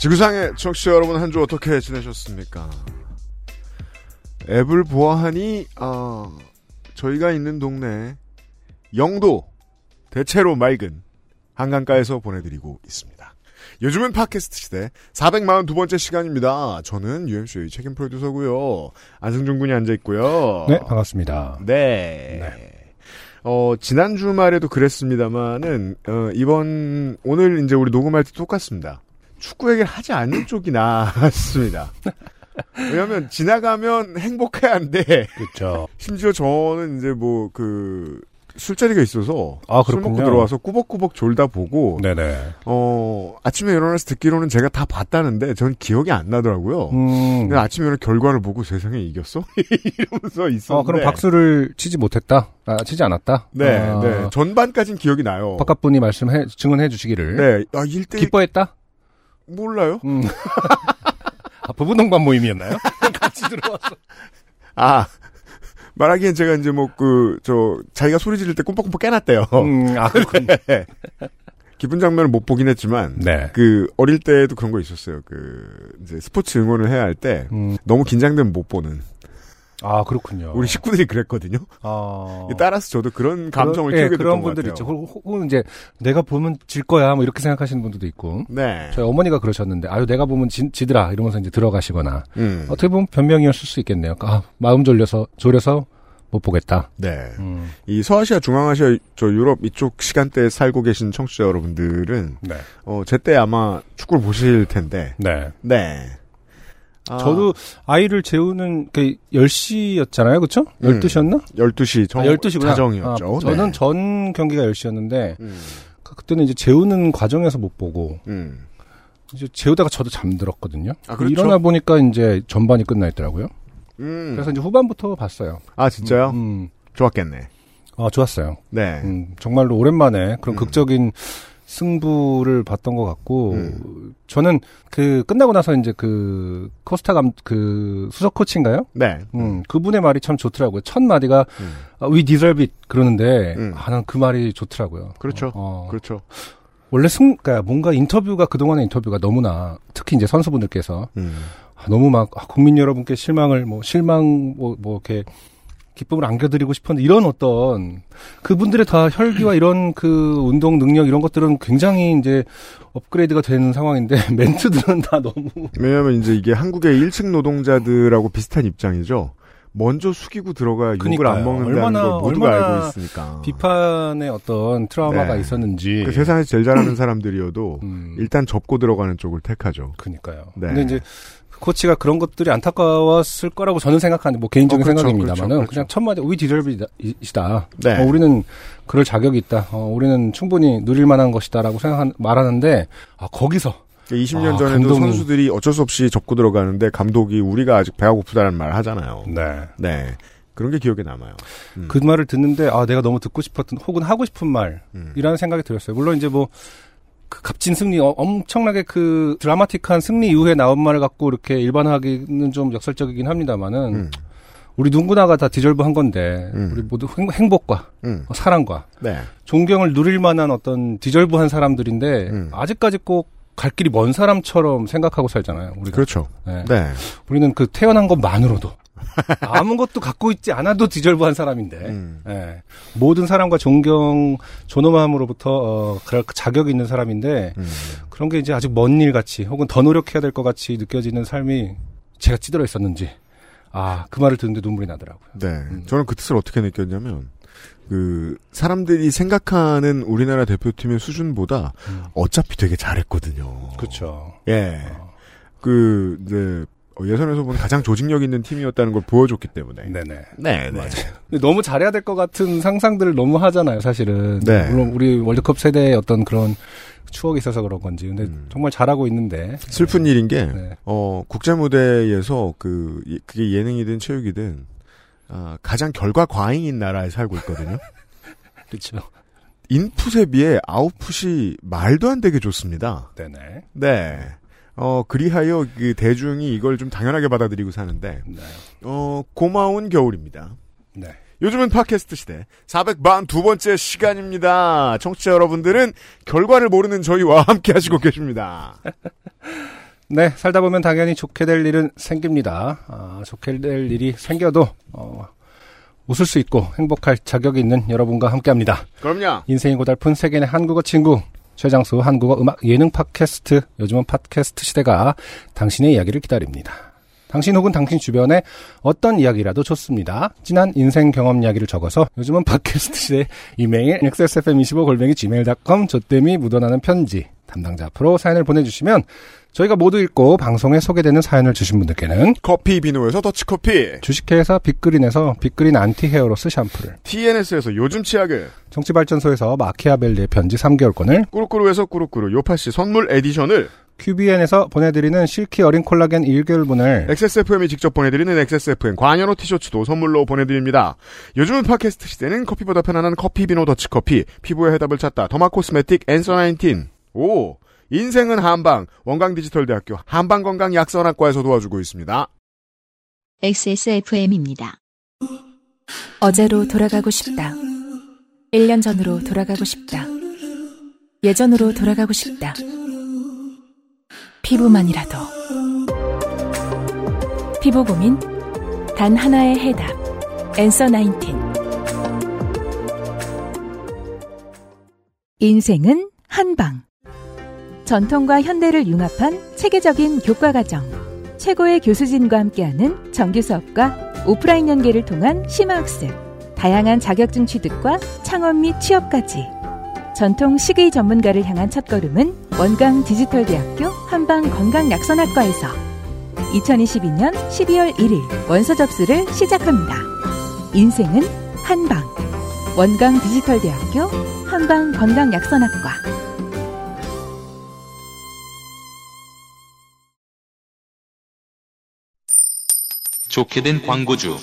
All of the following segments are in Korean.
지구상의 청취자 여러분 한 주 어떻게 지내셨습니까? 앱을 보아하니 아, 저희가 있는 동네 영도 대체로 맑은 한강가에서 보내드리고 있습니다. 요즘은 팟캐스트 시대 442번째 시간입니다. 저는 UMC의 책임 프로듀서고요. 안승준 군이 앉아 있고요. 네, 반갑습니다. 네. 어, 지난 주말에도 그랬습니다만은, 어, 이번, 오늘 이제 우리 녹음할 때 똑같습니다. 축구 얘기를 하지 않는 쪽이 나았습니다. 왜냐면, 지나가면 행복해야 한데, 그렇죠. 심지어 저는 이제 뭐, 그, 술자리가 있어서, 아, 술 먹고. 들어와서 꾸벅꾸벅 졸다 보고, 네네. 어, 아침에 일어나서 듣기로는 제가 다 봤다는데, 전 기억이 안 나더라고요. 음. 근데 아침에 일어나 결과를 보고 세상에 이겼어? 이러면서 있었는데. 아, 그럼 박수를 치지 못했다? 아, 치지 않았다? 네, 아, 네. 전반까진 기억이 나요. 바깥분이 말씀해, 증언해 주시기를. 네. 아, 1대 기뻐했다? 몰라요? 음. 아, 부부 동반 모임이었나요? 같이 들어와서. 아. 말하기엔 제가 이제 뭐, 그, 저, 자기가 소리 지를 때 꿈뻑꿈뻑 깨놨대요. 음, 아, 그렇군요. 기쁜 장면을 못 보긴 했지만, 네. 그, 어릴 때도 그런 거 있었어요. 그, 이제 스포츠 응원을 해야 할 때, 음, 너무 긴장되면 못 보는. 아, 그렇군요. 우리 식구들이 그랬거든요. 아. 따라서 저도 그런 감정을 그런, 예, 키우게 그런 됐던 것 분들. 있죠. 혹- 혹은 이제 내가 보면 질 거야 뭐 이렇게 생각하시는 분들도 있고. 네. 저희 어머니가 그러셨는데 아유 내가 보면 지, 지더라 이러면서 이제 들어가시거나 음. 어떻게 보면 변명이었을 수 있겠네요. 아 마음 졸려서 졸여서 못 보겠다. 네. 음, 이 서아시아, 중앙아시아, 저 유럽 이쪽 시간대에 살고 계신 청취자 여러분들은, 네, 어, 제때 아마 축구를 보실 텐데, 네. 네. 아, 저도 아이를 재우는 그 10시였잖아요, 그렇죠? 음. 12시였나? 12시 정, 아, 12시구나. 자정이었죠. 아, 저는 네. 전 경기가 10시였는데 음, 그때는 이제 재우는 과정에서 못 보고 음. 이제 재우다가 저도 잠들었거든요. 아, 그렇죠. 일어나 보니까 이제 전반이 끝나 있더라고요. 음. 그래서 이제 후반부터 봤어요. 아, 진짜요? 음, 좋았겠네. 아, 좋았어요. 네. 음, 정말로 오랜만에 그런 음. 극적인 승부를 봤던 것 같고, 음. 저는 그 끝나고 나서 이제 그 코스타 감, 그 수석 코치인가요? 네. 음, 그분의 말이 참 좋더라고요. 첫 마디가, 음. 아, we deserve it 그러는데, 음. 아, 난 그 말이 좋더라고요. 그렇죠. 어, 그렇죠. 원래 승, 그니까 뭔가 인터뷰가, 그동안의 인터뷰가 너무나, 특히 이제 선수분들께서, 음. 아, 너무 막 아, 국민 여러분께 실망을 뭐 실망 뭐, 뭐 이렇게 기쁨을 안겨드리고 싶었는데 이런 어떤 그분들의 다 혈기와 이런 그 운동 능력 이런 것들은 굉장히 이제 업그레이드가 되는 상황인데 멘트들은 다 너무 왜냐면 이제 이게 한국의 1층 노동자들하고 비슷한 입장이죠. 먼저 숙이고 들어가야 욕을 그러니까요. 안 먹는다는 얼마나- 걸 모두가 얼마나 알고 있으니까. 비판의 어떤 트라우마가 네. 있었는지 그 세상에서 제일 잘하는 사람들이어도 음, 일단 접고 들어가는 쪽을 택하죠. 그니까요. 네. 근데 이제 코치가 그런 것들이 안타까웠을 거라고 저는 생각하는데 뭐 개인적인 어, 그렇죠, 생각입니다만은 그렇죠, 그렇죠. 그냥 첫 마디 위 디절비이시다. 네. 어, 우리는 그럴 자격이 있다. 어, 우리는 충분히 누릴 만한 것이다라고 생각 말하는데 아 거기서 20년 아, 전에도 감동이- 선수들이 어쩔 수 없이 접고 들어가는데 감독이 우리가 아직 배가 고프다는 말 하잖아요. 네. 네. 그런 게 기억에 남아요. 음. 그 말을 듣는데 아 내가 너무 듣고 싶었던 혹은 하고 싶은 말이라는 음. 생각이 들었어요. 물론 이제 뭐 그 값진 승리, 어, 엄청나게 그 드라마틱한 승리 이후에 나온 말을 갖고 이렇게 일반화하기는 좀 역설적이긴 합니다만은 음. 우리 누구나가 다 deserve 한 건데 음. 우리 모두 행, 행복과 음. 어, 사랑과 네. 존경을 누릴 만한 어떤 deserve한 사람들인데 음. 아직까지 꼭 갈 길이 먼 사람처럼 생각하고 살잖아요. 우리가. 그렇죠. 네. 네. 우리는 그 태어난 것만으로도 아무것도 갖고 있지 않아도 deserve한 사람인데 음. 예. 모든 사람과 존경 존엄함으로부터 어, 그럴 자격이 있는 사람인데 음. 그런 게 이제 아직 먼 일 같이 혹은 더 노력해야 될 것 같이 느껴지는 삶이 제가 찌들어 있었는지 아 그 말을 듣는데 눈물이 나더라고요. 네. 음. 저는 그 뜻을 어떻게 느꼈냐면, 그, 사람들이 생각하는 우리나라 대표팀의 수준보다 음. 어차피 되게 잘했거든요. 그렇죠. 예. 그, 이제, 어, 예선에서 본 가장 조직력 있는 팀이었다는 걸 보여줬기 때문에. 네네. 네, 네. 근데 너무 잘해야 될 것 같은 상상들을 너무 하잖아요, 사실은. 네. 물론 우리 월드컵 세대의 어떤 그런 추억이 있어서 그런 건지. 근데 음. 정말 잘하고 있는데. 슬픈 일인 게, 네. 어, 국제 무대에서 그, 이- 그게 예능이든 체육이든, 아, 가장 결과 과잉인 나라에 살고 있거든요. 그렇죠. 인풋에 비해 아웃풋이 말도 안 되게 좋습니다. 네네. 네. 어, 그리하여 그 대중이 이걸 좀 당연하게 받아들이고 사는데, 네. 어, 고마운 겨울입니다. 네. 요즘은 팟캐스트 시대 442번째 시간입니다. 청취자 여러분들은 결과를 모르는 저희와 함께 하시고 계십니다. 네, 살다 보면 당연히 좋게 될 일은 생깁니다. 아, 좋게 될 일이 생겨도, 어, 웃을 수 있고 행복할 자격이 있는 여러분과 함께 합니다. 그럼요. 인생이 고달픈 세계의 한국어 친구, 최장수 한국어 음악 예능 팟캐스트, 요즘은 팟캐스트 시대가 당신의 이야기를 기다립니다. 당신 혹은 당신 주변에 어떤 이야기라도 좋습니다. 진한 인생 경험 이야기를 적어서 요즘은 팟캐스트 시대 이메일 xsfm25골뱅이 gmail.com 조땜이 묻어나는 편지 담당자 앞으로 사연을 보내주시면 저희가 모두 읽고 방송에 소개되는 사연을 주신 분들께는 커피 비누에서 더치커피, 주식회사 빅그린에서 빅그린 anti hair loss 샴푸를 TNS에서 요즘 치약을, 정치발전소에서 마키아벨리의 편지 3개월권을 꾸루꾸루에서 꾸루꾸루 요파시 선물 에디션을, QBN에서 보내드리는 실키 어린 콜라겐 1개월분을 XSFM이 직접 보내드리는 XSFM 관여로 티셔츠도 선물로 보내드립니다. 요즘은 팟캐스트 시대는 커피보다 편안한 커피 비노 더치커피, 피부의 해답을 찾다 더마 코스메틱 앤서 19. 오! 인생은 한방, 원광디지털대학교 한방건강약선학과에서 도와주고 있습니다. XSFM입니다. 어제로 돌아가고 싶다. 1년 전으로 돌아가고 싶다. 예전으로 돌아가고 싶다. 피부만이라도. 피부 고민? 단 하나의 해답. 엔서 19. 인생은 한방. 전통과 현대를 융합한 체계적인 교과 과정. 최고의 교수진과 함께하는 정규 수업과 오프라인 연계를 통한 심화 학습. 다양한 자격증 취득과 창업 및 취업까지. 전통 식의 전문가를 향한 첫걸음은 원광 디지털대학교 한방 건강약선학과에서 2022년 12월 1일 원서 접수를 시작합니다. 인생은 한방. 원광 디지털대학교 한방 건강약선학과. 좋게 된 광고주.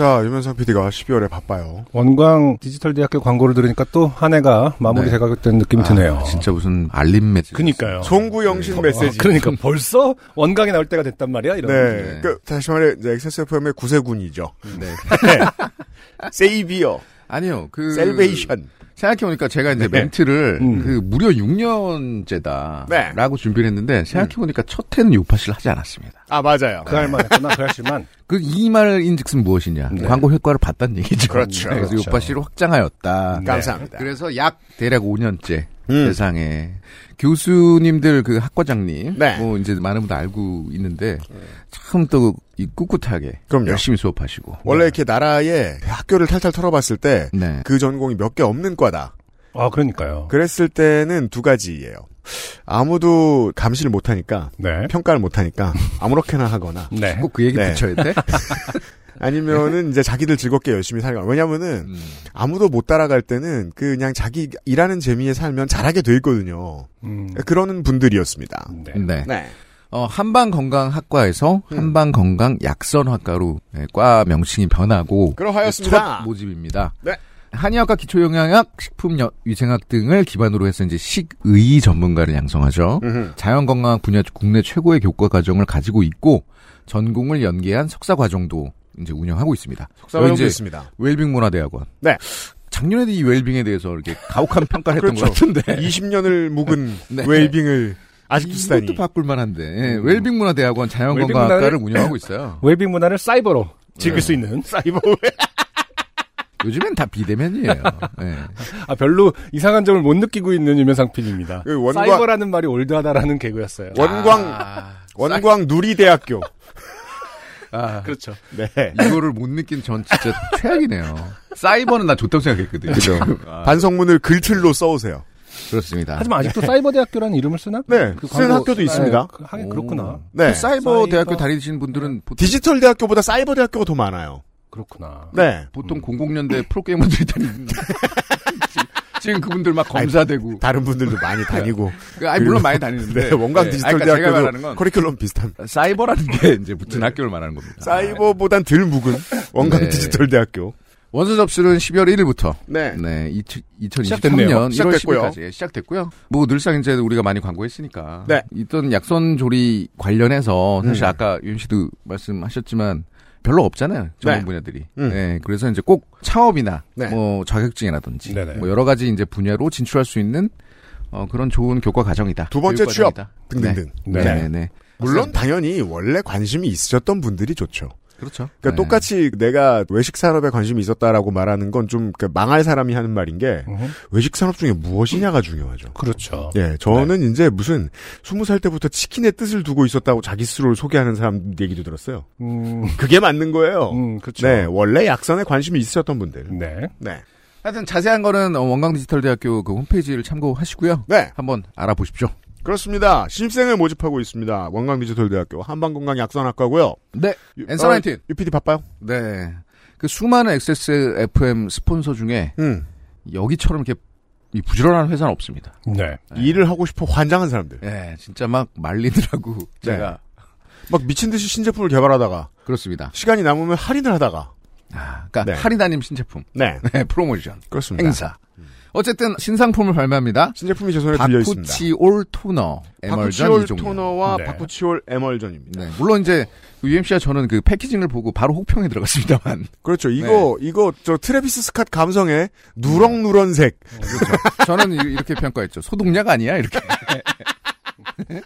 자, 유면상 PD가 12월에 바빠요. 원광 디지털 대학교 광고를 들으니까 또 한 해가 마무리 네. 돼가겠다는 느낌이 드네요. 아, 진짜 무슨 알림 메시지. 그니까요. 송구영신 메시지. 어, 그러니까 벌써 원광이 나올 때가 됐단 말이야. 이런. 네. 네. 그, 다시 말해, 이제 XSFM의 구세군이죠. 네. 세이비어, 아니요. 그 셀베이션. 생각해보니까 제가 이제 네. 멘트를 음. 그 무려 6년째다라고 네. 준비를 했는데 생각해보니까 첫 해는 요파씨를 하지 않았습니다. 아, 맞아요. 그 할만 했구나. 그 할실만. 그 이 말인 즉슨 무엇이냐? 네. 광고 효과를 봤다는 얘기죠. 그렇죠. 네, 그래서 그렇죠. 요파씨를 확장하였다. 네. 감사합니다. 그래서 약 대략 5년째 음. 세상에 교수님들 그 학과장님 네. 뭐 이제 많은 분들 알고 있는데 참 또 이 꿋꿋하게 그럼요. 열심히 수업하시고 원래 이렇게 나라에 학교를 탈탈 털어봤을 때, 네. 그 전공이 몇 개 없는 과다. 아, 그러니까요. 그랬을 때는 두 가지예요. 아무도 감시를 못하니까, 네. 평가를 못하니까, 아무렇게나 하거나, 네. 꼭그 얘기 네. 붙여야 돼? 아니면은 이제 자기들 즐겁게 열심히 살거나. 왜냐면은, 음. 아무도 못 따라갈 때는 그냥 자기 일하는 재미에 살면 잘하게 돼 있거든요. 음. 그러는 분들이었습니다. 네. 네. 네. 어, 한방건강학과에서 음. 한방건강약선학과로 네, 과 명칭이 변하고 그러하였습니다. 첫 모집입니다. 네. 한의학과 기초영양학, 식품위생학 등을 기반으로 해서 이제 식의 전문가를 양성하죠. 자연건강학 분야 국내 최고의 교과 과정을 가지고 있고 전공을 연계한 석사 과정도 이제 운영하고 있습니다. 이제 있습니다. 웰빙 문화대학원. 네. 작년에도 이 웰빙에 대해서 이렇게 가혹한 평가를 했던 그렇죠. 것 같은데. 20년을 묵은 네. 웰빙을 아직도 쓰다니. 이것도 바꿀 만한데. 예, 음. 웰빙 문화대학원 자연건강학과를 운영하고 있어요. 웰빙 문화를 사이버로 즐길 네. 수 있는. 사이버 요즘엔 다 비대면이에요. 예. 아, 별로 이상한 점을 못 느끼고 있는 유명상 PD입니다. 그 원광- 사이버라는 말이 old하다라는 개그였어요. 원광 아, 원광 누리대학교. 아, 그렇죠. 네. 이거를 못 느낀 전 진짜 최악이네요. 사이버는 나 좋다고 생각했거든요. 그죠? 아, 반성문을 글틀로 써오세요. 그렇습니다. 하지만 아직도 사이버 대학교라는 이름을 쓰나? 네, 그 쓰는 학교도 있습니다. 네, 그- 하긴 그렇구나. 네. 그 사이버, 사이버- 대학교 다니시는 분들은 보통, 디지털 대학교보다 사이버 대학교가 더 많아요. 그렇구나. 네. 보통 00년대 프로게이머들이 다니는 지금 그분들 막 검사되고 다른 분들도 많이 다니고. 그, 아니 물론 많이 다니는데 네, 원광 네. 디지털 아니, 그러니까 대학교도 건 커리큘럼 비슷합니다. 사이버라는 게 이제 붙은 학교를 말하는 겁니다. 사이버보단 덜 묵은 원광 네. 디지털 대학교. 원서 접수는 12월 1일부터 네. 네, 2023년 시작됐네요. 1월 시작됐고요. 10일까지 시작됐고요. 뭐 늘상 이제 우리가 많이 광고했으니까 네. 있던 약선 조리 관련해서 사실 음. 아까 윤 씨도 말씀하셨지만 별로 없잖아요. 전문 네. 분야들이. 음. 네. 그래서 이제 꼭 창업이나 네. 뭐 자격증이라든지 네네. 뭐 여러 가지 이제 분야로 진출할 수 있는 어, 그런 좋은 교과 과정이다. 두 번째 취업 과정이다. 등등등. 네. 네. 네. 네. 물론 당연히 원래 관심이 있으셨던 분들이 좋죠. 그렇죠. 그러니까 네. 똑같이 내가 외식 산업에 관심이 있었다라고 말하는 건 좀 망할 사람이 하는 말인 게 음흠. 외식 산업 중에 무엇이냐가 중요하죠. 그렇죠. 예, 저는 이제 무슨 스무 살 때부터 치킨의 뜻을 두고 있었다고 자기 스스로를 소개하는 사람 얘기도 들었어요. 음, 그게 맞는 거예요. 음, 그렇죠. 네, 원래 약선에 관심이 있으셨던 분들. 네. 네. 하여튼 자세한 거는 어, 원광 디지털 대학교 그 홈페이지를 참고하시고요. 네, 한번 알아보십시오. 그렇습니다. 신입생을 모집하고 있습니다. 원광디지털대학교 한방건강약선학과고요. 네. 유- 엔서 어, 나인틴. UPD 바빠요? 네. 그 수많은 XSFM 스폰서 중에 응. 여기처럼 이렇게 이 부지런한 회사는 없습니다. 네. 일을 하고 싶어 환장한 사람들. 예, 진짜 막 말리느라고 네. 제가 막 미친 듯이 신제품을 개발하다가 그렇습니다. 시간이 남으면 할인을 하다가. 아, 그러니까 네. 할인 아님 신제품, 네, 네, 프로모션, 그렇습니다. 행사. 어쨌든 신상품을 발매합니다. 신제품이 제 손에 들려 있습니다. 바쿠치올 토너, emulsion bakuchiol. 토너와 네. bakuchiol emulsion입니다. 네, 물론 이제 UMC와 저는 그 packaging을 보고 바로 혹평에 들어갔습니다만 그렇죠. 이거 이거 저 트래비스 스캇 감성의 누렁누런색. 저는 이- 이렇게 평가했죠. 소독약 아니야 이렇게.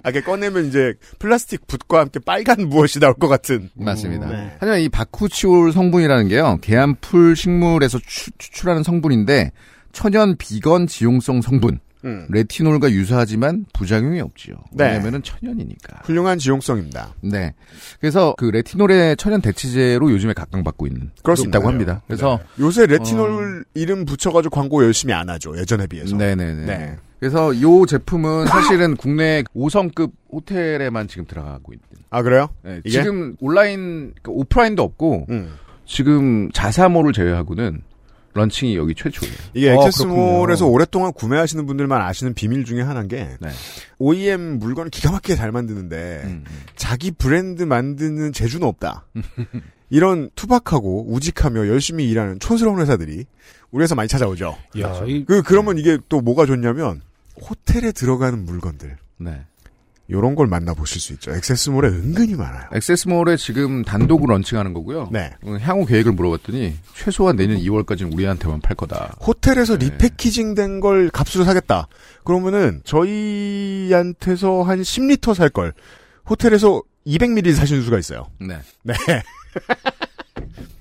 아, 게 꺼내면 이제 플라스틱 붓과 함께 빨간 무엇이 나올 것 같은. 맞습니다. 네. 하지만 이 바쿠치올 성분이라는 게요, 개암풀 식물에서 추, 추출하는 성분인데, 천연 비건 지용성 성분, 음. 레티놀과 유사하지만 부작용이 없지요. 네. 왜냐면은 천연이니까. 훌륭한 지용성입니다. 네. 그래서 그 레티놀의 천연 대체제로 요즘에 각광받고 있는 그렇습니다. 있다고 합니다. 그래서 요새 레티놀 이름 붙여가지고 광고 열심히 안 하죠. 예전에 비해서. 네네네. 네. 그래서 요 제품은 사실은 국내 5성급 호텔에만 지금 들어가고 있는. 아 그래요? 네? 지금 온라인 그 오프라인도 없고 음. 지금 자사몰을 제외하고는 launching이 여기 최초예요. 이게 어, 액세스몰에서 그렇군요. 오랫동안 구매하시는 분들만 아시는 비밀 중에 하나인 게 네. OEM 물건을 기가 막히게 잘 만드는데 음, 음. 자기 브랜드 만드는 재주는 없다. 이런 투박하고 우직하며 열심히 일하는 촌스러운 회사들이 우리 회사 많이 찾아오죠. 야, 이, 그 그러면 이게 또 뭐가 좋냐면 호텔에 들어가는 물건들 네. 요런 걸 만나보실 수 있죠. 액세스몰에 은근히 많아요. 액세스몰에 지금 단독으로 launching하는 거고요. 네. 어, 향후 계획을 물어봤더니 최소한 내년 2월까지는 우리한테만 팔 거다. 호텔에서 네. repackaging 된 걸 값으로 사겠다. 그러면은 저희한테서 한 10리터 살 걸 호텔에서 200ml 사시는 수가 있어요. 네. 네.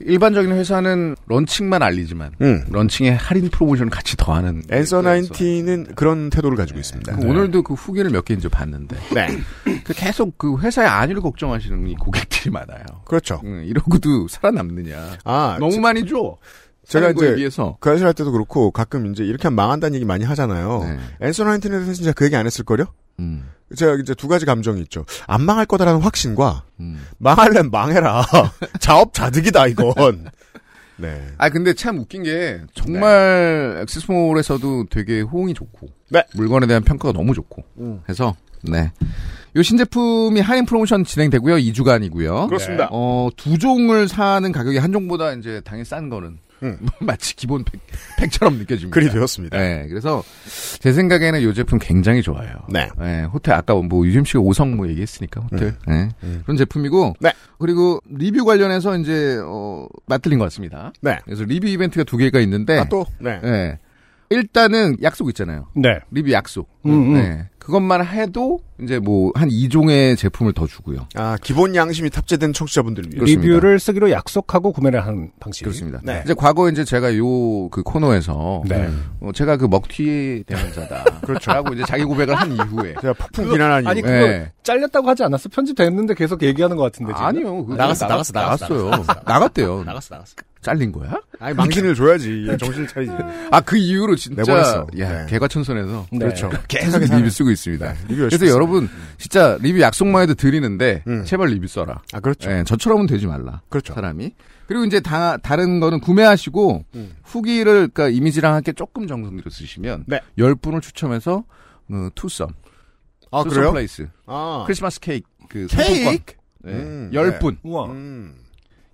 일반적인 회사는 런칭만 알리지만 음. 런칭에 할인 프로모션을 같이 더하는 앤서 그래서. 나인티는 그런 태도를 가지고 있습니다. 그 오늘도 그 후기를 몇 개 이제 봤는데 네. 그 계속 그 회사의 안위를 걱정하시는 이 고객들이 많아요. 그렇죠. 응, 이러고도 살아남느냐. 아, 너무 많이 줘. 제가 이제 비해서. 그 회사 할 때도 그렇고 가끔 이제 이렇게 하면 망한다는 얘기 많이 하잖아요. 네. 앤서 나인틴에 대해서 진짜 그 얘기 안 했을 거요? 음, 제가 이제 두 가지 감정이 있죠. 안 망할 거다라는 확신과 음. 망할래 망해라. 자업자득이다 이건. 네. 아 근데 참 웃긴 게 정말 액세스몰에서도 되게 호응이 좋고 네. 물건에 대한 평가가 너무 좋고 음. 해서 네. 요 신제품이 할인 프로모션 진행되고요. 2주간이고요. 그렇습니다. 어, 두 종을 사는 가격이 한 종보다 이제 당연히 싼 거는 음. 마치 기본 팩, 팩처럼 느껴집니다. 그리 되었습니다. 네. 그래서 제 생각에는 이 제품 굉장히 좋아요. 네. 네, 호텔 아까 뭐 유림 씨가 5성 뭐 얘기했으니까 호텔. 네. 음. 그런 제품이고 네. 그리고 리뷰 관련해서 이제 어 맛들린 것 같습니다. 네. 그래서 리뷰 이벤트가 두 개가 있는데 아, 또, 네. 네. 일단은 약속 있잖아요. 네. 리뷰 약속. 음, 음. 네. 그것만 해도 이제 뭐 한 2종의 제품을 더 주고요. 아, 기본 양심이 탑재된 청취자분들을 위해. 리뷰를 쓰기로 약속하고 구매를 하는 방식. 그렇습니다. 네. 이제 과거 이제 제가 요 그 코너에서 네. 어, 제가 그 먹튀 대명사다. 그렇죠. 라고 이제 자기 고백을 한 이후에 제가 폭풍 비난한 이유. 아니, 그거 네. 잘렸다고 하지 않았어? 편집됐는데 계속 얘기하는 것 같은데. 지금? 아니요. 나갔어, 나갔어, 나갔어, 나갔어요. 나갔어, 나갔어. 나갔대요. 나갔어, 나갔어. 잘린 거야? 아니 망신을 줘야지. 정신을 차리지. 아 그 이후로 진짜 내보냈어. 야 네. 개과천선해서 네. 그렇죠. 계속 리뷰 쓰고 있습니다. 네, 리뷰 그래서 써요. 여러분 진짜 리뷰 약속만 해도 드리는데 음. 제발 리뷰 써라. 아 그렇죠. 예, 저처럼은 되지 말라. 그렇죠. 사람이. 그리고 이제 다, 다른 거는 구매하시고 음. 후기를 그러니까 이미지랑 함께 조금 정성들여 쓰시면 네. 10분을 추첨해서 어, 투썸. 아 투썸 그래요? 플레이스. 아 크리스마스 케이크 그. 케이크. 네. 음, 10분. 우와. 음.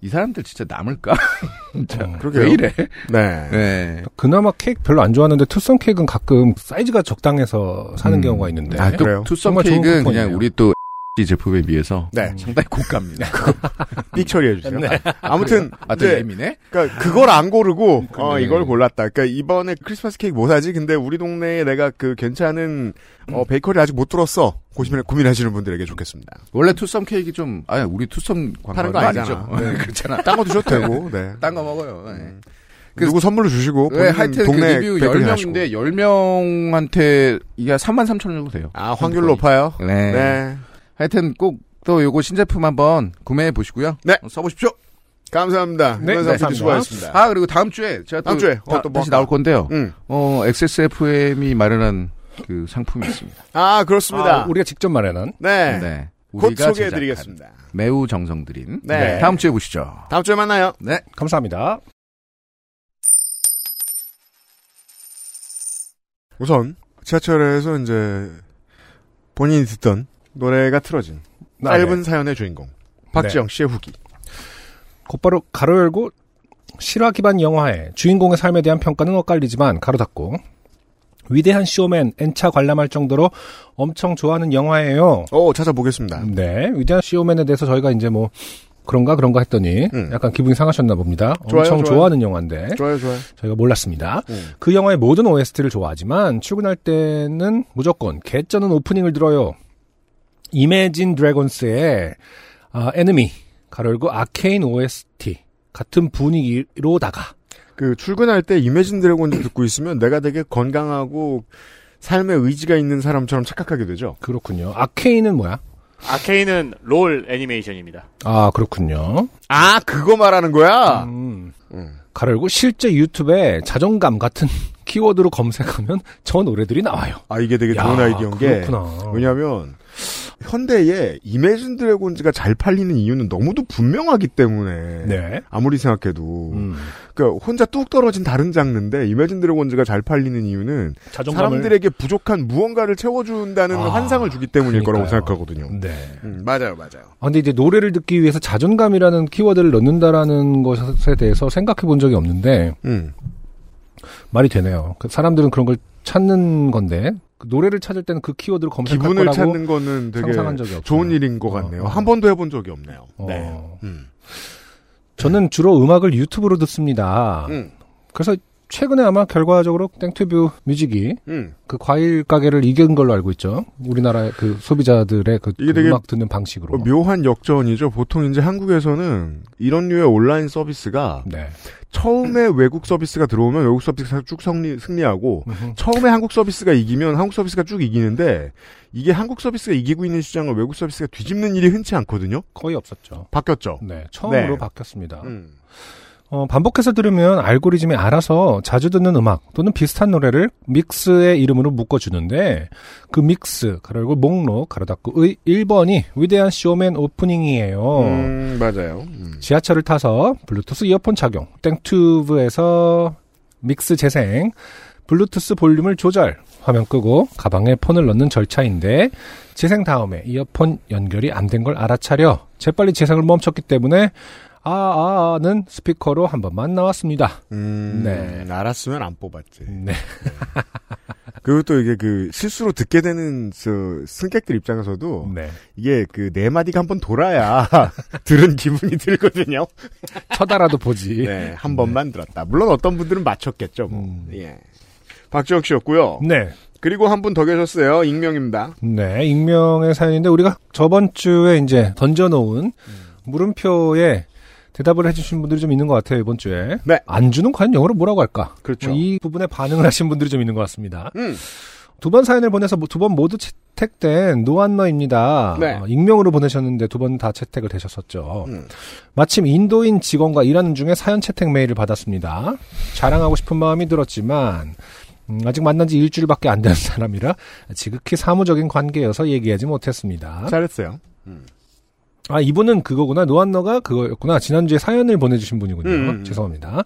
이 사람들 진짜 남을까? 진짜. 어, 그러게요. 왜 이래? 네. 네. 그나마 케이크 별로 안 좋아하는데 투썸 케이크는 가끔 사이즈가 적당해서 사는 음. 경우가 있는데. 아, 또 그래요? 투썸 케이크는. 그냥 우리 또 제품에 비해서 네. 상당히 고가입니다. 삑 처리해 주세요. 아무튼 아, 예민해? 그러니까 그걸 안 고르고 어, 네. 이걸 골랐다. 그러니까 이번에 크리스마스 케이크 뭐 사지? 근데 우리 동네에 내가 그 괜찮은 어, 베이커리 아직 못 들었어. 고민 고민하시는 분들에게 좋겠습니다. 원래 투썸 케이크 좀, 아니, 우리 투썸 파는 거. 아니죠. 네. 그렇잖아. 딴 거 드셔도 되고. 네. 딴 거 먹어요. 네. 음. 그- 누구 선물로 주시고 네, 하여튼 그 동네 리뷰 베이커리 하시고. 10명인데 10명한테 이게 3만 3천 원 정도 돼요. 아 확률 높아요. 네. 네. 하여튼 꼭 또 요거 신제품 한번 구매해 보시고요. 네. 어, 써보십시오. 감사합니다. 네, 네, 감사합니다. 수고하셨습니다. 아 그리고 다음 주에 제가 또 다음 주에 어, 다, 또 뭐 다시 할까? 나올 건데요. 음. 어 XSFM이 마련한 그 상품이 있습니다. 아 그렇습니다. 아, 우리가 직접 마련한. 네. 네. 곧 우리가 소개해드리겠습니다. 매우 정성 들인. 네. 다음 주에 보시죠. 다음 주에 만나요. 네. 감사합니다. 우선 지하철에서 이제 본인이 듣던 노래가 틀어진 아, 네. 짧은 사연의 주인공 박지영 씨의 후기. 곧바로 가로 열고 실화 기반 영화의 주인공의 삶에 대한 평가는 엇갈리지만 가로 닫고 위대한 쇼맨 N차 관람할 정도로 엄청 좋아하는 영화예요. 오 찾아보겠습니다. 네, 위대한 쇼맨에 대해서 저희가 이제 뭐 그런가 그런가 했더니 음. 약간 기분이 상하셨나 봅니다. 좋아요, 엄청 좋아요. 좋아하는 영화인데 좋아요 좋아요. 저희가 몰랐습니다. 음. 그 영화의 모든 OST를 좋아하지만 출근할 때는 무조건 개쩌는 오프닝을 들어요. 이매진 드래곤스의 아, 에너미 가로 열고 아케인 OST 같은 분위기로다가 그 출근할 때 이매진 드래곤즈 듣고 있으면 내가 되게 건강하고 삶에 의지가 있는 사람처럼 착각하게 되죠. 그렇군요. 아케인은 뭐야? 아케인은 롤 애니메이션입니다. 아 그렇군요. 아 그거 말하는 거야. 음, 음. 가로 열고 실제 유튜브에 자존감 같은 키워드로 검색하면 저 노래들이 나와요. 아 이게 되게 야, 좋은 아이디어인 게 그렇구나. 왜냐하면 현대에 이매진 드래곤즈가 잘 팔리는 이유는 너무도 분명하기 때문에 네. 아무리 생각해도 음, 그러니까 혼자 뚝 떨어진 다른 장르인데 이매진 드래곤즈가 잘 팔리는 이유는 자존감을 사람들에게 부족한 무언가를 채워준다는 아, 환상을 주기 때문일 거라고 그러니까요. 생각하거든요. 네. 음, 맞아요, 맞아요. 아, 근데 이제 노래를 듣기 위해서 자존감이라는 키워드를 넣는다라는 것에 대해서 생각해 본 적이 없는데 음, 말이 되네요. 그 사람들은 그런 걸 찾는 건데 그 노래를 찾을 때는 그 키워드를 검색할 기분을 거라고 찾는 거는 되게 상상한 적이 없어요. 좋은 일인 것 같네요. 어, 어. 한 번도 해본 적이 없네요. 어. 네. 음. 저는 주로 음악을 유튜브로 듣습니다. 음, 그래서 최근에 아마 결과적으로 땡튜브 뮤직이 음. 그 과일 가게를 이긴 걸로 알고 있죠. 우리나라의 그 소비자들의 그 이게 음악 듣는 방식으로. 어, 묘한 역전이죠. 보통 이제 한국에서는 이런 류의 온라인 서비스가 네. 처음에 외국 서비스가 들어오면 외국 서비스가 쭉 승리, 승리하고 음흠. 처음에 한국 서비스가 이기면 한국 서비스가 쭉 이기는데 이게 한국 서비스가 이기고 있는 시장을 외국 서비스가 뒤집는 일이 흔치 않거든요. 거의 없었죠. 바뀌었죠. 네. 처음으로 네. 바뀌었습니다. 음. 어, 반복해서 들으면 알고리즘이 알아서 자주 듣는 음악 또는 비슷한 노래를 믹스의 이름으로 묶어주는데 그 믹스 가로고 목록 가로 닫고의 1번이 위대한 쇼맨 오프닝이에요. 음, 맞아요. 음. 지하철을 타서 블루투스 이어폰 착용, 땡튜브에서 믹스 재생, 블루투스 볼륨을 조절, 화면 끄고 가방에 폰을 넣는 절차인데 재생 다음에 이어폰 연결이 안 된 걸 알아차려 재빨리 재생을 멈췄기 때문에 아, 아는 스피커로 한 번만 나왔습니다. 음, 네. 알았으면 안 뽑았지. 네. 그리고 또 이게 그 실수로 듣게 되는 저 승객들 입장에서도 네. 이게 그 네 마디가 한 번 돌아야 들은 기분이 들거든요. 쳐다라도 보지. 네, 한 번만 들었다. 물론 어떤 분들은 맞췄겠죠. 뭐. 음. 예. 박지혁 씨였고요. 네. 그리고 한 분 더 계셨어요. 익명입니다. 네, 익명의 사연인데 우리가 저번 주에 이제 던져놓은 물음표에 대답을 해주신 분들이 좀 있는 것 같아요 이번 주에. 네. 안주는 과연 영어로 뭐라고 할까? 그렇죠. 뭐이 부분에 반응을 하신 분들이 좀 있는 것 같습니다. 음. 두번 사연을 보내서 두 번 모두 채택된 노안너입니다. 네. 어, 익명으로 보내셨는데 두 번 다 채택을 되셨었죠. 음. 마침 인도인 직원과 일하는 중에 사연 채택 메일을 받았습니다. 자랑하고 싶은 마음이 들었지만 음, 아직 만난 지 일주일밖에 안 된 사람이라 지극히 사무적인 관계여서 얘기하지 못했습니다. 잘했어요. 아 이분은 그거구나 노안너가 그거였구나 지난주에 사연을 보내주신 분이군요. 음, 음. 죄송합니다.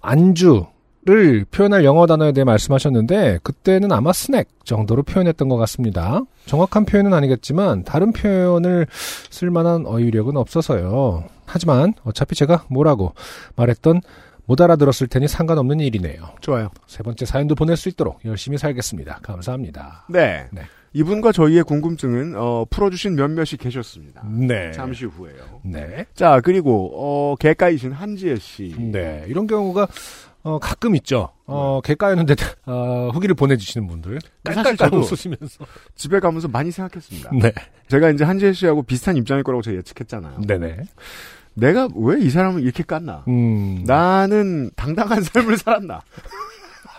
안주 를 표현할 영어 단어에 대해 말씀하셨는데 그때는 아마 스낵 정도로 표현했던 것 같습니다. 정확한 표현은 아니겠지만 다른 표현을 쓸 만한 어휘력은 없어서요. 하지만 어차피 제가 뭐라고 말했던 못 알아들었을 테니 상관없는 일이네요. 좋아요. 세 번째 사연도 보낼 수 있도록 열심히 살겠습니다. 감사합니다. 네. 네. 이분과 저희의 궁금증은 어, 풀어주신 몇몇이 계셨습니다. 네. 잠시 후에요. 네. 자 그리고 어, 개가이신 한지혜 씨. 네, 이런 경우가 어, 가끔 있죠. 어, 개까였는데 어, 후기를 보내주시는 분들 사실 깔깔깔 저도 웃으시면서. 집에 가면서 많이 생각했습니다. 네, 제가 이제 한지혜 씨하고 비슷한 입장일 거라고 제가 예측했잖아요. 네네. 내가 왜 이 사람을 이렇게 깠나? 음, 나는 당당한 삶을 살았나?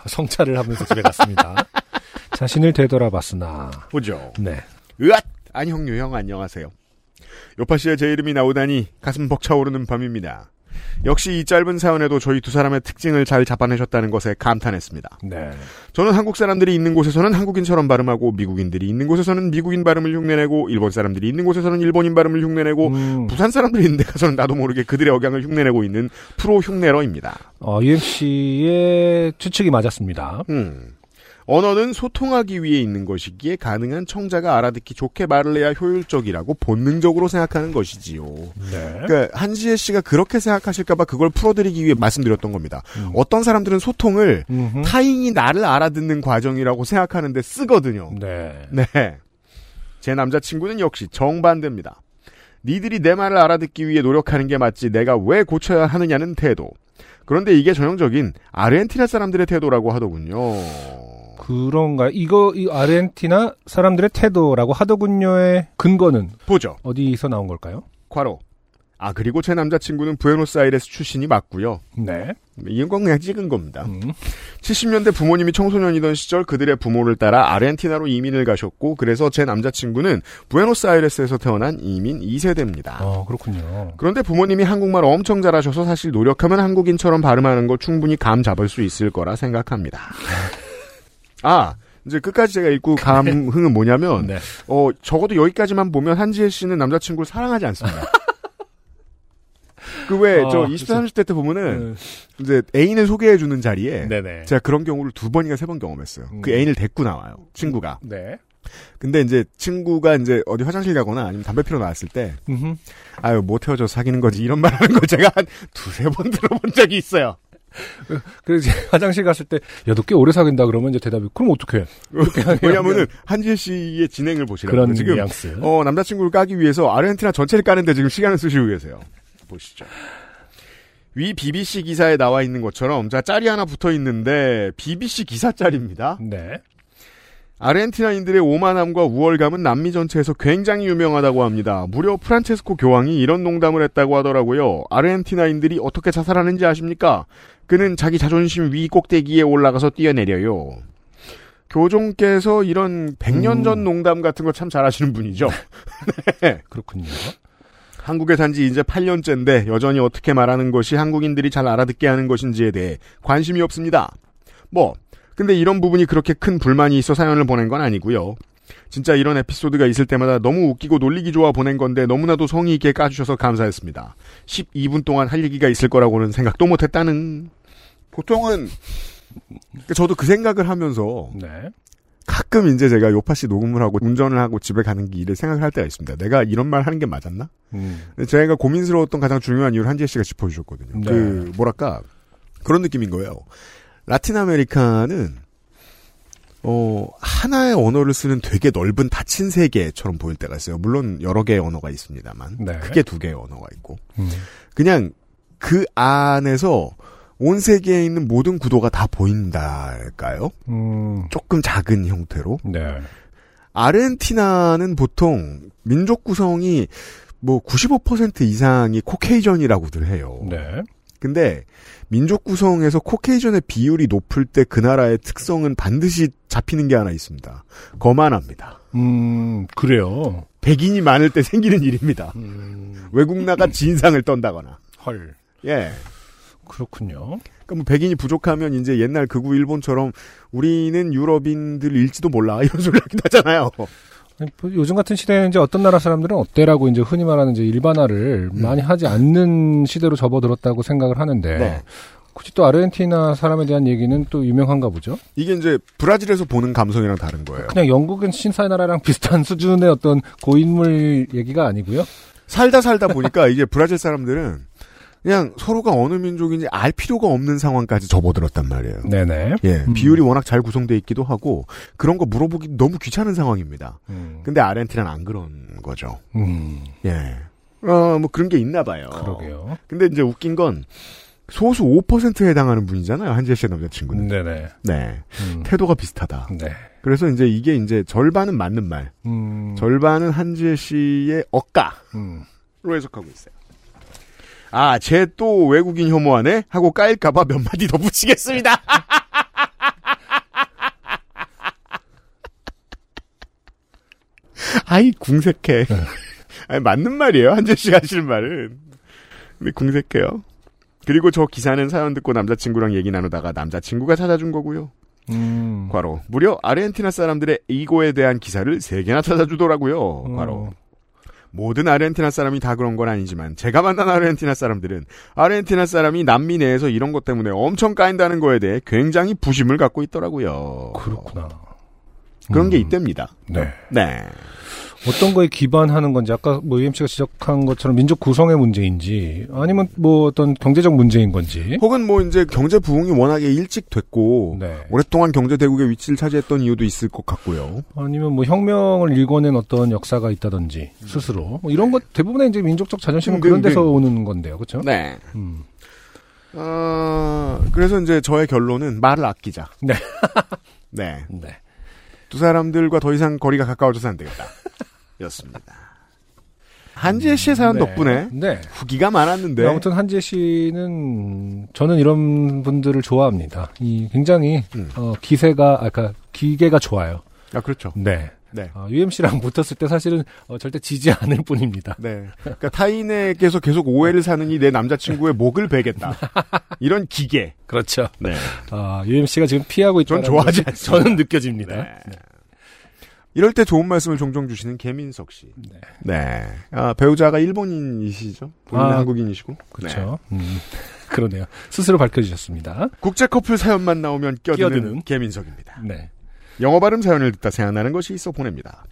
성찰을 하면서 집에 갔습니다. 자신을 되돌아봤으나, 보죠. 네, 으앗! 안형유 형 안녕하세요. 요파 씨의 제 이름이 나오다니 가슴 벅차오르는 밤입니다. 역시 이 짧은 사연에도 저희 두 사람의 특징을 잘 잡아내셨다는 것에 감탄했습니다. 네, 저는 한국 사람들이 있는 곳에서는 한국인처럼 발음하고 미국인들이 있는 곳에서는 미국인 발음을 흉내내고 일본 사람들이 있는 곳에서는 일본인 발음을 흉내내고 음, 부산 사람들이 있는 데 가서는 나도 모르게 그들의 억양을 흉내내고 있는 프로 흉내러입니다. 어, UMC의 추측이 맞았습니다. 음. 언어는 소통하기 위해 있는 것이기에 가능한 청자가 알아듣기 좋게 말을 해야 효율적이라고 본능적으로 생각하는 것이지요. 네, 그러니까 한지혜 씨가 그렇게 생각하실까봐 그걸 풀어드리기 위해 말씀드렸던 겁니다. 음. 어떤 사람들은 소통을 음흠. 타인이 나를 알아듣는 과정이라고 생각하는데 쓰거든요. 네, 네. 제 남자친구는 역시 정반대입니다. 니들이 내 말을 알아듣기 위해 노력하는 게 맞지 내가 왜 고쳐야 하느냐는 태도. 그런데 이게 전형적인 아르헨티나 사람들의 태도라고 하더군요. 그런가요? 이거 이 아르헨티나 사람들의 태도라고 하더군요의 근거는 보죠. 어디서 나온 걸까요? 과로. 아 그리고 제 남자친구는 부에노스아이레스 출신이 맞고요. 네, 이건 그냥 찍은 겁니다. 음, 70년대 부모님이 청소년이던 시절 그들의 부모를 따라 아르헨티나로 이민을 가셨고 그래서 제 남자친구는 부에노스아이레스에서 태어난 이민 2세대입니다. 어, 그렇군요. 그런데 부모님이 한국말 엄청 잘하셔서 사실 노력하면 한국인처럼 발음하는 거 충분히 감 잡을 수 있을 거라 생각합니다. 아, 이제 끝까지 제가 읽고 감흥은 뭐냐면, 네, 어, 적어도 여기까지만 보면 한지혜 씨는 남자친구를 사랑하지 않습니다. 그 왜, 아, 저 20대, 그쵸. 30대 때 보면은, 음, 이제 애인을 소개해 주는 자리에, 네네. 제가 그런 경우를 두 번인가 세 번 경험했어요. 그 음. 애인을 데리고 나와요. 친구가. 네. 근데 이제 친구가 이제 어디 화장실 가거나 아니면 담배 피러 나왔을 때, 음흠. 아유, 못 헤어져 사귀는 거지. 이런 말 하는 거 제가 한 두세 번 들어본 적이 있어요. 그래서 이제 화장실 갔을 때, 야, 너 꽤 오래 사귄다 그러면 이제 대답이, 그럼 어떡해? 왜냐면은 한지혜 씨의 진행을 보시라고 그런 지금 뉘앙스. 어, 남자친구를 까기 위해서 아르헨티나 전체를 까는데 지금 시간을 쓰시고 계세요. 보시죠. 위 BBC 기사에 나와 있는 것처럼 자 짤이 하나 붙어 있는데 BBC 기사 짤입니다. 네. 아르헨티나인들의 오만함과 우월감은 남미 전체에서 굉장히 유명하다고 합니다. 무려 프란체스코 교황이 이런 농담을 했다고 하더라고요. 아르헨티나인들이 어떻게 자살하는지 아십니까? 그는 자기 자존심 위 꼭대기에 올라가서 뛰어내려요. 교종께서 이런 100년 전 음. 농담 같은 거 참 잘하시는 분이죠. 그렇군요. 한국에 산 지 이제 8년째인데 여전히 어떻게 말하는 것이 한국인들이 잘 알아듣게 하는 것인지에 대해 관심이 없습니다. 뭐, 근데 이런 부분이 그렇게 큰 불만이 있어 사연을 보낸 건 아니고요. 진짜 이런 에피소드가 있을 때마다 너무 웃기고 놀리기 좋아 보낸 건데 너무나도 성의 있게 까주셔서 감사했습니다. 12분 동안 할 얘기가 있을 거라고는 생각도 못했다는. 보통은 저도 그 생각을 하면서 네. 가끔 이제 제가 요파 씨 녹음을 하고 운전을 하고 집에 가는 길에 생각을 할 때가 있습니다. 내가 이런 말 하는 게 맞았나? 음. 제가 고민스러웠던 가장 중요한 이유를 한지혜 씨가 짚어주셨거든요. 네. 그 뭐랄까 그런 느낌인 거예요. 라틴 아메리카는 어 하나의 언어를 쓰는 되게 넓은 닫힌 세계처럼 보일 때가 있어요. 물론 여러 개의 언어가 있습니다만 네. 크게 두 개의 언어가 있고 음. 그냥 그 안에서 온 세계에 있는 모든 구도가 다 보인달까요? 음. 조금 작은 형태로 네. 아르헨티나는 보통 민족 구성이 뭐 95% 이상이 코케이전이라고들 해요. 네. 근데 민족 구성에서 코케이전의 비율이 높을 때 그 나라의 특성은 반드시 잡히는 게 하나 있습니다. 거만합니다. 음, 그래요. 백인이 많을 때 생기는 일입니다. 음, 외국 나가 진상을 떤다거나. 헐. 예. 그렇군요. 그러니까 뭐 백인이 부족하면 이제 옛날 극우 일본처럼 우리는 유럽인들일지도 몰라 이런 소리 하기도 하잖아요. 뭐 요즘 같은 시대에 이제 어떤 나라 사람들은 어때라고 이제 흔히 말하는 이제 일반화를 음. 많이 하지 않는 시대로 접어들었다고 생각을 하는데 네. 굳이 또 아르헨티나 사람에 대한 얘기는 또 유명한가 보죠. 이게 이제 브라질에서 보는 감성이랑 다른 거예요. 그냥 영국은 신사의 나라랑 비슷한 수준의 어떤 고인물 얘기가 아니고요. 살다 살다 보니까 이제 브라질 사람들은 그냥 서로가 어느 민족인지 알 필요가 없는 상황까지 접어들었단 말이에요. 네네. 예, 음. 비율이 워낙 잘 구성돼 있기도 하고 그런 거 물어보기 너무 귀찮은 상황입니다. 음. 근데 아르헨티나는 안 그런 거죠. 음, 예. 어, 뭐 그런 게 있나 봐요. 그러게요. 근데 이제 웃긴 건 소수 5%에 해당하는 분이잖아요. 한지혜 씨의 남자친구는. 네네. 네. 음. 태도가 비슷하다. 네. 그래서 이제 이게 이제 절반은 맞는 말, 음. 절반은 한지혜 씨의 억가로 음. 해석하고 있어요. 아, 쟤 또 외국인 혐오하네? 하고 까일까봐 몇 마디 더 붙이겠습니다. 아이, 궁색해. 아니, 맞는 말이에요. 한재 씨가 하시는 말은. 근데 궁색해요. 그리고 저 기사는 사연 듣고 남자친구랑 얘기 나누다가 남자친구가 찾아준 거고요. 음. 과로. 무려 아르헨티나 사람들의 이고에 대한 기사를 세 개나 찾아주더라고요. 음. 과로. 모든 아르헨티나 사람이 다 그런 건 아니지만 제가 만난 아르헨티나 사람들은 아르헨티나 사람이 남미 내에서 이런 것 때문에 엄청 까인다는 거에 대해 굉장히 부심을 갖고 있더라고요. 그렇구나. 그런 게 음. 있답니다. 네. 네. 어떤 거에 기반하는 건지 아까 뭐 UMC가 지적한 것처럼 민족 구성의 문제인지 아니면 뭐 어떤 경제적 문제인 건지. 혹은 뭐 이제 경제 부흥이 워낙에 일찍 됐고 네. 오랫동안 경제 대국의 위치를 차지했던 이유도 있을 것 같고요. 아니면 뭐 혁명을 일궈낸 어떤 역사가 있다든지 스스로 뭐 이런 것 대부분의 이제 민족적 자존심은 음, 그런 네, 데서 네. 오는 건데요, 그렇죠? 네. 음. 어, 그래서 이제 저의 결론은 말을 아끼자. 네. 네. 네. 두 사람들과 더 이상 거리가 가까워져서 안 되겠다. 였습니다. 한지혜 씨의 사연 네. 덕분에 네. 후기가 많았는데 아무튼 한지혜 씨는 저는 이런 분들을 좋아합니다. 이 굉장히 음. 어, 기세가 아까 기계가 좋아요. 아 그렇죠. 네. 네. 어, UMC랑 붙었을 때 사실은 어, 절대 지지 않을 뿐입니다. 네. 그러니까 타인에게서 계속 오해를 사느니 내 남자친구의 목을 베겠다. 이런 기계. 그렇죠. 네. 아, UMC가 지금 피하고 있다. 전 좋아하지 않습니다. 저는 느껴집니다. 네. 이럴 때 좋은 말씀을 종종 주시는 개민석 씨. 네. 네. 아, 배우자가 일본인이시죠? 본인은 아, 한국인이시고. 네. 그렇죠. 음, 그러네요. 스스로 밝혀주셨습니다. 국제 커플 사연만 나오면 껴드는, 끼어드는. 개민석입니다. 네. 영어 발음 사연을 듣다 생각나는 것이 있어 보냅니다.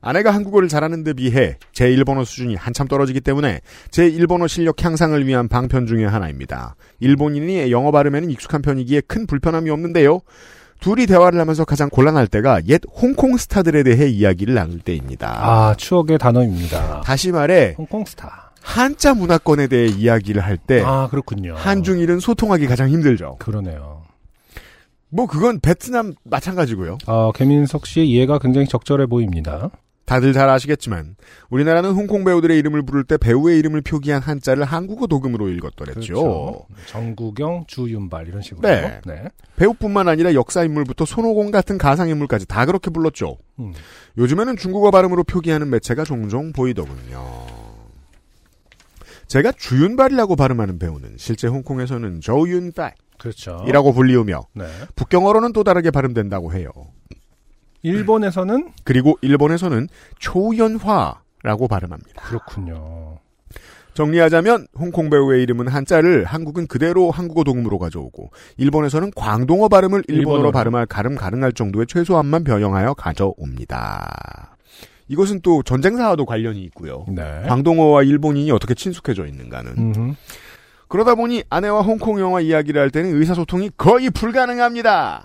아내가 한국어를 잘하는 데 비해 제 일본어 수준이 한참 떨어지기 때문에 제 일본어 실력 향상을 위한 방편 중의 하나입니다. 일본인이 영어 발음에는 익숙한 편이기에 큰 불편함이 없는데요. 둘이 대화를 하면서 가장 곤란할 때가 옛 홍콩 스타들에 대해 이야기를 나눌 때입니다. 아, 추억의 단어입니다. 다시 말해 홍콩 스타. 한자 문화권에 대해 이야기를 할 때 아, 그렇군요. 한중일은 소통하기 가장 힘들죠. 그러네요. 뭐 그건 베트남 마찬가지고요. 아, 개민석 씨의 이해가 굉장히 적절해 보입니다. 다들 잘 아시겠지만 우리나라는 홍콩 배우들의 이름을 부를 때 배우의 이름을 표기한 한자를 한국어 도금으로 읽었더랬죠. 그렇죠. 정구경, 주윤발 이런 식으로. 네. 배우뿐만 아니라 역사 인물부터 손오공 같은 가상 인물까지 다 그렇게 불렀죠. 음. 요즘에는 중국어 발음으로 표기하는 매체가 종종 보이더군요. 제가 주윤발이라고 발음하는 배우는 실제 홍콩에서는 저윤발이라고 그렇죠. 불리우며 네. 북경어로는 또 다르게 발음된다고 해요. 일본에서는 그리고 일본에서는 초연화라고 발음합니다. 그렇군요. 정리하자면 홍콩 배우의 이름은 한자를 한국은 그대로 한국어 동음으로 가져오고 일본에서는 광동어 발음을 일본어로 일본어로. 발음할 가름 가능할 정도의 최소한만 변형하여 가져옵니다. 이것은 또 전쟁사와도 관련이 있고요. 네. 광동어와 일본인이 어떻게 친숙해져 있는가는. 음흠. 그러다 보니 아내와 홍콩 영화 이야기를 할 때는 의사소통이 거의 불가능합니다.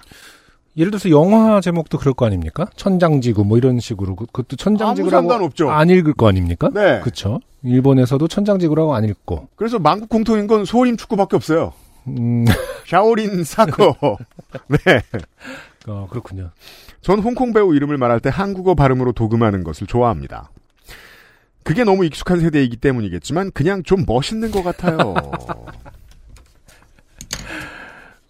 예를 들어서 영화 제목도 그럴 거 아닙니까? 천장지구 뭐 이런 식으로 그- 그것도 천장지구라고 아무 상관없죠. 안 읽을 거 아닙니까? 네. 그렇죠. 일본에서도 천장지구라고 안 읽고. 그래서 만국 공통인 건 소림 축구밖에 없어요. 음, 샤오린 사커. 네. 어, 그렇군요. 전 홍콩 배우 이름을 말할 때 한국어 발음으로 도금하는 것을 좋아합니다. 그게 너무 익숙한 세대이기 때문이겠지만 그냥 좀 멋있는 것 같아요.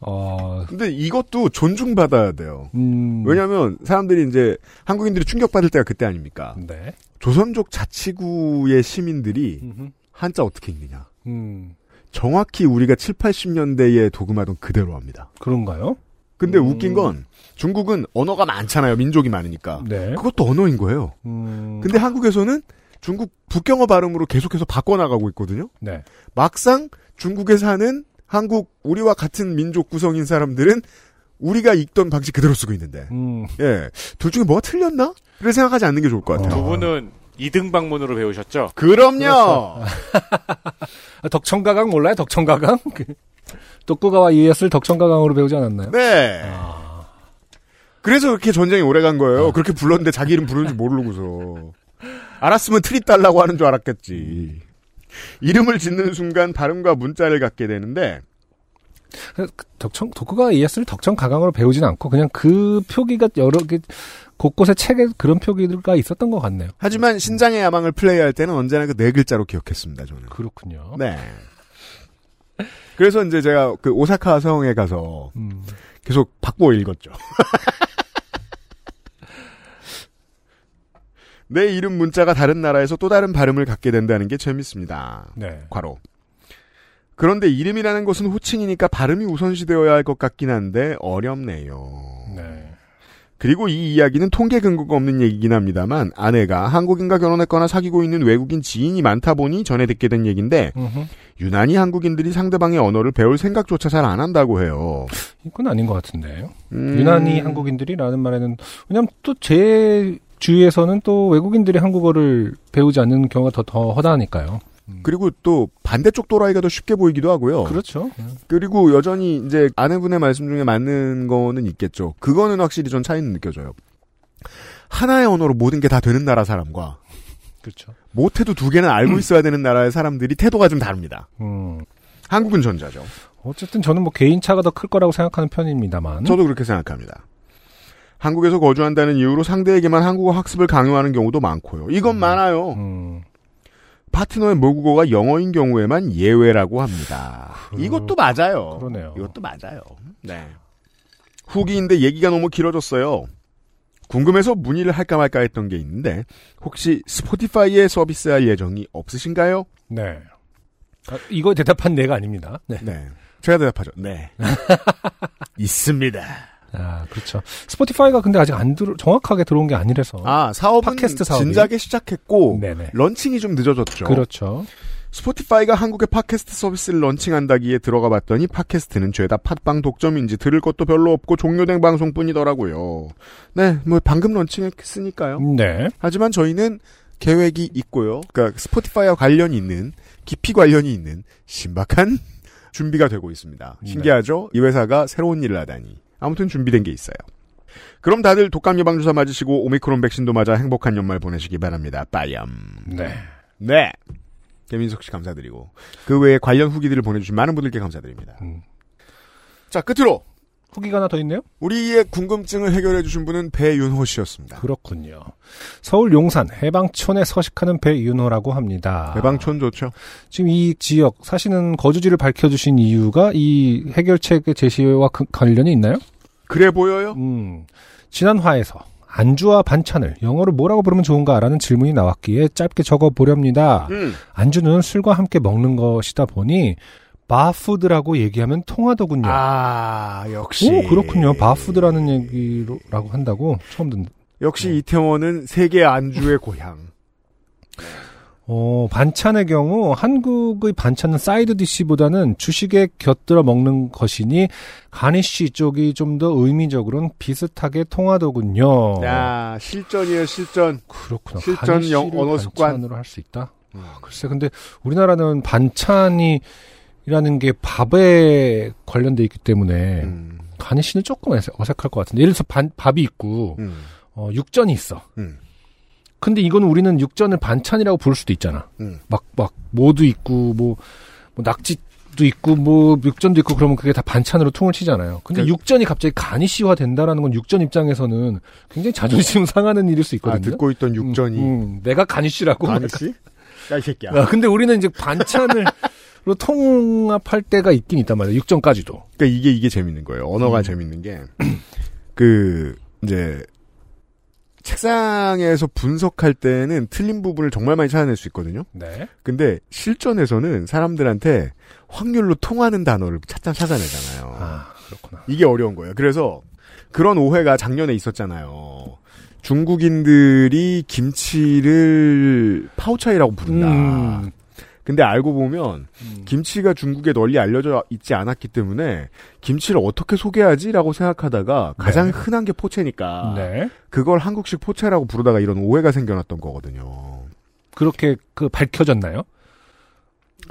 어, 근데 이것도 존중받아야 돼요. 음. 왜냐하면 사람들이 이제 한국인들이 충격받을 때가 그때 아닙니까? 네. 조선족 자치구의 시민들이 음흠. 한자 어떻게 읽느냐? 음. 정확히 우리가 7, 80년대에 도금하던 그대로 합니다. 그런가요? 근데 음. 웃긴 건 중국은 언어가 많잖아요. 민족이 많으니까. 네. 그것도 언어인 거예요. 음. 근데 한국에서는 중국 북경어 발음으로 계속해서 바꿔나가고 있거든요. 네. 막상 중국에 사는 한국 우리와 같은 민족 구성인 사람들은 우리가 읽던 방식 그대로 쓰고 있는데 음. 예. 둘 중에 뭐가 틀렸나? 를 생각하지 않는 게 좋을 것 같아요. 두 분은 이등 방문으로 배우셨죠? 그럼요. 그렇죠. 아, 덕천가강 몰라요? 덕천가강? 그 독구가와 이에스를 덕천가강으로 배우지 않았나요? 네. 아. 그래서 그렇게 전쟁이 오래 간 거예요. 그렇게 불렀는데 자기 이름 부르는지 모르고서. 알았으면 트리 달라고 하는 줄 알았겠지. 이름을 짓는 순간 발음과 문자를 갖게 되는데 그 덕천 도쿠가와 이에야스를 덕천가강으로 배우진 않고 그냥 그 표기가 여러 개 곳곳에 책에 그런 표기가 있었던 것 같네요. 하지만 신장의 야망을 플레이할 때는 언제나 그 네 글자로 기억했습니다. 저는. 그렇군요. 네. 그래서 이제 제가 그 오사카 성에 가서 음. 계속 바꿔 읽었죠. 내 이름 문자가 다른 나라에서 또 다른 발음을 갖게 된다는 게 재밌습니다. 네. 과로. 그런데 이름이라는 것은 호칭이니까 발음이 우선시되어야 할 것 같긴 한데 어렵네요. 네. 그리고 이 이야기는 통계 근거가 없는 얘기긴 합니다만 아내가 한국인과 결혼했거나 사귀고 있는 외국인 지인이 많다 보니 전해 듣게 된 얘기인데 음흠. 유난히 한국인들이 상대방의 언어를 배울 생각조차 잘 안 한다고 해요. 이건 아닌 것 같은데요. 음, 유난히 한국인들이라는 말에는 왜냐하면 또 제 주위에서는 또 외국인들이 한국어를 배우지 않는 경우가 더, 더 허다하니까요. 그리고 또 반대쪽 또라이가 더 쉽게 보이기도 하고요. 그렇죠. 그리고 여전히 이제 아내분의 말씀 중에 맞는 거는 있겠죠. 그거는 확실히 전 차이는 느껴져요. 하나의 언어로 모든 게 다 되는 나라 사람과 그렇죠. 못해도 두 개는 알고 있어야 되는 나라의 사람들이 태도가 좀 다릅니다. 음. 한국은 전자죠. 어쨌든 저는 뭐 개인차가 더 클 거라고 생각하는 편입니다만. 저도 그렇게 생각합니다. 한국에서 거주한다는 이유로 상대에게만 한국어 학습을 강요하는 경우도 많고요. 이건 많아요. 음. 파트너의 모국어가 영어인 경우에만 예외라고 합니다. 그러- 이것도 맞아요. 그러네요. 이것도 맞아요. 네. 후기인데 얘기가 너무 길어졌어요. 궁금해서 문의를 할까 말까 했던 게 있는데 혹시 스포티파이에 서비스할 예정이 없으신가요? 네. 아, 이거 대답한 내가 아닙니다. 네. 네. 제가 대답하죠. 네. 있습니다. 아, 그렇죠. 스포티파이가 근데 아직 안 들어, 정확하게 들어온 게 아니라서. 아, 사업은 팟캐스트 사업이. 진작에 시작했고 네네. launching이 좀 늦어졌죠. 그렇죠. 스포티파이가 한국의 팟캐스트 서비스를 launching한다기에 들어가 봤더니 팟캐스트는 죄다 팟빵 독점인지 들을 것도 별로 없고 종료된 방송뿐이더라고요. 네, 뭐 방금 launching했으니까요. 네. 하지만 저희는 계획이 있고요. 그러니까 스포티파이와 관련이 있는 깊이 관련이 있는 신박한 준비가 되고 있습니다. 네. 신기하죠? 이 회사가 새로운 일을 하다니. 아무튼 준비된 게 있어요. 그럼 다들 독감 예방 주사 맞으시고 오미크론 백신도 맞아 행복한 연말 보내시기 바랍니다. 빠염. 네. 네. 개민석 씨 감사드리고 그 외에 관련 후기들을 보내주신 많은 분들께 감사드립니다. 음. 자 끝으로 후기가 하나 더 있네요? 우리의 궁금증을 해결해 주신 분은 배윤호 씨였습니다. 그렇군요. 서울 용산 해방촌에 서식하는 배윤호라고 합니다. 해방촌 좋죠. 지금 이 지역 사시는 거주지를 밝혀주신 이유가 이 해결책의 제시와 그 관련이 있나요? 그래 보여요? 음, 지난 화에서 안주와 반찬을 영어로 뭐라고 부르면 좋은가라는 질문이 나왔기에 짧게 적어 보렵니다. 음. 안주는 술과 함께 먹는 것이다 보니 바푸드라고 얘기하면 통하더군요. 아 역시. 오, 그렇군요. 바푸드라는 얘기라고 한다고 처음 듣는. 역시 이태원은 세계 안주의 고향. 어, 반찬의 경우 한국의 반찬은 side dish보다는 주식에 곁들여 먹는 것이니 garnish 쪽이 좀 더 의미적으로는 비슷하게 통하더군요. 야 실전이에요 실전. 그렇구나. 실전 영- 언어 습관. 반찬으로 할 수 있다. 아, 글쎄, 근데 우리나라는 반찬이 라는 게 밥에 관련돼 있기 때문에 음. garnish는 조금 어색- 어색할 것 같은데 예를 들어서 반- 밥이 있고 음. 어, 육전이 있어. 음. 근데 이거는 우리는 육전을 반찬이라고 부를 수도 있잖아. 음. 막, 막, 모도 있고, 뭐, 뭐 낙지도 있고, 뭐, 육전도 있고, 그러면 그게 다 반찬으로 통을 치잖아요. 근데 그러니까- 육전이 갑자기 가니쉬화 된다라는 건 육전 입장에서는 굉장히 자존심 상하는 일일 수아 있거든요. 듣고 있던 육전이. 음, 음, 내가 가니쉬라고. 아니씨? 야이 새끼야. 아, 근데 우리는 이제 반찬을, 통합할 때가 있긴 있단 말이에요. 육전까지도. 그러니까 이게 이게 재밌는 거예요. 언어가 음. 재밌는 게 그 이제 책상에서 분석할 때는 틀린 부분을 정말 많이 찾아낼 수 있거든요. 네. 근데 실전에서는 사람들한테 확률로 통하는 단어를 찾아 찾아내잖아요. 아, 그렇구나. 이게 어려운 거예요. 그래서 그런 오해가 작년에 있었잖아요. 중국인들이 김치를 파우차이라고 부른다. 음. 근데 알고 보면 음. 김치가 중국에 널리 알려져 있지 않았기 때문에 김치를 어떻게 소개하지라고 생각하다가 가장 네. 흔한 게 포체니까 네. 그걸 한국식 포체라고 부르다가 이런 오해가 생겨났던 거거든요. 그렇게 그 밝혀졌나요?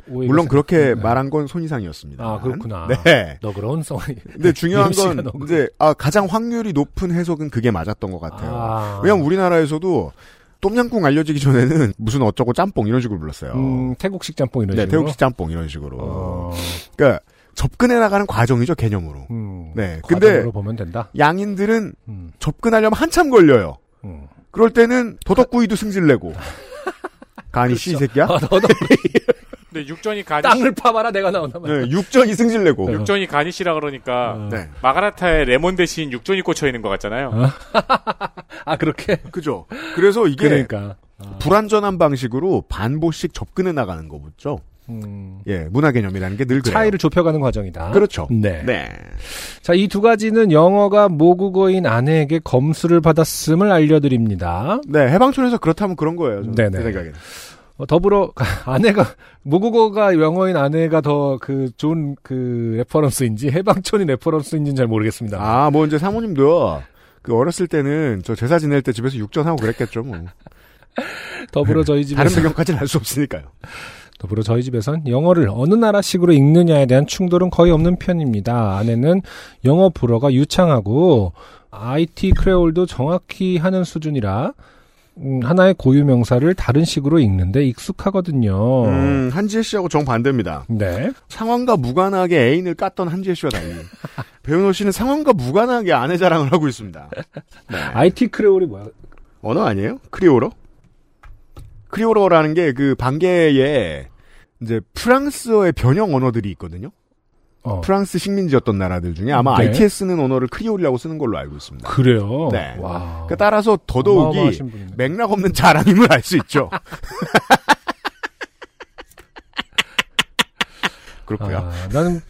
물론 생- 그렇게 네. 말한 건 손이상이었습니다. 아, 그렇구나. 네. 너그러운 성. 근데 중요한 건. 이제 아, 가장 확률이 높은 해석은 그게 맞았던 것 같아요. 아. 왜냐면 우리나라에서도 똠양꿍 알려지기 전에는 무슨 어쩌고 짬뽕 이런 식으로 불렀어요. 음, 태국식 짬뽕 이런 네, 식으로. 태국식 짬뽕 이런 식으로. 어, 그러니까 접근해 나가는 과정이죠 개념으로. 음. 네, 근데 과정으로 보면 된다. 양인들은 음. 접근하려면 한참 걸려요. 음. 그럴 때는 도덕구이도 승질내고. 가니 씨, 이 새끼야? 아, 너도 근데 육전이 가니 땅을 파봐라 내가 나온다 말이야. 네, 육전이 승질 내고. 육전이 가니시라 그러니까 어. 네. 마가라타에 레몬 대신 육전이 꽂혀 있는 것 같잖아요. 아, 그렇게? 그죠. 그래서 이게 그러니까. 불완전한 방식으로 반보씩 접근해 나가는 거죠. 음. 예, 문화 개념이라는 게 늘 그래요. 차이를 좁혀가는 과정이다. 그렇죠. 네. 네. 자, 이 두 가지는 영어가 모국어인 아내에게 검수를 받았음을 알려드립니다. 네, 해방촌에서 그렇다면 그런 거예요. 네네. 제 생각에는. 어, 더불어 아내가 모국어가 영어인 아내가 더 그 좋은 그 reference인지 해방촌이 reference인지는 잘 모르겠습니다. 아, 뭐 이제 사모님도요. 그 어렸을 때는 저 제사 지낼 때 집에서 육전하고 그랬겠죠, 뭐. 더불어 저희 다른 집에서 배경까지는 알 수 없으니까요. 더불어 저희 집에선 영어를 어느 나라식으로 읽느냐에 대한 충돌은 거의 없는 편입니다. 아내는 영어 불어가 유창하고 IT 크레올도 정확히 하는 수준이라 음, 하나의 고유 명사를 다른 식으로 읽는데 익숙하거든요. 음, 한지혜 씨하고 정반대입니다. 네. 상황과 무관하게 애인을 깠던 한지혜 씨와 달리. 배은호 씨는 상황과 무관하게 아내 자랑을 하고 있습니다. 네. IT 크레올이 뭐야? 언어 아니에요? Creole로? Creole로라는 게 그 방계에 이제 프랑스어의 변형 언어들이 있거든요. 어. 프랑스 식민지였던 나라들 중에 아마 네. 아이티에 쓰는 언어를 Creole이라고 쓰는 걸로 알고 있습니다. 그래요. 네. 와. 그러니까 따라서 더더욱이. 맥락 없는 자랑임을 알 수 있죠. 그렇고요. 아, 나는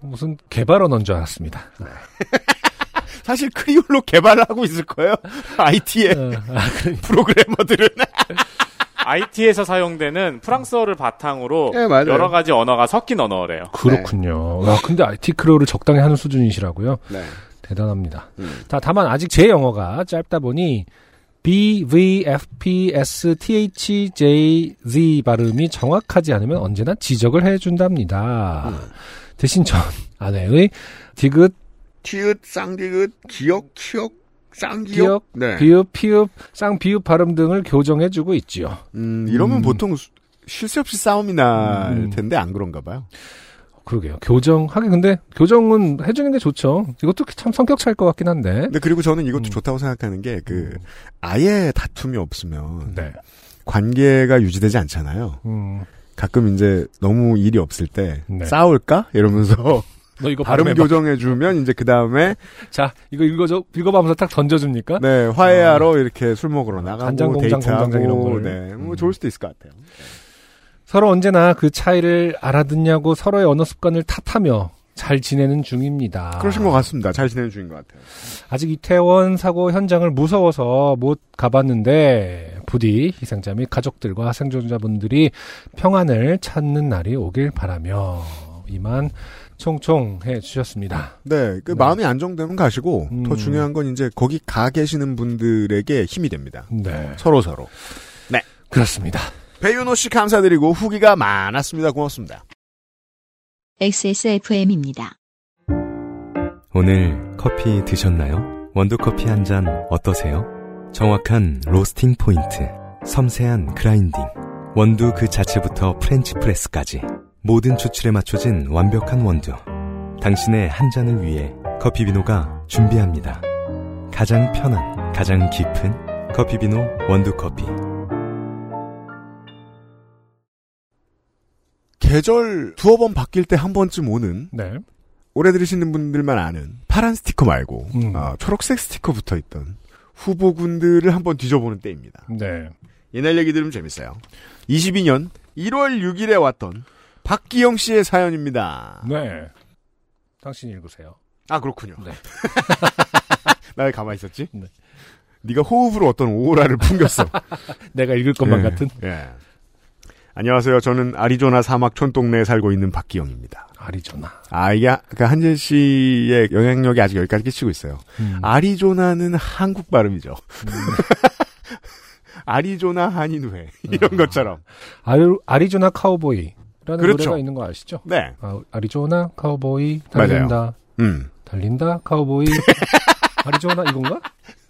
무슨 개발 언어인 줄 알았습니다. 사실 Creole로 개발을 하고 있을 거예요. IT의 어, 아, 그러니까. 프로그래머들은. IT에서 사용되는 프랑스어를 바탕으로 네. 여러 가지 언어가 섞인 언어래요. 그렇군요. 야, 근데 IT 크레올을 적당히 하는 수준이시라고요? 네. 대단합니다. 음. 다, 다만 아직 제 영어가 짧다 보니 B, V, F, P, S, T, H, J, Z 발음이 정확하지 않으면 언제나 지적을 해준답니다. 음. 대신 전 아내의 디귿, 티읕, 쌍디귿, 기역, 키역, 쌍기역. 기역, 네. 비읍, 피읍, 쌍비읍 발음 등을 교정해주고 있지요. 음, 이러면 음. 보통 쉴 새 없이 싸움이 날 음. 텐데 안 그런가 봐요. 그러게요. 교정, 하긴 근데 교정은 해주는 게 좋죠. 이것도 참 성격 차일 것 같긴 한데. 근데 그리고 저는 이것도 음. 좋다고 생각하는 게 그 아예 다툼이 없으면 네. 관계가 유지되지 않잖아요. 음, 가끔 이제 너무 일이 없을 때 네. 싸울까 이러면서 너 이거 발음 발음해봐. 교정해 주면 이제 그 다음에 자, 이거 읽어줘, 읽어보면서 딱 던져줍니까? 네 화해하러 이렇게 술 먹으러 나가고 간장 공장 공장장 이런 걸. 네, 뭐 음. 좋을 수도 있을 것 같아요. 서로 언제나 그 차이를 알아듣냐고 서로의 언어 습관을 탓하며 잘 지내는 중입니다. 그러신 것 같습니다. 잘 지내는 중인 것 같아요. 아직 이태원 사고 현장을 무서워서 못 가봤는데 부디 희생자 및 가족들과 생존자분들이 평안을 찾는 날이 오길 바라며 이만 총총 해 주셨습니다. 네, 그 네. 마음이 안정되면 가시고 음. 더 중요한 건 이제 거기 가 계시는 분들에게 힘이 됩니다. 네, 서로 서로. 그렇습니다. 배윤호 씨 감사드리고 후기가 많았습니다. 고맙습니다. XSFM입니다. 오늘 커피 드셨나요? 원두커피 한 잔 어떠세요? 정확한 로스팅 포인트, 섬세한 그라인딩, 원두 그 자체부터 프렌치 프레스까지 모든 추출에 맞춰진 완벽한 원두. 당신의 한 잔을 위해 커피비노가 준비합니다. 가장 편한, 가장 깊은 커피비노 원두커피. 계절 두어 번 바뀔 때 한 번쯤 오는 네. 오래 들으시는 분들만 아는 파란 스티커 말고 음. 아, 초록색 스티커 붙어 있던 후보군들을 한번 뒤져보는 때입니다. 네. 옛날 얘기 들으면 재밌어요. 22년 1월 6일에 왔던 박기영 씨의 사연입니다. 네. 당신이 읽으세요. 아 그렇군요. 네. 나 왜 가만히 있었지? 네. 네가 호흡으로 어떤 오라를 풍겼어. 내가 읽을 것만 예, 같은. 예. 안녕하세요. 저는 아리조나 사막 촌동네에 살고 있는 박기영입니다. 아리조나. 아, 이게, 그, 한재 씨의 영향력이 아직 여기까지 끼치고 있어요. 음. 아리조나는 한국 발음이죠. 아리조나 한인회. 이런 것처럼. 아리, 아리조나 카우보이 라는 그렇죠. 노래가 있는 거 아시죠? 네. 아, 아리조나 카우보이 달린다. 음. 달린다 카우보이. 아리조나 이건가?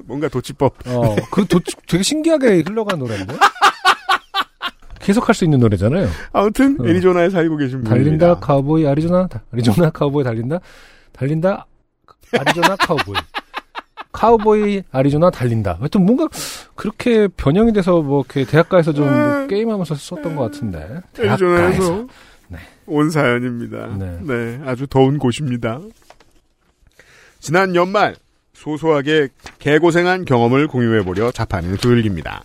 뭔가 도치법. 어, 그 도, 되게 신기하게 흘러간 노래인데. 계속 할 수 있는 노래잖아요. 아무튼, 어. 애리조나에 살고 계신 분입니다. 달린다 카우보이 아리조나 다- 아리조나 카우보이 달린다 달린다 아리조나 카우보이 카우보이 아리조나 달린다. 하여튼 뭔가 그렇게 변형이 돼서 뭐 이렇게 대학가에서 좀 뭐 게임하면서 썼던 것 같은데. 애리조나에서 네. 온 사연입니다. 네. 네. 아주 더운 곳입니다. 지난 연말 소소하게 개고생한 경험을 공유해보려 자판을 돌립니다.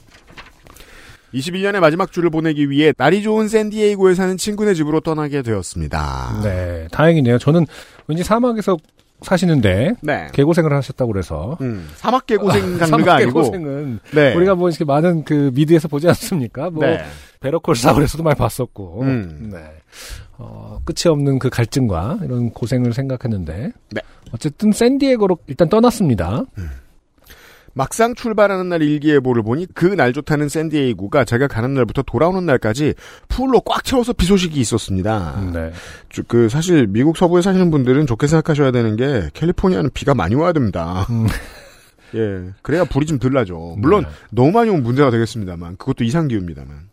21년의 마지막 주를 보내기 위해 날이 좋은 샌디에이고에 사는 친구네 집으로 떠나게 되었습니다. 네, 다행이네요. 저는 왠지 사막에서 사시는데 네. 개고생을 하셨다고 그래서 음, 사막 개고생 장르가 사막 아니고 개고생은 네. 우리가 뭐 이렇게 많은 그 미드에서 보지 않습니까? 뭐 네. Better Call Saul에서도 많이 봤었고, 음. 네. 어, 끝이 없는 그 갈증과 이런 고생을 생각했는데, 네. 어쨌든 샌디에고로 일단 떠났습니다. 막상 출발하는 날 일기예보를 보니 그 날 좋다는 샌디에이고가 제가 가는 날부터 돌아오는 날까지 풀로 꽉 채워서 비 소식이 있었습니다. 네. 주- 그 사실 미국 서부에 사시는 분들은 좋게 생각하셔야 되는 게 캘리포니아는 비가 많이 와야 됩니다. 음. 예, 그래야 불이 좀 덜 나죠. 물론 네. 너무 많이 오면 문제가 되겠습니다만 그것도 이상 기후입니다만.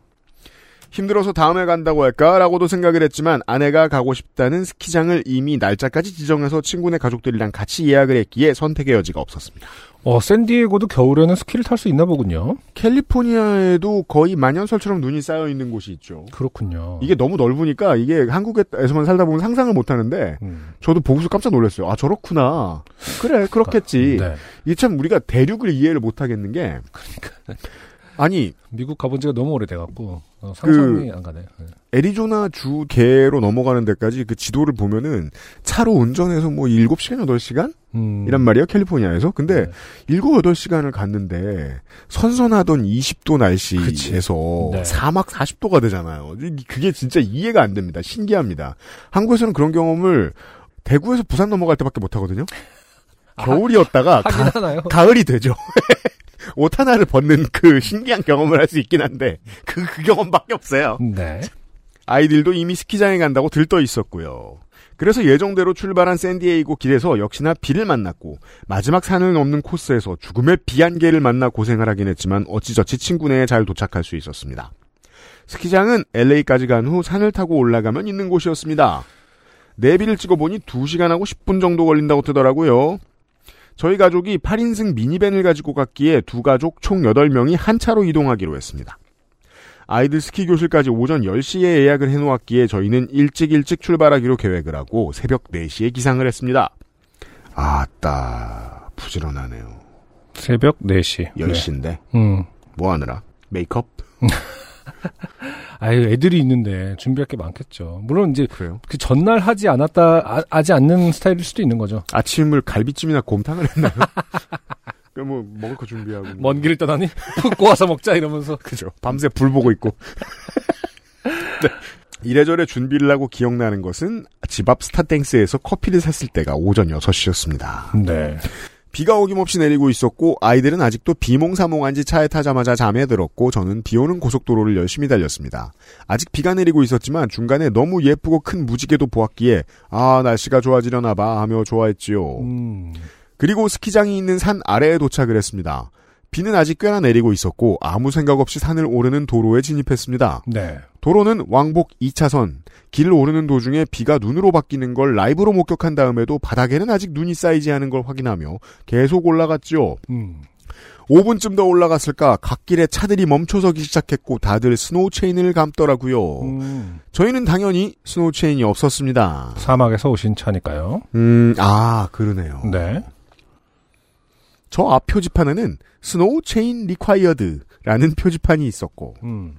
힘들어서 다음에 간다고 할까라고도 생각을 했지만 아내가 가고 싶다는 스키장을 이미 날짜까지 지정해서 친구네 가족들이랑 같이 예약을 했기에 선택의 여지가 없었습니다. 어, 샌디에고도 겨울에는 스키를 탈 수 있나 보군요. 캘리포니아에도 거의 만연설처럼 눈이 쌓여 있는 곳이 있죠. 그렇군요. 이게 너무 넓으니까 이게 한국에서만 살다 보면 상상을 못 하는데 음. 저도 보고서 깜짝 놀랐어요. 아 저렇구나. 그래 그렇겠지. 네. 이게 참 우리가 대륙을 이해를 못 하겠는 게 아니 미국 가본 지가 너무 오래돼 갖고, 어, 그 상상이 안 가네. 네. 애리조나 주계로 넘어가는 데까지 그 지도를 보면은 차로 운전해서 뭐 7시간 8시간 음. 이란 말이에요 캘리포니아에서. 근데 네. 7, 8시간을 갔는데 선선하던 20도 날씨에서 네. 사막 40도가 되잖아요. 이- 그게 진짜 이해가 안 됩니다. 신기합니다. 한국에서는 그런 경험을 대구에서 부산 넘어갈 때밖에 못 하거든요. 겨울이었다가 아, 하긴 하나요? 가을이 되죠. 옷 하나를 벗는 그 신기한 경험을 할 수 있긴 한데 그, 그 경험밖에 없어요. 네. 아이들도 이미 스키장에 간다고 들떠 있었고요. 그래서 예정대로 출발한 샌디에이고 길에서 역시나 비를 만났고 마지막 산을 넘는 코스에서 죽음의 비안개를 만나 고생을 하긴 했지만 어찌저찌 친구네에 잘 도착할 수 있었습니다. 스키장은 LA까지 간 후 산을 타고 올라가면 있는 곳이었습니다. 내비를 찍어보니 2시간하고 10분 정도 걸린다고 뜨더라고요. 저희 가족이 8인승 미니밴을 가지고 갔기에 두 가족 총 8명이 한 차로 이동하기로 했습니다. 아이들 스키 교실까지 오전 10시에 예약을 해놓았기에 저희는 일찍 일찍 출발하기로 계획을 하고 새벽 4시에 기상을 했습니다. 아따 부지런하네요. 새벽 4시. 10시인데 음. 뭐 하느라? 메이크업? 아유, 애들이 있는데 준비할 게 많겠죠. 물론 이제 그래요? 그 전날 하지 않았다, 아, 하지 않는 스타일일 수도 있는 거죠. 아침을 갈비찜이나 곰탕을 했나요? 그뭐 먹을 거 준비하고 뭐. 먼 길을 떠나니 푹 꼬아서 먹자 이러면서. 그죠. 밤새 불 보고 있고. 네. 이래저래 준비를 하고 기억나는 것은 집 앞 스타땡스에서 커피를 샀을 때가 오전 6시였습니다. 네. 비가 어김없이 내리고 있었고 아이들은 아직도 비몽사몽한 지 차에 타자마자 잠에 들었고 저는 비 오는 고속도로를 열심히 달렸습니다. 아직 비가 내리고 있었지만 중간에 너무 예쁘고 큰 무지개도 보았기에 아 날씨가 좋아지려나 봐 하며 좋아했지요. 음. 그리고 스키장이 있는 산 아래에 도착을 했습니다. 비는 아직 꽤나 내리고 있었고 아무 생각 없이 산을 오르는 도로에 진입했습니다. 네. 도로는 왕복 2차선. 길을 오르는 도중에 비가 눈으로 바뀌는 걸 라이브로 목격한 다음에도 바닥에는 아직 눈이 쌓이지 않은 걸 확인하며 계속 올라갔지요. 음. 5분쯤 더 올라갔을까 갓길에 차들이 멈춰서기 시작했고 다들 스노우 체인을 감더라고요. 음, 저희는 당연히 스노우 체인이 없었습니다. 사막에서 오신 차니까요. 음, 아, 그러네요. 네. 저 앞 표지판에는 스노우 체인 required라는 표지판이 있었고 음,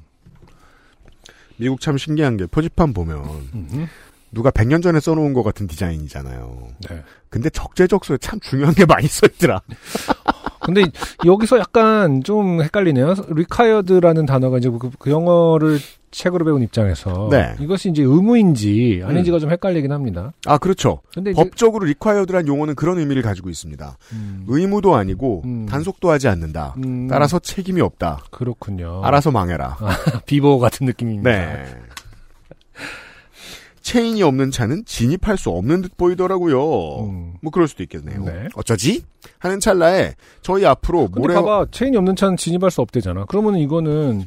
미국 참 신기한 게 표지판 보면 음, 누가 100년 전에 써놓은 것 같은 디자인이잖아요. 네. 근데 적재적소에 참 중요한 게 많이 써있더라. 근데 여기서 약간 좀 헷갈리네요. required라는 단어가 이제 그, 그 영어를 책으로 배운 입장에서 네. 이것이 이제 의무인지 아닌지가 좀 헷갈리긴 합니다. 아, 그렇죠. 근데 법적으로 required란 용어는 그런 의미를 가지고 있습니다. 음, 의무도 아니고 음. 단속도 하지 않는다. 음, 따라서 책임이 없다. 그렇군요. 알아서 망해라. 비보 같은 느낌입니다. 네. 체인이 없는 차는 진입할 수 없는 듯 보이더라고요. 음. 뭐 그럴 수도 있겠네요. 네. 어쩌지? 하는 찰나에 저희 앞으로 모래 봐봐 체인이 없는 차는 진입할 수 없대잖아. 그러면 이거는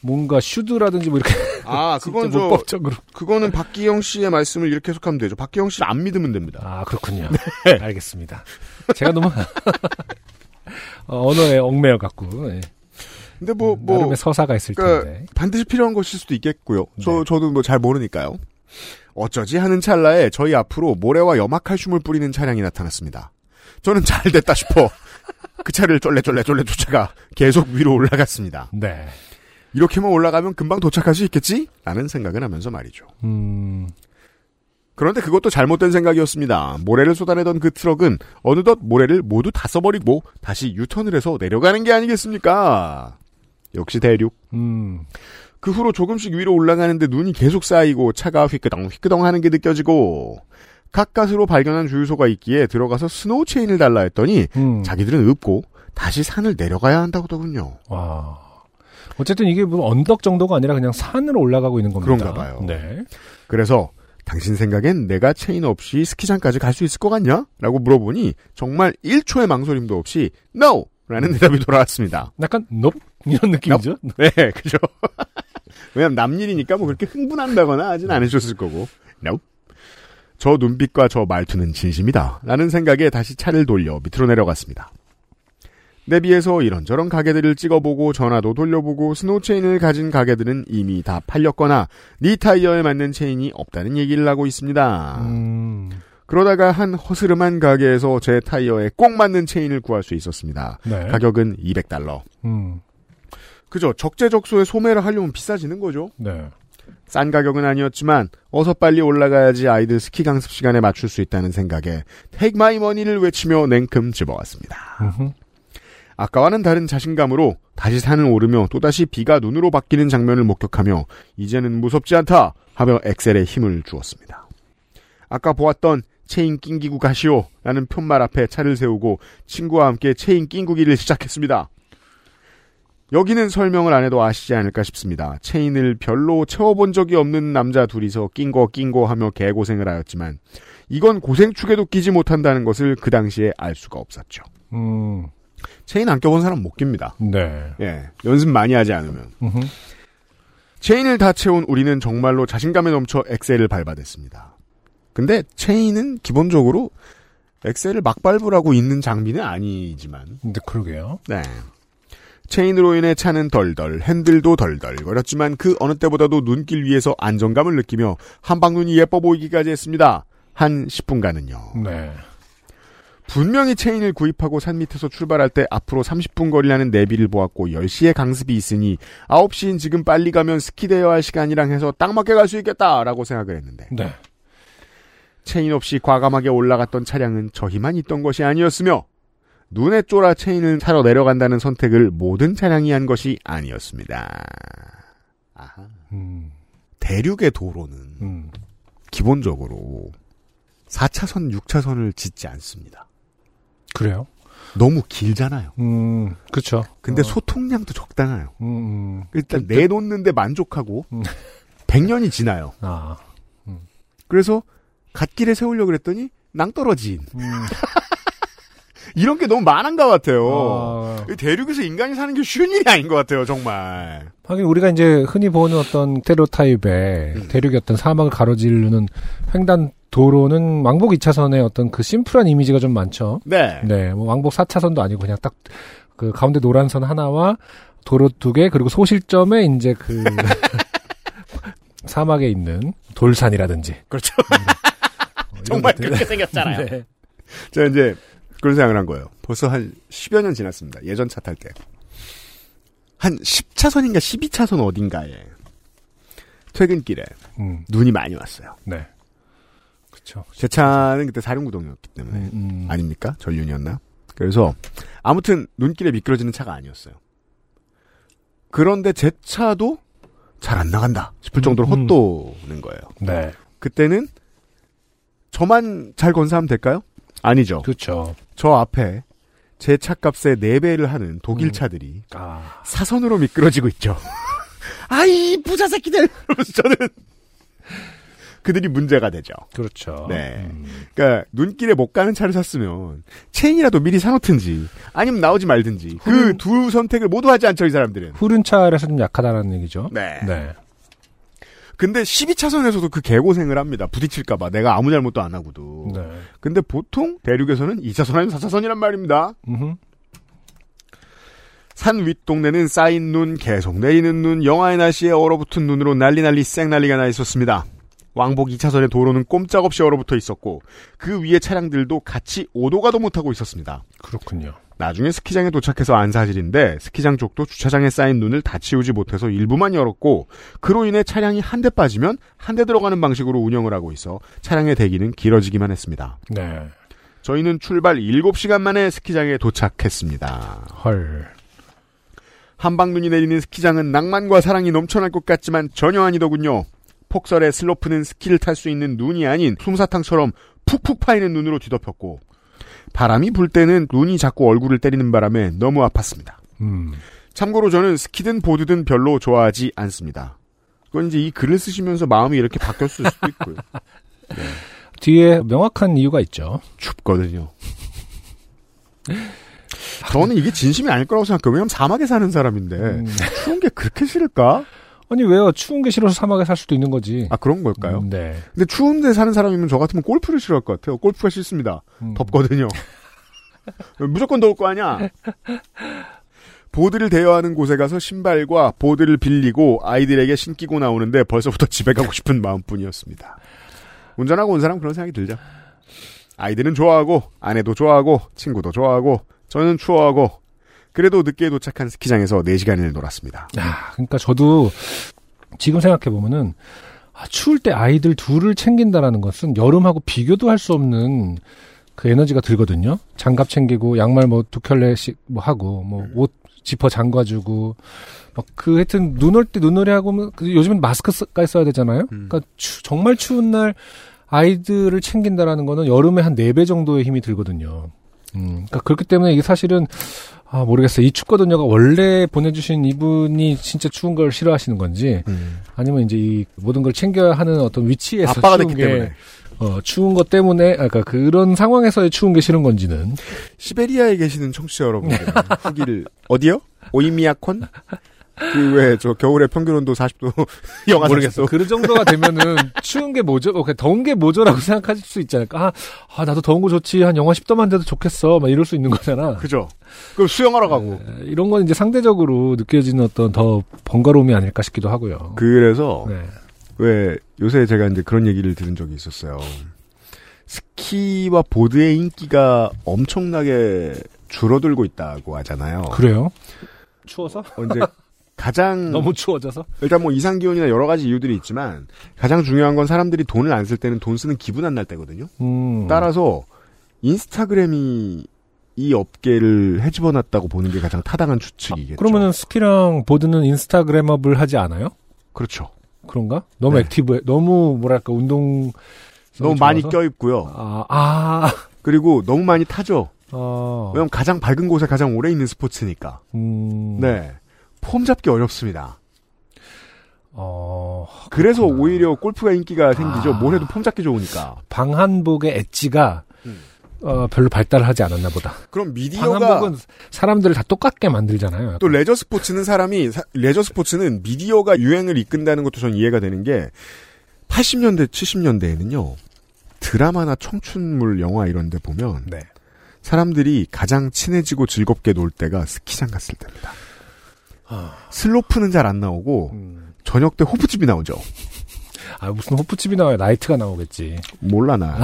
뭔가 슈드라든지 뭐 이렇게 아 그건 저 문법적으로 그거는 박기영 씨의 말씀을 이렇게 해석하면 되죠. 박기영 씨를 안 믿으면 됩니다. 아 그렇군요. 알겠습니다. 제가 너무 어, 언어에 얽매여 갖고 예. 근데 뭐 뭐 나름의 서사가 있을 그러니까 텐데. 반드시 필요한 것일 수도 있겠고요. 저 네. 저도 뭐 잘 모르니까요. 어쩌지 하는 찰나에 저희 앞으로 모래와 염화칼슘을 뿌리는 차량이 나타났습니다. 저는 잘 됐다 싶어 그 차를 쫄래쫄래 쫄래 쫓아가 계속 위로 올라갔습니다. 네. 이렇게만 올라가면 금방 도착할 수 있겠지? 라는 생각을 하면서 말이죠. 음, 그런데 그것도 잘못된 생각이었습니다. 모래를 쏟아내던 그 트럭은 어느덧 모래를 모두 다 써버리고 다시 유턴을 해서 내려가는 게 아니겠습니까? 역시 대륙. 음, 그 후로 조금씩 위로 올라가는데 눈이 계속 쌓이고 차가 휘끄덩 휘끄덩 하는 게 느껴지고 가까스로 발견한 주유소가 있기에 들어가서 스노우 체인을 달라 했더니 음. 자기들은 없고 다시 산을 내려가야 한다고더군요. 와. 어쨌든 이게 뭐 언덕 정도가 아니라 그냥 산으로 올라가고 있는 겁니다. 그런가 봐요. 네. 그래서 당신 생각엔 내가 체인 없이 스키장까지 갈 수 있을 것 같냐? 라고 물어보니 정말 1초의 망설임도 없이 NO! 라는 대답이 돌아왔습니다. 약간 nope 이런 느낌이죠. 네, 그죠. 왜냐면 남 일이니까 뭐 그렇게 흥분한다거나 하진 않으셨을 거고. Nope. 저 눈빛과 저 말투는 진심이다. 라는 생각에 다시 차를 돌려 밑으로 내려갔습니다. 내비에서 이런저런 가게들을 찍어보고 전화도 돌려보고 스노우 체인을 가진 가게들은 이미 다 팔렸거나 네 타이어에 맞는 체인이 없다는 얘기를 하고 있습니다. 음, 그러다가 한 허스름한 가게에서 제 타이어에 꼭 맞는 체인을 구할 수 있었습니다. 네. 가격은 200달러. 음, 그죠? 적재적소에 소매를 하려면 비싸지는 거죠. 네. 싼 가격은 아니었지만 어서 빨리 올라가야지 아이들 스키 강습 시간에 맞출 수 있다는 생각에 Take my money를 외치며 냉큼 집어왔습니다. 아까와는 다른 자신감으로 다시 산을 오르며 또다시 비가 눈으로 바뀌는 장면을 목격하며 이제는 무섭지 않다 하며 엑셀에 힘을 주었습니다. 아까 보았던 체인 낑기고 가시오 라는 푯말 앞에 차를 세우고 친구와 함께 체인 낑구기를 시작했습니다. 여기는 설명을 안 해도 아시지 않을까 싶습니다. 체인을 별로 채워본 적이 없는 남자 둘이서 낑거 낑거 하며 개고생을 하였지만 이건 고생축에도 끼지 못한다는 것을 그 당시에 알 수가 없었죠. 음, 체인 안 껴본 사람 못 낍니다. 네. 예, 연습 많이 하지 않으면. 음흠. 체인을 다 채운 우리는 정말로 자신감에 넘쳐 엑셀을 밟아댔습니다. 근데 체인은 기본적으로 엑셀을 막 밟으라고 있는 장비는 아니지만, 근데 그러게요. 네. 체인으로 인해 차는 덜덜, 핸들도 덜덜 거렸지만 그 어느 때보다도 눈길 위에서 안정감을 느끼며 한방눈이 예뻐 보이기까지 했습니다. 한 10분간은요. 네. 분명히 체인을 구입하고 산 밑에서 출발할 때 앞으로 30분 거리라는 내비를 보았고 10시에 강습이 있으니 9시인 지금 빨리 가면 스키 대여 할 시간이랑 해서 딱 맞게 갈 수 있겠다라고 생각을 했는데 네. 체인 없이 과감하게 올라갔던 차량은 저희만 있던 것이 아니었으며 눈에 쫄아 체인을 사러 내려간다는 선택을 모든 차량이 한 것이 아니었습니다. 아하. 음, 대륙의 도로는 음. 기본적으로 4차선, 6차선을 짓지 않습니다. 그래요? 너무 길잖아요. 음, 그쵸. 근데 어. 소통량도 적당해요. 음, 음. 일단 내놓는데 만족하고 음. 100년이 지나요. 아, 그래서 갓길에 세우려고 그랬더니 낭떠러진. 음. 이런 게 너무 많은 것 같아요. 아, 이 대륙에서 인간이 사는 게 쉬운 일이 아닌 것 같아요, 정말. 하긴 우리가 이제 흔히 보는 어떤 테로타입의 음. 대륙의 어떤 사막을 가로지르는 횡단 도로는 왕복 2차선의 어떤 그 심플한 이미지가 좀 많죠. 네. 네, 뭐 왕복 4차선도 아니고 그냥 딱 그 가운데 노란 선 하나와 도로 두 개, 그리고 소실점에 이제 그 사막에 있는 돌산이라든지. 그렇죠. 어, 이런 정말. 그렇게 생겼잖아요. 네. 제가 이제 그런 생각을 한 거예요. 벌써 한 10여 년 지났습니다. 예전 차 탈 때. 한 10차선인가 12차선 어딘가에 퇴근길에 음, 눈이 많이 왔어요. 네. 그쵸. 제 차는 그때 사륜구동이었기 때문에 음, 음. 아닙니까? 전륜이었나? 그래서 아무튼 눈길에 미끄러지는 차가 아니었어요. 그런데 제 차도 잘 안 나간다 싶을 정도로 음. 헛도는 거예요. 네. 그때는 저만 잘 건사하면 될까요? 아니죠. 그렇죠. 저 앞에 제 차값의 4배를 하는 독일 음. 차들이 아, 사선으로 미끄러지고 있죠. 아이 부자 새끼들. 그러면서 저는 그들이 문제가 되죠. 그렇죠. 네. 음. 그러니까 눈길에 못 가는 차를 샀으면 체인이라도 미리 사놓든지 아니면 나오지 말든지 그 음. 두 선택을 모두 하지 않죠 이 사람들은. 후륜 차라서 좀 약하다는 얘기죠. 네. 네. 근데 12차선에서도 그 개고생을 합니다. 부딪힐까봐 내가 아무 잘못도 안 하고도. 네. 근데 보통 대륙에서는 2차선 아니면 4차선이란 말입니다. 음흠. 산 윗동네는 쌓인 눈, 계속 내리는 눈, 영하의 날씨에 얼어붙은 눈으로 난리 난리 쌩난리가 나 있었습니다. 왕복 2차선의 도로는 꼼짝없이 얼어붙어 있었고 그 위에 차량들도 같이 오도가도 못하고 있었습니다. 그렇군요. 나중에 스키장에 도착해서 안 사실인데 스키장 쪽도 주차장에 쌓인 눈을 다 치우지 못해서 일부만 열었고 그로 인해 차량이 한 대 빠지면 한 대 들어가는 방식으로 운영을 하고 있어 차량의 대기는 길어지기만 했습니다. 네. 저희는 출발 7시간 만에 스키장에 도착했습니다. 헐. 한방눈이 내리는 스키장은 낭만과 사랑이 넘쳐날 것 같지만 전혀 아니더군요. 폭설의 슬로프는 스키를 탈 수 있는 눈이 아닌 솜사탕처럼 푹푹 파이는 눈으로 뒤덮였고 바람이 불 때는 눈이 자꾸 얼굴을 때리는 바람에 너무 아팠습니다. 음. 참고로 저는 스키든 보드든 별로 좋아하지 않습니다. 그건 이제 이 글을 쓰시면서 마음이 이렇게 바뀌었을 수도 있고요. 뒤에 명확한 이유가 있죠. 춥거든요. 저는 이게 진심이 아닐 거라고 생각해요. 왜냐면 사막에 사는 사람인데 음. 추운 게 그렇게 싫을까? 아니 왜요? 추운 게 싫어서 사막에 살 수도 있는 거지. 아 그런 걸까요? 음, 네. 근데 추운데 사는 사람이면 저 같으면 골프를 싫어할 것 같아요. 골프가 싫습니다. 음. 덥거든요. 무조건 더울 거 아니야. 보드를 대여하는 곳에 가서 신발과 보드를 빌리고 아이들에게 신기고 나오는데 벌써부터 집에 가고 싶은 마음뿐이었습니다. 운전하고 온 사람 그런 생각이 들죠. 아이들은 좋아하고 아내도 좋아하고 친구도 좋아하고 저는 추워하고 그래도 늦게 도착한 스키장에서 4시간을 놀았습니다. 야, 그러니까 저도 지금 생각해 보면은 아, 추울 때 아이들 둘을 챙긴다라는 것은 여름하고 비교도 할 수 없는 그 에너지가 들거든요. 장갑 챙기고 양말 뭐 두 켤레씩 뭐 하고 뭐옷 지퍼 잠가주고 막 그 하여튼 눈 올 때 눈놀이 하고 뭐, 그 요즘은 마스크까지 써야 되잖아요. 음. 그러니까 추- 정말 추운 날 아이들을 챙긴다라는 거는 여름에 한 네 배 정도의 힘이 들거든요. 음, 그러니까 그렇기 때문에 이게 사실은 아 모르겠어요. 이 춥거든요가 원래 보내주신 이분이 진짜 추운 걸 싫어하시는 건지 아니면 이제 이 모든 걸 챙겨야 하는 어떤 위치에서 아빠가 추운 됐기 게 때문에 어, 추운 것 때문에 아, 그러니까 그런 상황에서의 추운 게 싫은 건지는 시베리아에 계시는 청취자 여러분들 후기를 어디요? 오이미야콘? 그 왜 저 겨울에 평균 온도 40도 영하 모르겠어. 40도 그 정도가 되면은 추운 게 뭐죠? 어, 그냥 더운 게 뭐죠라고 생각하실 수 있지 않을까? 아, 아, 나도 더운 거 좋지. 한 영하 10도만 돼도 좋겠어. 막 이럴 수 있는 거잖아. 그죠? 그럼 수영하러 가고 에, 이런 건 이제 상대적으로 느껴지는 어떤 더 번거로움이 아닐까 싶기도 하고요. 그래서 네. 왜 요새 제가 이제 그런 얘기를 들은 적이 있었어요. 스키와 보드의 인기가 엄청나게 줄어들고 있다고 하잖아요. 그래요? 추워서? 언제 가장 너무 추워져서? 일단 뭐 이상 기온이나 여러 가지 이유들이 있지만 가장 중요한 건 사람들이 돈을 안 쓸 때는 돈 쓰는 기분 안 날 때거든요. 음. 따라서 인스타그램이 이 업계를 헤집어 놨다고 보는 게 가장 타당한 추측이겠죠. 그러면은 스키랑 보드는 인스타그램업을 하지 않아요? 그렇죠. 그런가? 너무 네. 액티브해. 너무 뭐랄까 운동 너무 많이 껴입고요. 아, 아, 그리고 너무 많이 타죠. 어, 왜냐면 가장 밝은 곳에 가장 오래 있는 스포츠니까. 음, 네. 폼 잡기 어렵습니다. 어, 그래서 그렇구나. 오히려 골프가 인기가 생기죠. 아. 뭘 해도 폼 잡기 좋으니까. 방한복의 엣지가 음. 어, 별로 발달하지 않았나 보다. 그럼 미디어가 방한복은 사람들을 다 똑같게 만들잖아요. 또 레저 스포츠는 사람이 사- 레저 스포츠는 미디어가 유행을 이끈다는 것도 전 이해가 되는 게 80년대 70년대에는요. 드라마나 청춘물 영화 이런 데 보면 네. 사람들이 가장 친해지고 즐겁게 놀 때가 스키장 갔을 때입니다. 슬로프는 잘 안 나오고 음. 저녁 때 호프집이 나오죠. 아 무슨 호프집이 나와요? 나이트가 나오겠지. 몰라 나.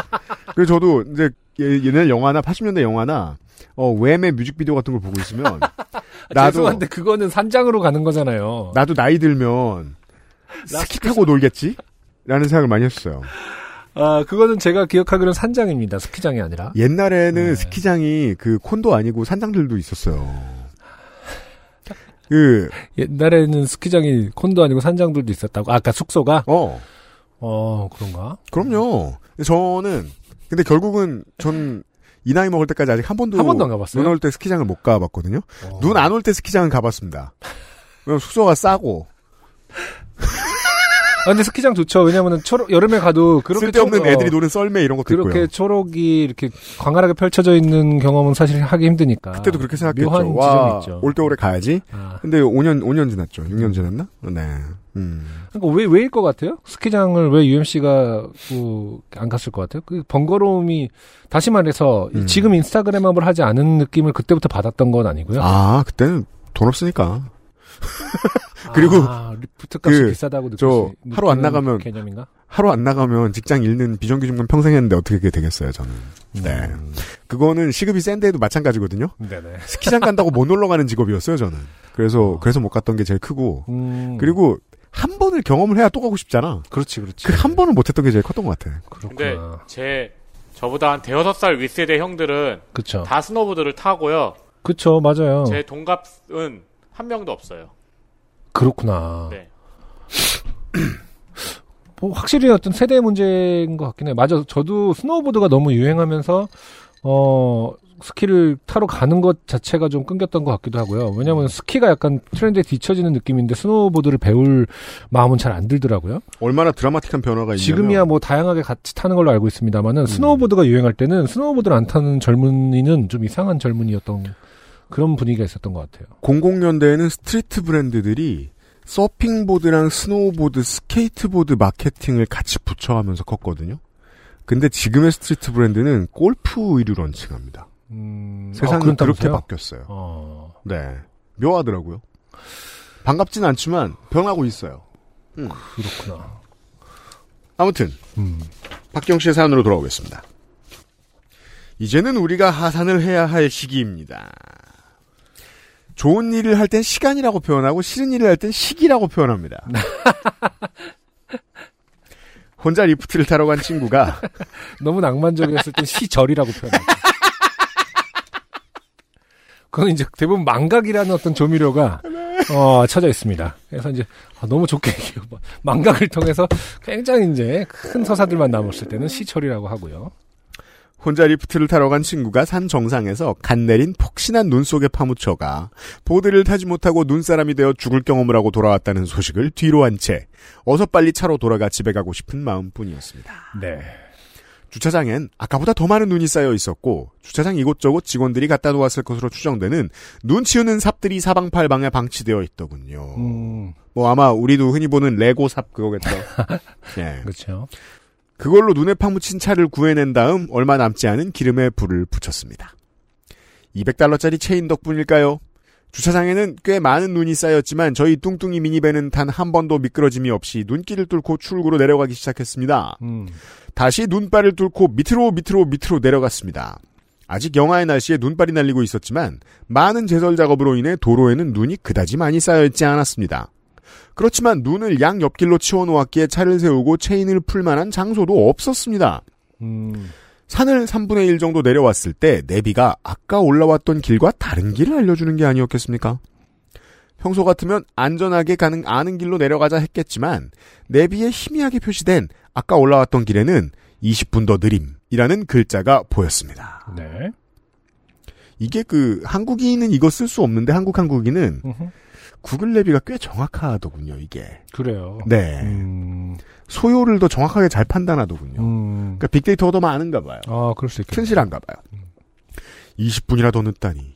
그래서 저도 이제 예- 옛날 영화나 80년대 영화나 어 웸의 뮤직비디오 같은 걸 보고 있으면 나도 죄송한데 그거는 산장으로 가는 거잖아요. 나도 나이 들면 스키 타고 놀겠지? 라는 생각을 많이 했어요. 아 그거는 제가 기억하기로는 산장입니다. 스키장이 아니라. 옛날에는 네. 스키장이 그 콘도 아니고 산장들도 있었어요. 그, 옛날에는 스키장이 콘도 아니고 산장들도 있었다고. 아까 숙소가? 어, 어 그런가? 그럼요. 저는, 근데 결국은 전 이 나이 먹을 때까지 아직 한 번도 한 번도 안 가봤어요? 눈 올 때 스키장을 못 가봤거든요. 어. 눈안 올 때 스키장은 가봤습니다. 왜냐면 숙소가 싸고 아, 근데 스키장 좋죠. 왜냐면은 초록, 여름에 가도 그렇게 쓸데없는 초- 어, 애들이 노는 썰매 이런 것도 그렇게 있고요. 초록이 이렇게 광활하게 펼쳐져 있는 경험은 사실 하기 힘드니까. 그때도 그렇게 생각했죠. 묘한 지점이 와, 있죠. 올때 오래 가야지. 아, 근데 5년 5년 지났죠. 6년 지났나? 네. 음. 그러니까 왜 왜일 것 같아요? 스키장을 왜 UMC가 뭐, 안 갔을 것 같아요? 그 번거로움이 다시 말해서 음. 지금 인스타그램업을 하지 않은 느낌을 그때부터 받았던 건 아니고요. 아, 그때는 돈 없으니까. 그리고 아, 리프트 값이 그, 비싸다고 저수 하루 안 나가면 개념인가? 하루 안 나가면 직장 잃는 비정규직만 평생 했는데 어떻게 그게 되겠어요, 저는. 네. 음. 그거는 시급이 센데도 마찬가지거든요. 네네. 스키장 간다고 못 놀러 가는 직업이었어요, 저는. 그래서 어. 그래서 못 갔던 게 제일 크고. 음, 그리고 한 번을 경험을 해야 또 가고 싶잖아. 그렇지 그렇지. 그 한 번을 못 했던 게 제일 컸던 것 같아. 근데 그렇구나. 제 저보다 한 대여섯 살 윗세대 형들은 그쵸. 다 스노보드를 타고요. 그쵸 맞아요. 제 동갑은 한 명도 없어요. 그렇구나. 네. 뭐 확실히 어떤 세대 문제인 것 같긴 해요. 맞아. 저도 스노우보드가 너무 유행하면서 어 스키를 타러 가는 것 자체가 좀 끊겼던 것 같기도 하고요. 왜냐하면 스키가 약간 트렌드에 뒤처지는 느낌인데 스노우보드를 배울 마음은 잘 안 들더라고요. 얼마나 드라마틱한 변화가 있냐면 지금이야 뭐 다양하게 같이 타는 걸로 알고 있습니다만은 스노우보드가 유행할 때는 스노우보드를 안 타는 젊은이는 좀 이상한 젊은이였던 그런 분위기가 있었던 것 같아요. 00년대에는 스트리트 브랜드들이 서핑보드랑 스노우보드, 스케이트보드 마케팅을 같이 붙여하면서 컸거든요. 근데 지금의 스트리트 브랜드는 골프 의류 런칭합니다. 음, 세상이 아, 그렇게? 바뀌었어요. 어, 네. 묘하더라고요. 반갑진 않지만 변하고 있어요. 그렇구나. 아무튼 음. 박경 씨의 사연으로 돌아오겠습니다. 이제는 우리가 하산을 해야 할 시기입니다. 좋은 일을 할 땐 시간이라고 표현하고 싫은 일을 할 땐 시기라고 표현합니다. 혼자 리프트를 타러 간 친구가 너무 낭만적이었을 땐 시절이라고 표현합니다. 그건 이제 대부분 망각이라는 어떤 조미료가 어, 쳐져 있습니다. 그래서 이제 아, 너무 좋게 얘기해요. 망각을 통해서 굉장히 이제 큰 서사들만 남았을 때는 시절이라고 하고요. 혼자 리프트를 타러 간 친구가 산 정상에서 간 내린 폭신한 눈 속에 파묻혀가 보드를 타지 못하고 눈사람이 되어 죽을 경험을 하고 돌아왔다는 소식을 뒤로 한 채 어서 빨리 차로 돌아가 집에 가고 싶은 마음뿐이었습니다. 네. 주차장엔 아까보다 더 많은 눈이 쌓여 있었고 주차장 이곳저곳 직원들이 갖다 놓았을 것으로 추정되는 눈 치우는 삽들이 사방팔방에 방치되어 있더군요. 음, 뭐 아마 우리도 흔히 보는 레고 삽 그거겠죠. 예. 그렇죠. 그걸로 눈에 파묻힌 차를 구해낸 다음 얼마 남지 않은 기름에 불을 붙였습니다. 200달러짜리 체인 덕분일까요? 주차장에는 꽤 많은 눈이 쌓였지만 저희 뚱뚱이 미니밴은 단 한 번도 미끄러짐이 없이 눈길을 뚫고 출구로 내려가기 시작했습니다. 음, 다시 눈발을 뚫고 밑으로 밑으로 밑으로 내려갔습니다. 아직 영하의 날씨에 눈발이 날리고 있었지만 많은 제설 작업으로 인해 도로에는 눈이 그다지 많이 쌓여있지 않았습니다. 그렇지만 눈을 양 옆길로 치워놓았기에 차를 세우고 체인을 풀 만한 장소도 없었습니다. 음, 산을 3분의 1 정도 내려왔을 때 내비가 아까 올라왔던 길과 다른 길을 알려주는 게 아니었겠습니까? 평소 같으면 안전하게 가는 아는 길로 내려가자 했겠지만 내비에 희미하게 표시된 아까 올라왔던 길에는 20분 더 느림이라는 글자가 보였습니다. 네. 이게 그 한국인은 이거 쓸 수 없는데 한국 한국인은 음흠. 구글 내비가 꽤 정확하더군요. 이게 그래요. 네 음, 소요를 더 정확하게 잘 판단하더군요. 음, 그러니까 빅데이터가 더 많은가 봐요. 아, 그럴 수 있겠네요. 튼실한가 봐요. 20분이나 더 늦다니.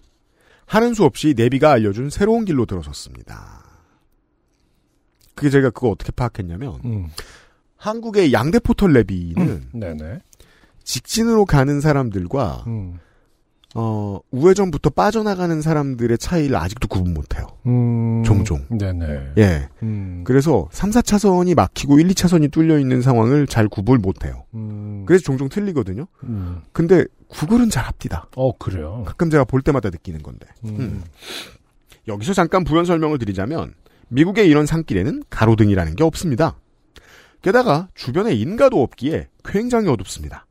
하는 수 없이 내비가 알려준 새로운 길로 들어섰습니다. 그게 제가 그거 어떻게 파악했냐면 음, 한국의 양대 포털 내비는 네네. 직진으로 가는 사람들과 음, 어, 우회전부터 빠져나가는 사람들의 차이를 아직도 구분 못해요. 음. 종종. 네네. 예. 음. 그래서 3, 4차선이 막히고 1, 2차선이 뚫려 있는 상황을 잘 구분 못해요. 음. 그래서 종종 틀리거든요. 음. 근데 구글은 잘 합디다. 어, 그래요. 가끔 제가 볼 때마다 느끼는 건데. 음. 음. 여기서 잠깐 부연 설명을 드리자면 미국의 이런 산길에는 가로등이라는 게 없습니다. 게다가 주변에 인가도 없기에 굉장히 어둡습니다.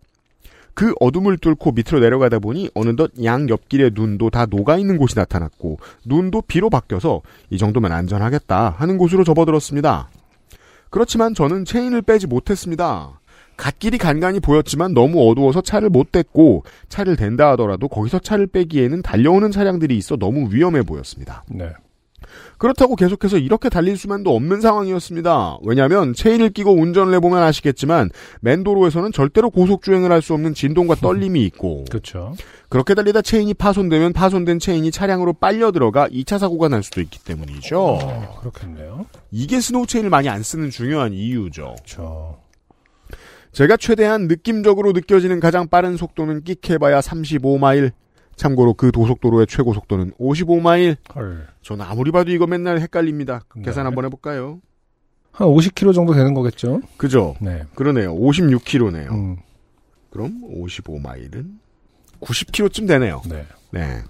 그 어둠을 뚫고 밑으로 내려가다 보니 어느덧 양 옆길의 눈도 다 녹아있는 곳이 나타났고 눈도 비로 바뀌어서 이 정도면 안전하겠다 하는 곳으로 접어들었습니다. 그렇지만 저는 체인을 빼지 못했습니다. 갓길이 간간히 보였지만 너무 어두워서 차를 못 댔고 차를 댄다 하더라도 거기서 차를 빼기에는 달려오는 차량들이 있어 너무 위험해 보였습니다. 네. 그렇다고 계속해서 이렇게 달릴 수만도 없는 상황이었습니다. 왜냐하면 체인을 끼고 운전을 해보면 아시겠지만 맨도로에서는 절대로 고속 주행을 할 수 없는 진동과 떨림이 있고 그렇죠. 그렇게 달리다 체인이 파손되면 파손된 체인이 차량으로 빨려 들어가 2차 사고가 날 수도 있기 때문이죠. 어, 그렇겠네요. 이게 스노우 체인을 많이 안 쓰는 중요한 이유죠. 그렇죠. 제가 최대한 느낌적으로 느껴지는 가장 빠른 속도는 끽해봐야 35마일. 참고로 그 도속도로의 최고 속도는 55마일. 헐. 저는 아무리 봐도 이거 맨날 헷갈립니다. 계산 네. 한번 해볼까요? 한 50km 정도 되는 거겠죠? 그죠? 네. 그러네요. 56km네요. 음. 그럼 55마일은 90km쯤 되네요. 네. 네.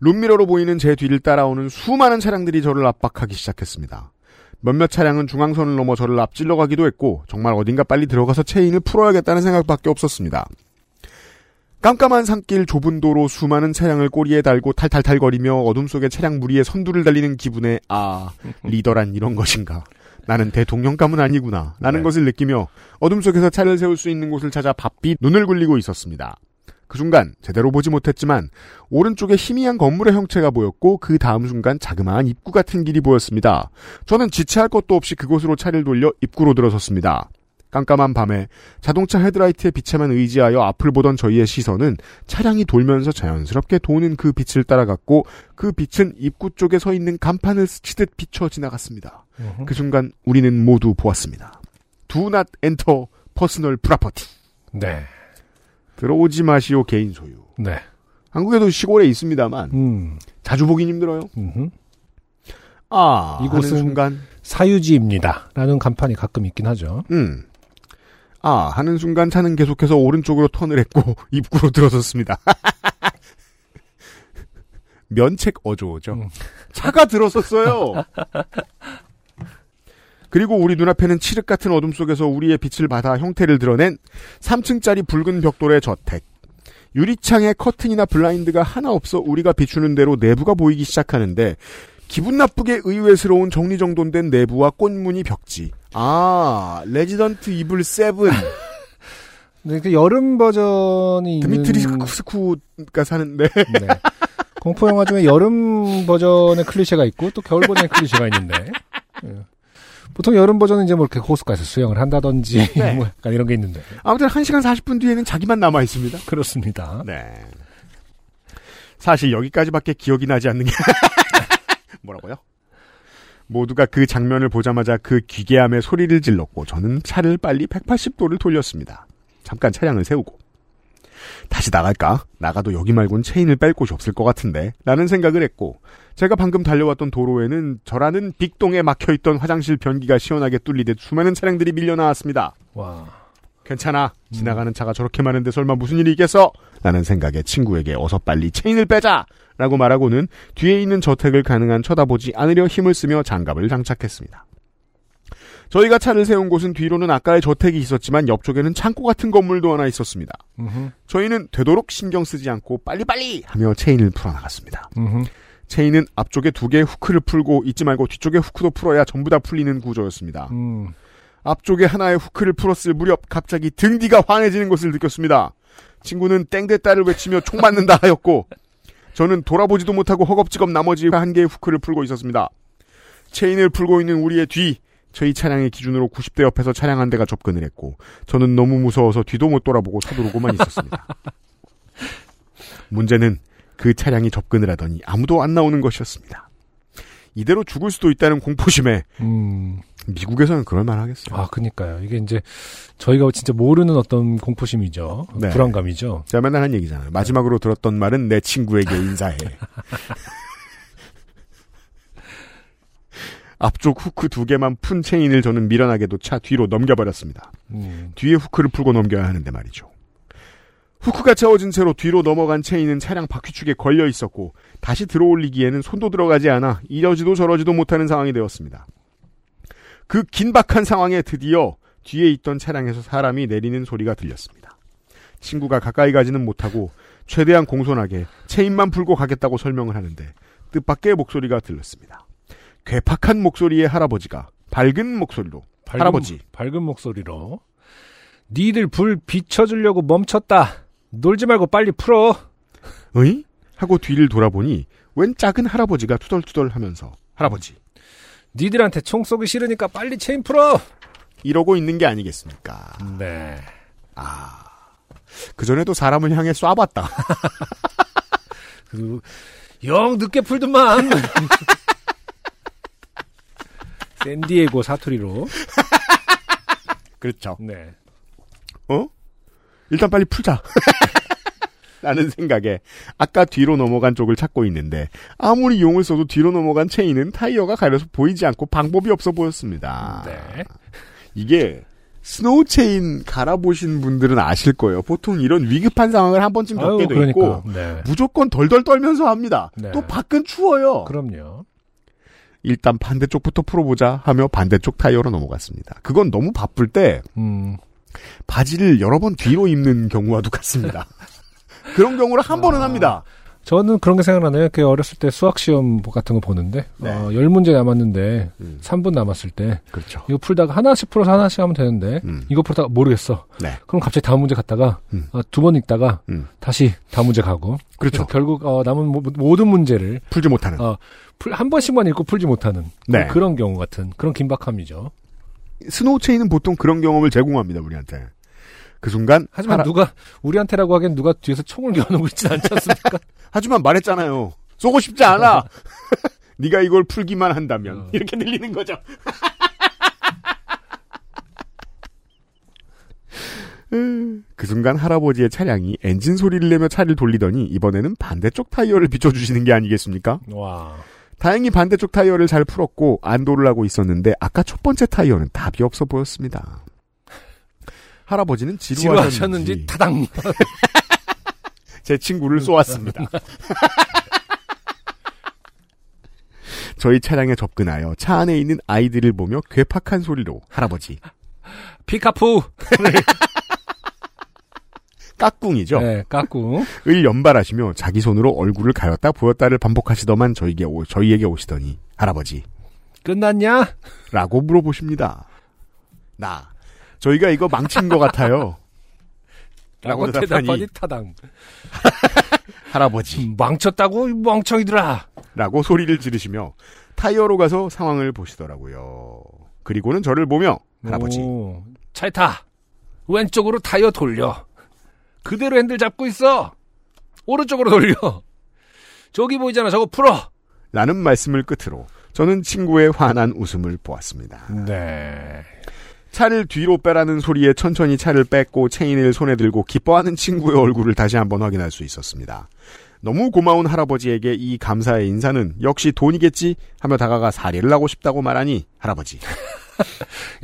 룸미러로 보이는 제 뒤를 따라오는 수많은 차량들이 저를 압박하기 시작했습니다. 몇몇 차량은 중앙선을 넘어 저를 앞질러 가기도 했고 정말 어딘가 빨리 들어가서 체인을 풀어야겠다는 생각밖에 없었습니다. 깜깜한 산길 좁은 도로 수많은 차량을 꼬리에 달고 탈탈탈거리며 어둠 속에 차량 무리에 선두를 달리는 기분에 아 리더란 이런 것인가 나는 대통령감은 아니구나 라는 네. 것을 느끼며 어둠 속에서 차를 세울 수 있는 곳을 찾아 바삐 눈을 굴리고 있었습니다. 그 순간 제대로 보지 못했지만 오른쪽에 희미한 건물의 형체가 보였고 그 다음 순간 자그마한 입구 같은 길이 보였습니다. 저는 지체할 것도 없이 그곳으로 차를 돌려 입구로 들어섰습니다. 깜깜한 밤에 자동차 헤드라이트의 빛에만 의지하여 앞을 보던 저희의 시선은 차량이 돌면서 자연스럽게 도는 그 빛을 따라갔고 그 빛은 입구 쪽에 서 있는 간판을 스치듯 비춰 지나갔습니다. 음흠. 그 순간 우리는 모두 보았습니다. Do not enter personal property. 네. 들어오지 마시오 개인 소유. 네. 한국에도 시골에 있습니다만 음. 자주 보긴 힘들어요. 음흠. 아 이곳은- 순간 사유지입니다. 라는 간판이 가끔 있긴 하죠. 음. 아 하는 순간 차는 계속해서 오른쪽으로 턴을 했고 입구로 들어섰습니다. 면책 어조죠. 음. 차가 들어섰어요. 그리고 우리 눈앞에는 칠흑 같은 어둠 속에서 우리의 빛을 받아 형태를 드러낸 3층짜리 붉은 벽돌의 저택. 유리창에 커튼이나 블라인드가 하나 없어 우리가 비추는 대로 내부가 보이기 시작하는데 기분 나쁘게 의외스러운 정리정돈된 내부와 꽃무늬 벽지. 아, Resident Evil Seven. 네, 그 여름 버전이 있는 드미트리 스쿠스쿠가 사는데. 네. 공포 영화 중에 여름 버전의 클리셰가 있고 또 겨울 버전의 클리셰가 있는데 예. 보통 여름 버전은 이제 뭐 이렇게 호수가에서 수영을 한다든지 네. 뭐 약간 이런 게 있는데 아무튼 1시간 40분 뒤에는 자기만 남아 있습니다. 그렇습니다. 네. 사실 여기까지밖에 기억이 나지 않는 게 뭐라고요? 모두가 그 장면을 보자마자 그 기괴함에 소리를 질렀고 저는 차를 빨리 180도를 돌렸습니다. 잠깐 차량을 세우고 다시 나갈까? 나가도 여기 말곤 체인을 뺄 곳이 없을 것 같은데 라는 생각을 했고 제가 방금 달려왔던 도로에는 저라는 빅동에 막혀있던 화장실 변기가 시원하게 뚫리듯 수많은 차량들이 밀려 나왔습니다. 와. 괜찮아. 지나가는 차가 저렇게 많은데 설마 무슨 일이 있겠어? 라는 생각에 친구에게 어서 빨리 체인을 빼자! 라고 말하고는 뒤에 있는 저택을 가능한 쳐다보지 않으려 힘을 쓰며 장갑을 장착했습니다. 저희가 차를 세운 곳은 뒤로는 아까의 저택이 있었지만 옆쪽에는 창고 같은 건물도 하나 있었습니다. 음흠. 저희는 되도록 신경 쓰지 않고 빨리빨리 하며 체인을 풀어나갔습니다. 음흠. 체인은 앞쪽에 두 개의 후크를 풀고 잊지 말고 뒤쪽에 후크도 풀어야 전부 다 풀리는 구조였습니다. 음. 앞쪽에 하나의 후크를 풀었을 무렵 갑자기 등 뒤가 환해지는 것을 느꼈습니다. 친구는 땡대따를 외치며 총 맞는다 하였고 저는 돌아보지도 못하고 허겁지겁 나머지 한 개의 후크를 풀고 있었습니다. 체인을 풀고 있는 우리의 뒤 저희 차량의 기준으로 90대 옆에서 차량 한 대가 접근을 했고 저는 너무 무서워서 뒤도 못 돌아보고 서두르고만 있었습니다. 문제는 그 차량이 접근을 하더니 아무도 안 나오는 것이었습니다. 이대로 죽을 수도 있다는 공포심에 음. 미국에서는 그럴 만하겠어요. 아, 그니까요. 이게 이제 저희가 진짜 모르는 어떤 공포심이죠. 네. 불안감이죠. 제가 맨날 한 얘기잖아요. 마지막으로 들었던 말은 내 친구에게 인사해. 앞쪽 후크 두 개만 푼 체인을 저는 미련하게도 차 뒤로 넘겨버렸습니다. 음. 뒤에 후크를 풀고 넘겨야 하는데 말이죠. 후크가 채워진 채로 뒤로 넘어간 체인은 차량 바퀴축에 걸려 있었고 다시 들어올리기에는 손도 들어가지 않아 이러지도 저러지도 못하는 상황이 되었습니다. 그 긴박한 상황에 드디어 뒤에 있던 차량에서 사람이 내리는 소리가 들렸습니다. 친구가 가까이 가지는 못하고 최대한 공손하게 체인만 풀고 가겠다고 설명을 하는데 뜻밖의 목소리가 들렸습니다. 괴팍한 목소리의 할아버지가 밝은 목소리로 밝은, 할아버지 밝은 목소리로 니들 불 비춰주려고 멈췄다. 놀지 말고 빨리 풀어. 어이? 하고 뒤를 돌아보니 웬 작은 할아버지가 투덜투덜 하면서 할아버지 니들한테 총 쏘기 싫으니까 빨리 체인 풀어. 이러고 있는 게 아니겠습니까? 네. 그전에도 사람을 향해 쏴봤다. 그, 영 늦게 풀더만. 샌디에고 사투리로. 그렇죠. 네. 어? 일단 빨리 풀자. 라는 생각에 아까 뒤로 넘어간 쪽을 찾고 있는데 아무리 용을 써도 뒤로 넘어간 체인은 타이어가 가려서 보이지 않고 방법이 없어 보였습니다. 네. 이게 스노우 체인 갈아보신 분들은 아실 거예요. 보통 이런 위급한 상황을 한 번쯤 겪게 돼 그러니까. 있고 네. 무조건 덜덜 떨면서 합니다. 네. 또 밖은 추워요. 그럼요. 일단 반대쪽부터 풀어보자 하며 반대쪽 타이어로 넘어갔습니다. 그건 너무 바쁠 때 음. 바지를 여러 번 뒤로 입는 경우와도 같습니다. 그런 경우를 한 번은 아. 합니다. 저는 그런 게 생각나네요. 그 어렸을 때 수학 시험 같은 거 보는데 네. 어, 10문제 남았는데 음. 3분 남았을 때 그렇죠. 이거 풀다가 하나씩 풀어서 하나씩 하면 되는데 음. 이거 풀다가 모르겠어. 네. 그럼 갑자기 다음 문제 갔다가 음. 두번 읽다가 음. 다시 다음 문제 가고 그렇죠. 결국 어, 남은 모- 모든 문제를 풀지 못하는. 어, 풀- 한 번씩만 읽고 풀지 못하는 네. 그런 경우 같은 그런 긴박함이죠. 스노우 체인은 보통 그런 경험을 제공합니다, 우리한테. 그 순간 하지만 하라- 누가 우리한테라고 하기엔 누가 뒤에서 총을 겨누고 있진 않지 않습니까? 하지만 말했잖아요. 쏘고 싶지 않아. 네가 이걸 풀기만 한다면 어. 이렇게 들리는 거죠. 그 순간 할아버지의 차량이 엔진 소리를 내며 차를 돌리더니 이번에는 반대쪽 타이어를 비춰주시는 게 아니겠습니까? 와. 다행히 반대쪽 타이어를 잘 풀었고 안도를 하고 있었는데 아까 첫 번째 타이어는 답이 없어 보였습니다. 할아버지는 지루하셨는지, 지루하셨는지 타당. 제 친구를 쏘았습니다. 저희 차량에 접근하여 차 안에 있는 아이들을 보며 괴팍한 소리로 할아버지 피카푸. 까꿍이죠. 네, 까꿍. 을 연발하시며 자기 손으로 얼굴을 가렸다 보였다를 반복하시더만 저에게, 오, 저희에게 오시더니 할아버지 끝났냐? 라고 물어보십니다. 나 저희가 이거 망친 것 같아요. 라고 대답하니 타당. 할아버지 망쳤다고 이 멍청이들아. 라고 소리를 지르시며 타이어로 가서 상황을 보시더라고요. 그리고는 저를 보며 할아버지 오, 차에 타. 왼쪽으로 타이어 돌려. 그대로 핸들 잡고 있어. 오른쪽으로 돌려. 저기 보이잖아. 저거 풀어. 라는 말씀을 끝으로 저는 친구의 환한 웃음을 보았습니다. 네. 차를 뒤로 빼라는 소리에 천천히 차를 뺐고 체인을 손에 들고 기뻐하는 친구의 얼굴을 다시 한번 확인할 수 있었습니다. 너무 고마운 할아버지에게 이 감사의 인사는 역시 돈이겠지 하며 다가가 사례를 하고 싶다고 말하니 할아버지.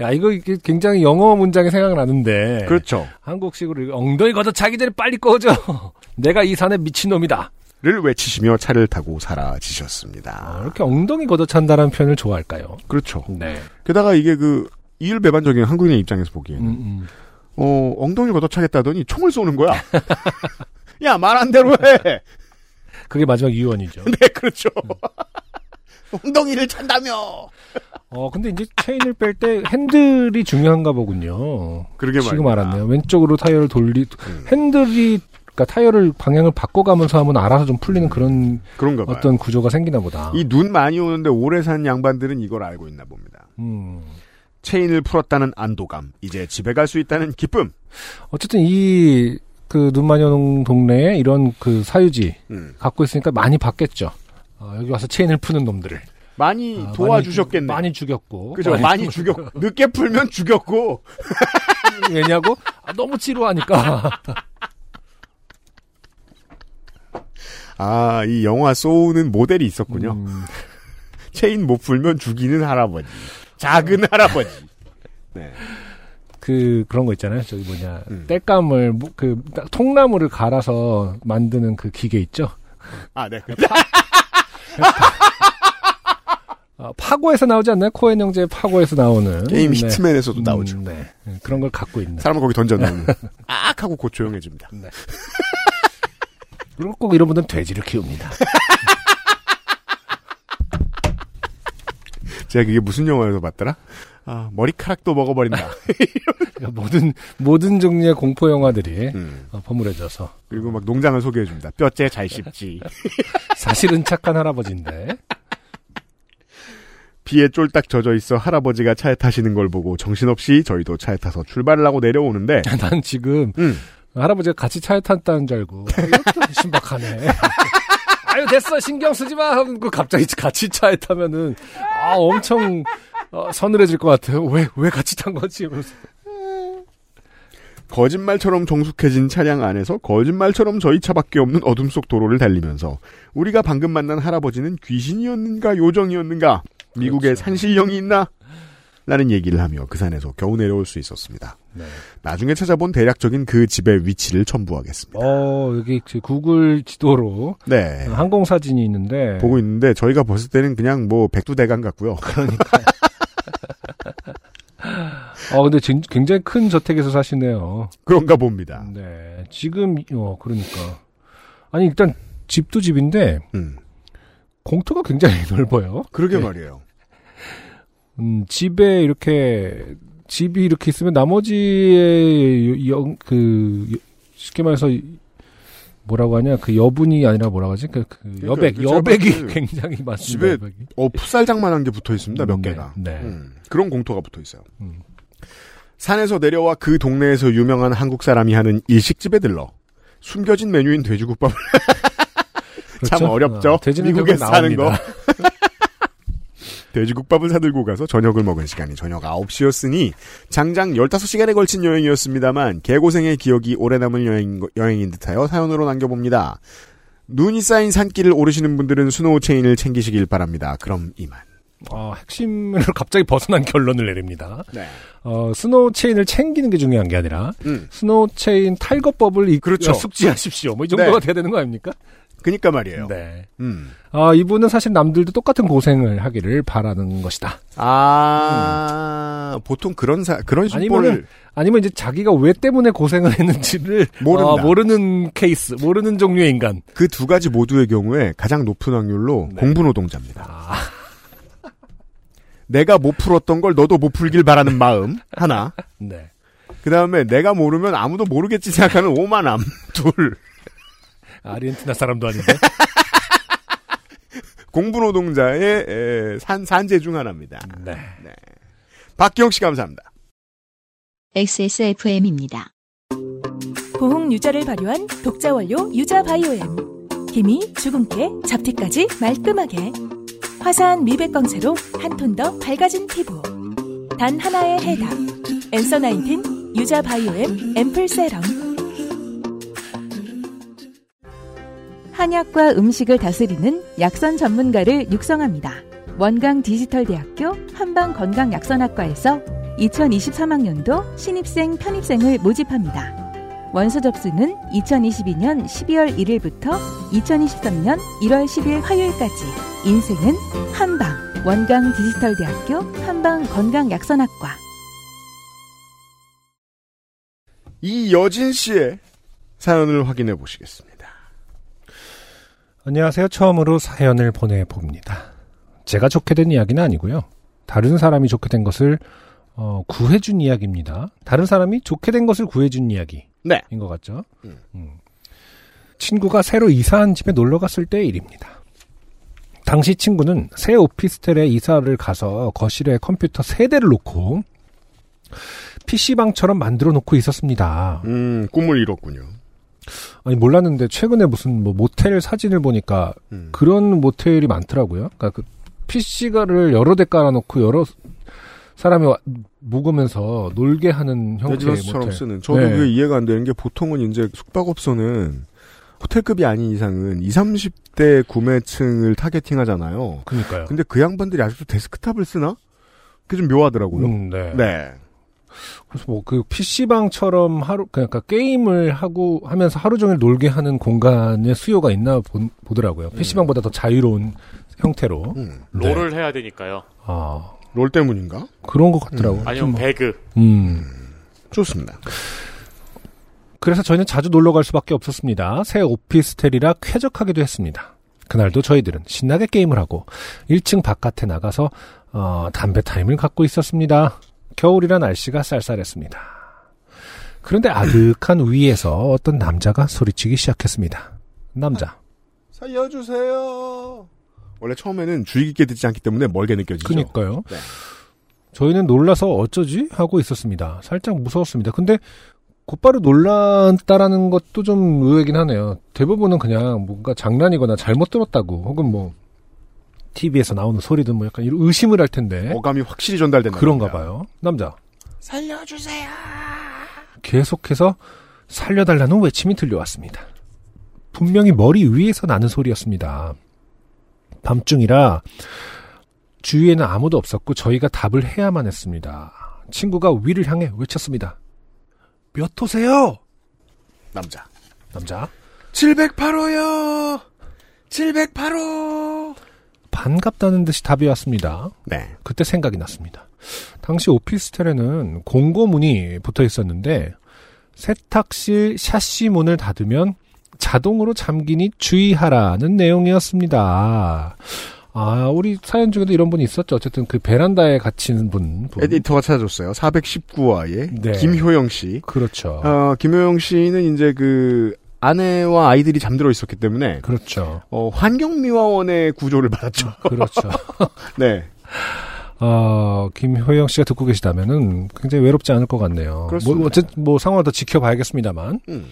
야, 이거 이게 굉장히 영어 문장이 생각나는데. 그렇죠. 한국식으로 엉덩이 걷어 차기 전에 빨리 꺼져. 내가 이 산에 미친놈이다. 를 외치시며 차를 타고 아, 사라지셨습니다. 이렇게 엉덩이 걷어 찬다는 표현을 좋아할까요? 그렇죠. 네. 게다가 이게 그 이율배반적인 한국인의 입장에서 보기에는 음, 음. 어 엉덩이 걷어 차겠다더니 총을 쏘는 거야. 야 말한 대로 해. 그게 마지막 유언이죠. 네 그렇죠. 엉덩이를 찬다며. 어, 근데 이제 체인을 뺄 때 핸들이 중요한가 보군요. 그러게 지금 말입니다. 알았네요. 왼쪽으로 타이어를 돌리, 음. 핸들이, 그러니까 타이어를 방향을 바꿔가면서 하면 알아서 좀 풀리는 그런 그런가 봐요. 어떤 구조가 생기나 보다. 이 눈 많이 오는데 오래 산 양반들은 이걸 알고 있나 봅니다. 음. 체인을 풀었다는 안도감, 이제 집에 갈 수 있다는 기쁨. 어쨌든 이, 그, 눈마녀 동네에 이런 그 사유지 음. 갖고 있으니까 많이 봤겠죠. 어, 여기 와서 체인을 푸는 놈들을. 많이 아, 도와주셨겠네. 많이, 많이 죽였고. 그죠? 많이 죽였, 늦게 풀면 죽였고. 왜냐고? 아, 너무 지루하니까. 아, 이 영화 소우는 모델이 있었군요. 음, 체인 못 풀면 죽이는 할아버지. 작은 할아버지. 네. 그 그런 거 있잖아요. 저기 뭐냐 음. 땔감을 뭐, 그 통나무를 갈아서 만드는 그 기계 있죠. 아, 네. 그- 아, 파고에서 나오지 않나요? 코엔 형제 파고에서 나오는 게임 네. 히트맨에서도 나오죠. 음, 네. 그런 걸 갖고 있는. 사람을 거기 던져놓으면 악 하고 곧 조용해집니다. 그리고 꼭 이런 분들은 돼지를 키웁니다. 제가 그게 무슨 영화에서 봤더라? 아, 머리카락도 먹어버린다. 그러니까 모든 모든 종류의 공포 영화들이 음. 어, 버무려져서 그리고 막 농장을 소개해줍니다. 뼈째 잘 씹지. 사실은 착한 할아버지인데 비에 쫄딱 젖어 있어 할아버지가 차에 타시는 걸 보고 정신없이 저희도 차에 타서 출발을 하고 내려오는데, 난 지금 음. 할아버지가 같이 차에 탔다는 줄 알고 이것도 신박하네. 아유 됐어 신경 쓰지 마 하고 갑자기 같이 차에 타면은 아 엄청 어, 서늘해질 것 같아요. 왜 왜 같이 탄 거지? 이러면서. 거짓말처럼 정숙해진 차량 안에서 거짓말처럼 저희 차밖에 없는 어둠 속 도로를 달리면서 우리가 방금 만난 할아버지는 귀신이었는가 요정이었는가 미국에 그렇죠. 산신령이 있나? 라는 얘기를 하며 그 산에서 겨우 내려올 수 있었습니다. 네. 나중에 찾아본 대략적인 그 집의 위치를 첨부하겠습니다. 어 여기 그 구글 지도로 네. 항공 사진이 있는데 보고 있는데 저희가 봤을 때는 그냥 뭐 백두대간 같고요. 어 근데 진- 굉장히 큰 저택에서 사시네요. 그런가 봅니다. 네 지금 어 그러니까 아니 일단 집도 집인데 음. 공터가 굉장히 넓어요. 그러게 네. 말이에요. 음, 집에 이렇게 집이 이렇게 있으면 나머지의 영, 그 쉽게 말해서 뭐라고 하냐 그 여분이 아니라 뭐라고 하지 그, 그 여백 그 여백이 제가 굉장히 많습니다. 집에 여백이. 어, 풋살장만한 게 붙어 있습니다. 몇 네, 개가. 네. 음, 그런 공터가 붙어 있어요. 음. 산에서 내려와 그 동네에서 유명한 한국 사람이 하는 일식집에 들러 숨겨진 메뉴인 돼지국밥을 참 그렇죠? 어렵죠. 어, 돼지는 미국에 결국 사는 거. 돼지국밥을 사들고 가서 저녁을 먹은 시간이 저녁 9시였으니 장장 15시간에 걸친 여행이었습니다만 개고생의 기억이 오래 남을 여행, 여행인 듯하여 사연으로 남겨봅니다. 눈이 쌓인 산길을 오르시는 분들은 스노우 체인을 챙기시길 바랍니다. 그럼 이만. 어, 핵심을 갑자기 벗어난 결론을 내립니다. 네. 어, 스노우 체인을 챙기는 게 중요한 게 아니라 음. 스노우 체인 탈거법을 이, 그렇죠. 숙지하십시오. 뭐 이 정도가 네. 돼야 되는 거 아닙니까? 그니까 말이에요. 네. 음. 아, 이분은 사실 남들도 똑같은 고생을 하기를 바라는 것이다. 아, 보통 그런 사, 그런 심보를 아니면 이제 자기가 왜 때문에 고생을 했는지를 모른다. 어, 모르는 케이스, 모르는 종류의 인간. 그 두 가지 모두의 경우에 가장 높은 확률로 네. 공부 노동자입니다. 아, 내가 못 풀었던 걸 너도 못 풀길 바라는 마음 하나. 네. 그 다음에 내가 모르면 아무도 모르겠지 생각하는 오만함 둘. 아르헨티나 사람도 아닌데. 공부 노동자의 에, 산 산재 중 하나입니다. 네. 박기영 씨 감사합니다. XSFM입니다. 보홍 유자를 발효한 독자 원료 유자 바이오엠. 힘이 주근깨, 잡티까지 말끔하게. 화사한 미백 광채로 한 톤 더 밝아진 피부. 단 하나의 해답. 엔서 나인틴 유자 바이오엠 앰플 세럼. 한약과 음식을 다스리는 약선 전문가를 육성합니다. 원광 디지털대학교 한방건강약선학과에서 2023학년도 신입생 편입생을 모집합니다. 원서 접수는 2022년 12월 1일부터 2023년 1월 10일 화요일까지. 인생은 한방. 원광 디지털대학교 한방건강약선학과. 이여진 씨의 사연을 확인해 보시겠습니다. 안녕하세요. 처음으로 사연을 보내봅니다. 제가 좋게 된 이야기는 아니고요. 다른 사람이 좋게 된 것을 어, 구해준 이야기입니다. 다른 사람이 좋게 된 것을 구해준 이야기인 네. 것 같죠. 음. 음. 친구가 새로 이사한 집에 놀러 갔을 때의 일입니다. 당시 친구는 새 오피스텔에 이사를 가서 거실에 컴퓨터 세 대를 놓고 PC방처럼 만들어 놓고 있었습니다. 음, 꿈을 이뤘군요. 아니 몰랐는데 최근에 무슨 뭐 모텔 사진을 보니까 음. 그런 모텔이 많더라고요. 그러니까 그 PC가를 여러 대 깔아놓고 여러 사람이 와- 묵으면서 놀게 하는 형태의 모텔. 쓰는. 저도 네. 그게 이해가 안 되는 게 보통은 이제 숙박업소는 호텔급이 아닌 이상은 20, 30대 구매층을 타겟팅하잖아요. 그러니까요. 근데 그 양반들이 아직도 데스크탑을 쓰나? 그게 좀 묘하더라고요. 음, 네. 네. 그래서 뭐 그 PC방처럼 하루 그러니까 게임을 하고 하면서 하루 종일 놀게 하는 공간의 수요가 있나 보, 더라고요 PC방보다 더 자유로운 형태로. 음. 네. 롤을 해야 되니까요. 아, 롤 때문인가? 그런 것 같더라고요. 아니면 좀, 배그. 음. 좋습니다. 그래서 저희는 자주 놀러 갈 수밖에 없었습니다. 새 오피스텔이라 쾌적하기도 했습니다. 그날도 저희들은 신나게 게임을 하고 1층 바깥에 나가서 어, 담배 타임을 갖고 있었습니다. 겨울이라 날씨가 쌀쌀했습니다. 그런데 아득한 위에서 어떤 남자가 소리치기 시작했습니다. 남자. 살려주세요. 원래 처음에는 주의 깊게 듣지 않기 때문에 멀게 느껴지죠. 그니까요. 네. 저희는 놀라서 어쩌지? 하고 있었습니다. 살짝 무서웠습니다. 근데 곧바로 놀랐다라는 것도 좀 의외긴 하네요. 대부분은 그냥 뭔가 장난이거나 잘못 들었다고 혹은 뭐 TV에서 나오는 소리든 뭐 약간 이런 의심을 할 텐데 어감이 확실히 전달된다. 그런가 봐요. 남자. 살려주세요. 계속해서 살려달라는 외침이 들려왔습니다. 분명히 머리 위에서 나는 소리였습니다. 밤중이라 주위에는 아무도 없었고 저희가 답을 해야만 했습니다. 친구가 위를 향해 외쳤습니다. 몇 호세요? 남자. 남자. 708호요. 708호. 반갑다는 듯이 답이 왔습니다. 네. 그때 생각이 났습니다. 당시 오피스텔에는 공고문이 붙어 있었는데 세탁실 샤시 문을 닫으면 자동으로 잠기니 주의하라는 내용이었습니다. 아, 우리 사연 중에도 이런 분이 있었죠. 어쨌든 그 베란다에 갇힌 분. 분. 에디터가 찾아줬어요. 419화에 네. 김효영 씨. 그렇죠. 어, 김효영 씨는 이제 그 아내와 아이들이 잠들어 있었기 때문에 그렇죠. 어, 환경미화원의 구조를 받았죠. 그렇죠. 네. 어, 김효영 씨가 듣고 계시다면은 굉장히 외롭지 않을 것 같네요. 그렇습니다. 뭐, 어쨌든 뭐 상황을 더 지켜봐야겠습니다만. 음.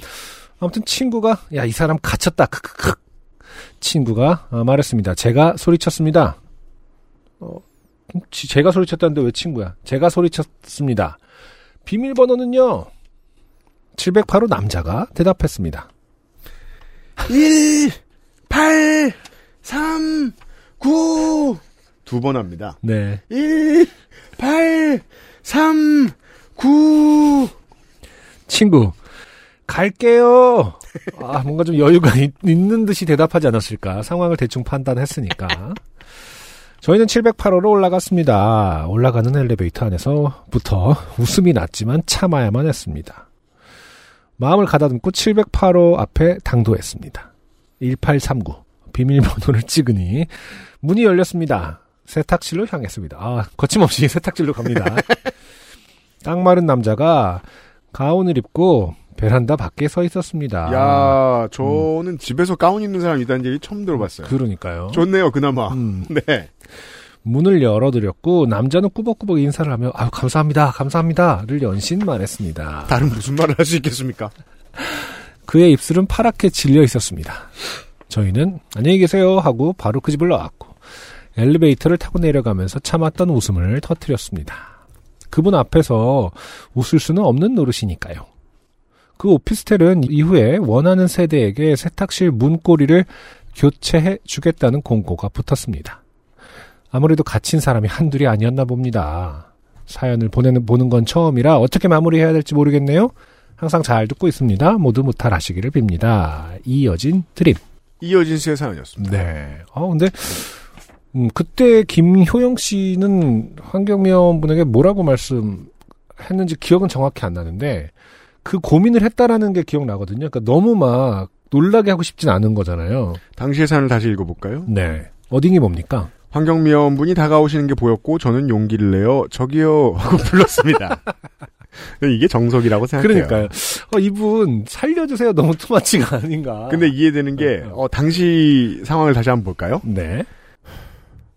아무튼 친구가 야 이 사람 갇혔다 크크크 친구가 어, 말했습니다. 제가 소리쳤습니다. 어, 지- 제가 소리쳤다는데 왜 친구야? 제가 소리쳤습니다. 비밀번호는요. 708호 남자가 대답했습니다. 1, 8, 3, 9. 두 번 합니다. 네. 1, 8, 3, 9. 친구 갈게요. 아 뭔가 좀 여유가 있, 는 듯이 대답하지 않았을까? 상황을 대충 판단했으니까. 저희는 708호로 올라갔습니다. 올라가는 엘리베이터 안에서부터 웃음이 났지만 참아야만 했습니다. 마음을 가다듬고 708호 앞에 당도했습니다. 1839 비밀번호를 찍으니 문이 열렸습니다. 세탁실로 향했습니다. 아 거침없이 세탁실로 갑니다. 딱 마른 남자가 가운을 입고 베란다 밖에 서 있었습니다. 야, 저는 집에서 가운 입는 사람 있다는 얘기 처음 들어봤어요. 그러니까요. 좋네요, 그나마. 음, 네. 문을 열어드렸고 남자는 꾸벅꾸벅 인사를 하며 아유 감사합니다 감사합니다를 연신만 했습니다. 다른 무슨 말을 할 수 있겠습니까? 그의 입술은 파랗게 질려 있었습니다. 저희는 안녕히 계세요 하고 바로 그 집을 나왔고 엘리베이터를 타고 내려가면서 참았던 웃음을 터뜨렸습니다. 그분 앞에서 웃을 수는 없는 노릇이니까요. 그 오피스텔은 이후에 원하는 세대에게 세탁실 문고리를 교체해 주겠다는 공고가 붙었습니다. 아무래도 갇힌 사람이 한둘이 아니었나 봅니다. 사연을 보내는, 보는 건 처음이라 어떻게 마무리해야 될지 모르겠네요. 항상 잘 듣고 있습니다. 모두 무탈하시기를 빕니다. 이여진 드림. 이여진 씨의 사연이었습니다. 네. 아 근데 음, 그때 김효영 씨는 환경미화원 분에게 뭐라고 말씀했는지 기억은 정확히 안 나는데 그 고민을 했다라는 게 기억나거든요. 그러니까 너무 막 놀라게 하고 싶진 않은 거잖아요. 당시의 사연을 다시 읽어볼까요? 네. 어딩이 뭡니까? 환경미화원 분이 다가오시는 게 보였고 저는 용기를 내어 저기요 하고 불렀습니다. 이게 정석이라고 생각해요. 그러니까요. 어, 이분 살려주세요. 너무 투마치가 아닌가. 근데 이해되는 게 어, 어, 당시 상황을 다시 한번 볼까요? 네.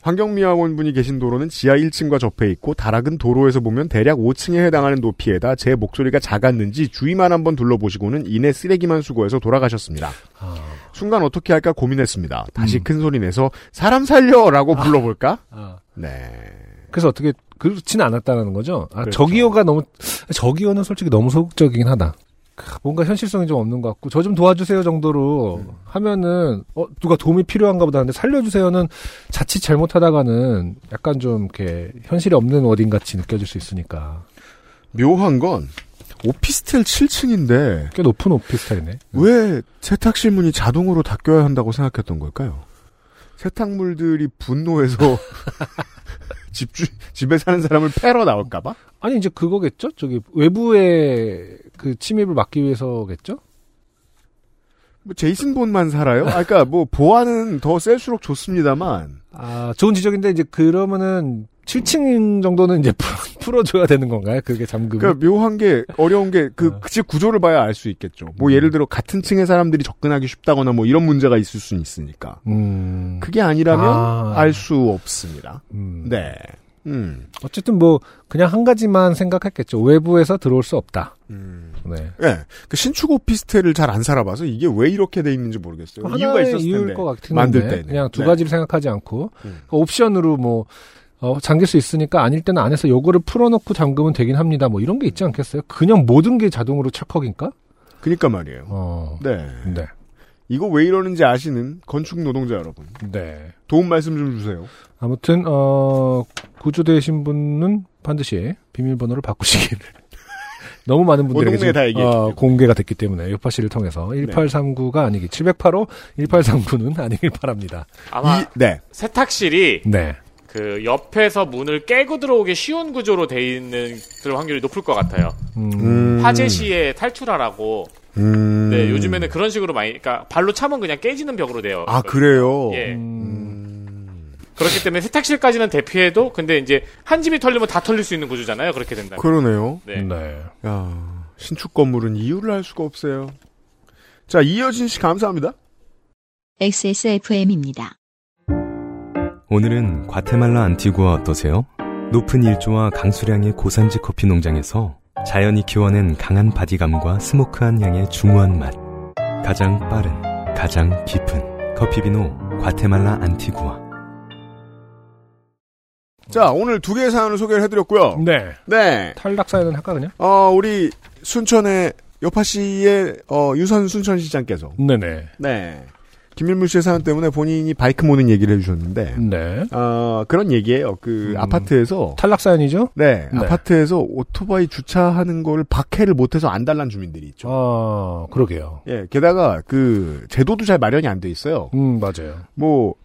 환경미화원 분이 계신 도로는 지하 1층과 접해 있고 다락은 도로에서 보면 대략 5층에 해당하는 높이에다 제 목소리가 작았는지 주위만 한번 둘러보시고는 이내 쓰레기만 수거해서 돌아가셨습니다. 아, 순간 어떻게 할까 고민했습니다. 다시 음. 큰 소리 내서 사람 살려라고 불러볼까? 아. 네. 그래서 어떻게 그렇지는 않았다는 거죠. 아, 그렇죠. 저기요가 너무 저기요는 솔직히 너무 소극적이긴 하다. 크, 뭔가 현실성이 좀 없는 것 같고 저 좀 도와주세요 정도로 음. 하면은 어 누가 도움이 필요한가 보다 근데 살려주세요는 자칫 잘못하다가는 약간 좀 이렇게 현실이 없는 워딩 같이 느껴질 수 있으니까 묘한 건 오피스텔 7층인데 꽤 높은 오피스텔이네. 왜 세탁실 문이 자동으로 닫혀야 한다고 생각했던 걸까요? 세탁물들이 분노해서 집주 집에 사는 사람을 패러 나올까봐? 아니 이제 그거겠죠? 저기 외부의 그 침입을 막기 위해서겠죠? 뭐 제이슨 본만 살아요? 아, 그러니까 뭐 보안은 더 셀수록 좋습니다만 아 좋은 지적인데 이제 그러면은 7층 정도는 이제 풀어- 풀어 줘야 되는 건가요? 그게 잠금. 그러니까 묘한 게 어려운 게그 어. 집 구조를 봐야 알 수 있겠죠. 뭐 음. 예를 들어 같은 층의 사람들이 접근하기 쉽다거나 뭐 이런 문제가 있을 수는 있으니까 음. 그게 아니라면 아. 알수 없습니다. 음. 네. 음. 어쨌든 뭐 그냥 한 가지만 생각했겠죠. 외부에서 들어올 수 없다. 음. 네. 예. 그 신축 오피스텔을 잘 안 살아봐서 이게 왜 이렇게 돼 있는지 모르겠어요. 이유가 있었을 텐데. 것 같은데 만들 때는. 그냥 두 네. 가지를 생각하지 않고 음. 그 옵션으로 뭐 어, 잠길 수 있으니까 아닐 때는 안에서 요거를 풀어놓고 잠그면 되긴 합니다. 뭐 이런 게 있지 않겠어요? 그냥 모든 게 자동으로 철컥인가? 그니까 말이에요. 어. 네. 네. 이거 왜 이러는지 아시는 건축 노동자 여러분. 네. 도움 말씀 좀 주세요. 아무튼 어 구조되신 분은 반드시 비밀번호를 바꾸시기를. 너무 많은 분들에게 동네에 다 얘기해 어. 공개가 됐기 때문에 요파 씨를 통해서 1839가 아니기 708호 1839는 아니길 바랍니다. 아마 이, 네. 세탁실이 네. 그 옆에서 문을 깨고 들어오기 쉬운 구조로 돼 있는 그럴 확률이 높을 것 같아요. 음, 화재 시에 탈출하라고. 음. 네, 요즘에는 그런 식으로 많이, 그러니까 발로 차면 그냥 깨지는 벽으로 돼요. 아, 그래요? 예. 음, 그렇기 때문에 세탁실까지는 대피해도, 근데 이제 한 집이 털리면 다 털릴 수 있는 구조잖아요. 그렇게 된다면. 그러네요. 네. 네. 야, 신축 건물은 이유를 알 수가 없어요. 자, 이여진 씨 감사합니다. XSFM입니다. 오늘은 과테말라 안티구아 어떠세요? 높은 일조와 강수량의 고산지 커피 농장에서 자연이 키워낸 강한 바디감과 smoky한 향의 중후한 맛. 가장 빠른, 가장 깊은 커피비노 과테말라 안티구아. 자, 오늘 두 개의 사연을 소개를 해드렸고요. 네. 네. 탈락 사연은 할까 그냥? 어, 우리 순천의 요팟시의 어, 유선 순천시장께서 네네. 네. 김일물 씨의 사연 때문에 본인이 바이크 모는 얘기를 해주셨는데 네. 어, 그런 얘기예요. 그 음. 아파트에서 탈락 사연이죠? 네, 네. 아파트에서 오토바이 주차하는 거를 박해를 못해서 안달난 주민들이 있죠. 아, 그러게요. 예, 게다가 그 제도도 잘 마련이 안 돼 있어요. 음, 맞아요. 뭐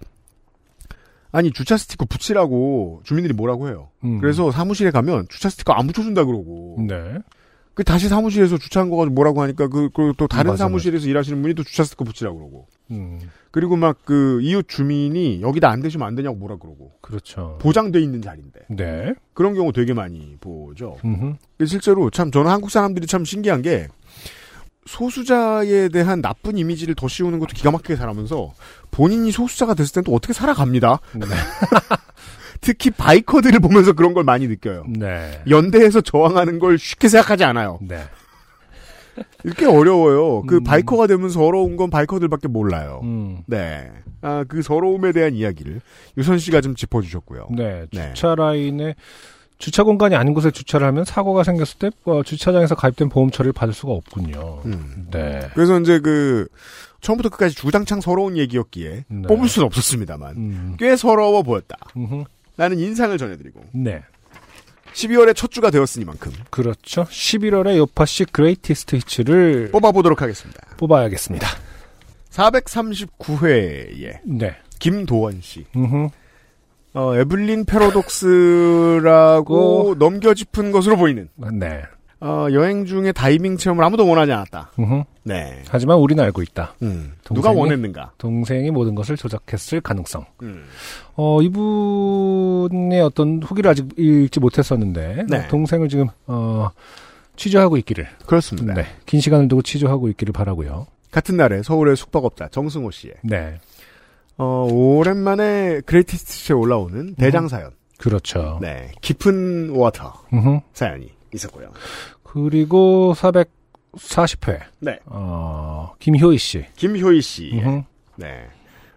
아니 주차 스티커 붙이라고 주민들이 뭐라고 해요. 음. 그래서 사무실에 가면 주차 스티커 안 붙여준다 그러고 네. 그 다시 사무실에서 주차한 거 가지고 뭐라고 하니까 그 또 다른 맞아, 사무실에서 일하시는 분이 또 주차 스티커 붙이라고 그러고 음, 그리고 막 그 이웃 주민이 여기다 안 대시면 안 되냐고 뭐라 그러고 그렇죠. 보장돼 있는 자리인데 네. 그런 경우 되게 많이 보죠. 음흠. 실제로 참 저는 한국 사람들이 참 신기한 게 소수자에 대한 나쁜 이미지를 더 씌우는 것도 기가 막히게 살아면서 본인이 소수자가 됐을 땐 또 어떻게 살아갑니다. 네. 특히 바이커들을 보면서 그런 걸 많이 느껴요. 네. 연대에서 저항하는 걸 쉽게 생각하지 않아요. 네. 이렇게 어려워요. 그 음. 바이커가 되면 서러운 건 바이커들밖에 몰라요. 음. 네. 아, 그 서러움에 대한 이야기를 유선 씨가 좀 짚어주셨고요. 네. 네. 주차 라인에 주차 공간이 아닌 곳에 주차를 하면 사고가 생겼을 때 어, 주차장에서 가입된 보험 처리를 받을 수가 없군요. 음. 네. 그래서 이제 그 처음부터 끝까지 주장창 서러운 얘기였기에 네. 뽑을 수는 없었습니다만 음. 꽤 서러워 보였다. 음흠. 라는 인상을 전해드리고 네. 12월의 첫 주가 되었으니만큼 그렇죠. 11월에 요팟시 Greatest Hits를 뽑아보도록 하겠습니다. 뽑아야겠습니다. 439회에 네. 김도원 씨, 음흠. 어, Abilene Paradox라고 넘겨짚은 것으로 보이는 네. 어, 여행 중에 다이빙 체험을 아무도 원하지 않았다. 음흠. 네. 하지만 우리는 알고 있다. 음, 동생이- 누가 원했는가? 동생이 모든 것을 조작했을 가능성. 음. 어, 이분의 어떤 후기를 아직 읽지 못했었는데, 네. 동생을 지금, 어, 취조하고 있기를. 그렇습니다. 네. 긴 시간을 두고 취조하고 있기를 바라고요 같은 날에 서울의 숙박업자 정승호 씨의 네. 어, 오랜만에 Greatest에 올라오는 대장 사연. 그렇죠. 네. 깊은 water 음흠. 사연이 있었고요. 그리고 440회. 네. 어, 김효희 씨. 김효희 씨. 음흠. 네.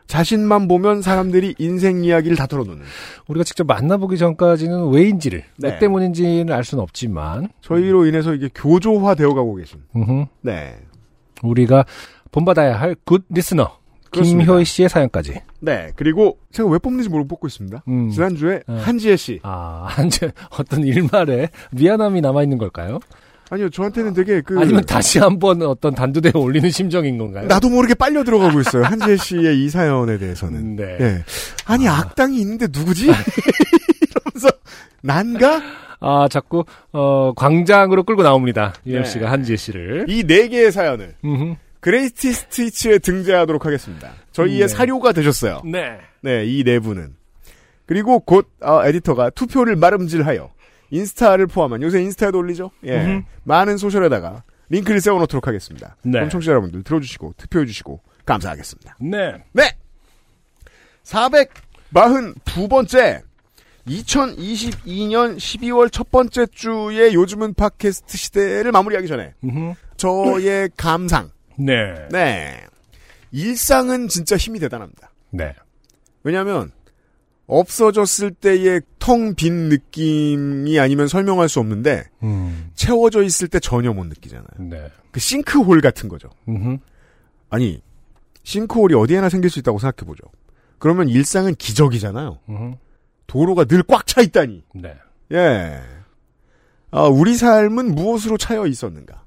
자신만 보면 사람들이 인생 이야기를 다 털어놓는. 우리가 직접 만나보기 전까지는 왜인지를, 네. 왜 때문인지는 알 수는 없지만, 저희로 인해서 이게 교조화 되어 가고 계신. 음흠. 네. 우리가 본받아야 할 good listener. 그렇습니다. 김효희 씨의 사연까지. 네. 그리고 제가 왜 뽑는지 모르고 뽑고 있습니다. 음. 지난주에 네. 한지혜 씨. 아, 한제 어떤 일말에 미안함이 남아 있는 걸까요? 아니요, 저한테는 되게 그. 아니면 다시 한번 어떤 단두대에 올리는 심정인 건가요? 나도 모르게 빨려 들어가고 있어요. 한지혜 씨의 이 사연에 대해서는. 네. 예. 아니, 악당이 있는데 누구지? 이러면서, 난가? 아, 자꾸, 어, 광장으로 끌고 나옵니다. 네. UMC가 한지혜 씨를. 이 네 개의 사연을 음흠. 그레이티 스티치에 등재하도록 하겠습니다. 저희의 네. 사료가 되셨어요. 네. 네, 이네 분은. 그리고 곧 어, 에디터가 투표를 마름질하여 인스타를 포함한 요새 인스타에도 올리죠. 예, 음흠. 많은 소셜에다가 링크를 세워놓도록 하겠습니다. 네. 그럼 청취자 여러분들 들어주시고 투표해주시고 감사하겠습니다. 네. 네, 442번째 2022년 12월 첫 번째 주의 요즘은 팟캐스트 시대를 마무리하기 전에 음흠. 저의 감상. 네. 네, 일상은 진짜 힘이 대단합니다. 네. 왜냐하면 없어졌을 때의 텅 빈 느낌이 아니면 설명할 수 없는데 음. 채워져 있을 때 전혀 못 느끼잖아요. 네. 그 싱크홀 같은 거죠. 음흠. 아니 싱크홀이 어디에나 생길 수 있다고 생각해 보죠. 그러면 일상은 기적이잖아요. 음흠. 도로가 늘 꽉 차 있다니. 네. 예. 아, 우리 삶은 무엇으로 차여 있었는가?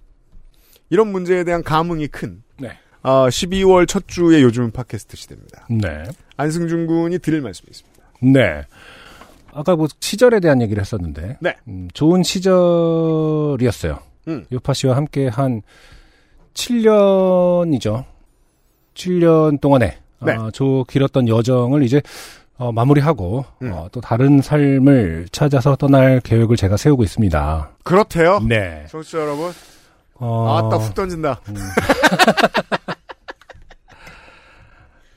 이런 문제에 대한 감흥이 큰 네. 아, 12월 첫 주의 요즘 팟캐스트 시대입니다. 네. 안승준 군이 드릴 말씀이 있습니다. 네. 아까 뭐 시절에 대한 얘기를 했었는데. 네. 음, 좋은 시절이었어요. 음. 요파 씨와 함께 한 7년이죠. 7년 동안에 네. 어, 저 길었던 여정을 이제 어, 마무리하고 음. 어, 또 다른 삶을 찾아서 떠날 계획을 제가 세우고 있습니다. 그렇대요. 네. 청취자 여러분. 어, 아따 훅 던진다.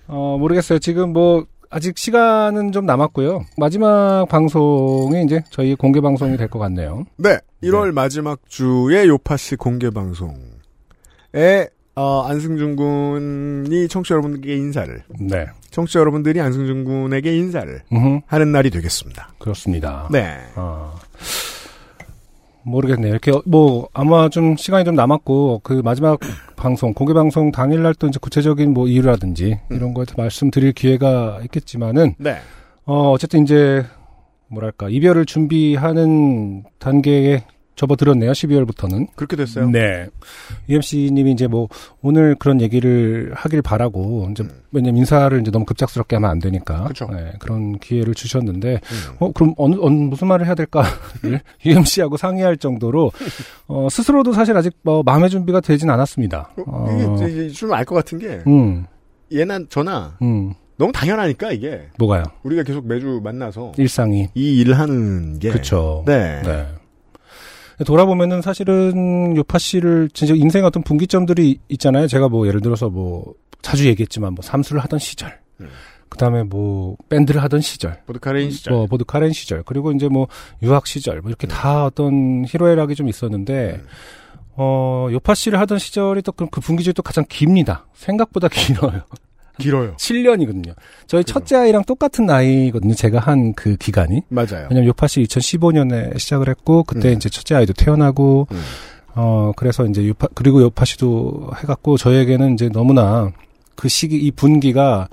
어, 모르겠어요. 지금 뭐 아직 시간은 좀 남았고요. 마지막 방송이 이제 저희 공개 방송이 될 것 같네요. 네. 1월 마지막 주의 요파시 공개 방송에 어, 안승준 군이 청취자 여러분들에게 인사를, 네. 청취자 여러분들이 안승준 군에게 인사를 음흠, 하는 날이 되겠습니다. 그렇습니다. 네. 어, 모르겠네요. 이렇게 뭐 아마 좀 시간이 좀 남았고 그 마지막 방송 공개 방송 당일 날 또 이제 구체적인 뭐 이유라든지 이런 거에 대해서 말씀드릴 기회가 있겠지만은 네. 어 어쨌든 이제 뭐랄까 이별을 준비하는 단계에 접어들었네요. 12월부터는. 그렇게 됐어요. 네. UMC님이 이제 뭐 오늘 그런 얘기를 하길 바라고 이제 왜냐면 인사를 이제 너무 급작스럽게 하면 안 되니까 음. 그쵸. 네, 그런 기회를 주셨는데 음. 어 그럼 어느, 어느 무슨 말을 해야 될까를 UMC하고 상의할 정도로 어 스스로도 사실 아직 뭐 마음의 준비가 되진 않았습니다. 어, 이게 이제 좀알 것 같은 게 음, 얘나 저나 음, 너무 당연하니까 이게 뭐가요? 우리가 계속 매주 만나서 일상이 이 일을 하는 게 그쵸. 네. 네. 돌아보면은 사실은 요팟시를 진짜 인생의 어떤 분기점들이 있잖아요. 제가 뭐 예를 들어서 뭐 자주 얘기했지만 뭐 삼수를 하던 시절. 음. 그다음에 뭐 밴드를 하던 시절. 보드카레인 시절. 뭐 보드카레인 시절. 그리고 이제 뭐 유학 시절. 뭐 이렇게 다 어떤 희로애락이 좀 있었는데 음. 어, 요파 씨를 하던 시절이 또 그 분기점이 또 가장 깁니다. 생각보다 길어요. 길어요. 7년이거든요. 저희 그죠. 첫째 아이랑 똑같은 나이거든요. 제가 한 그 기간이. 맞아요. 왜냐면 요파 씨 2015년에 시작을 했고 그때 음. 이제 첫째 아이도 태어나고 음. 어 그래서 이제 요파 그리고 요파 씨도 해갖고 저에게는 이제 너무나 그 시기 이 분기가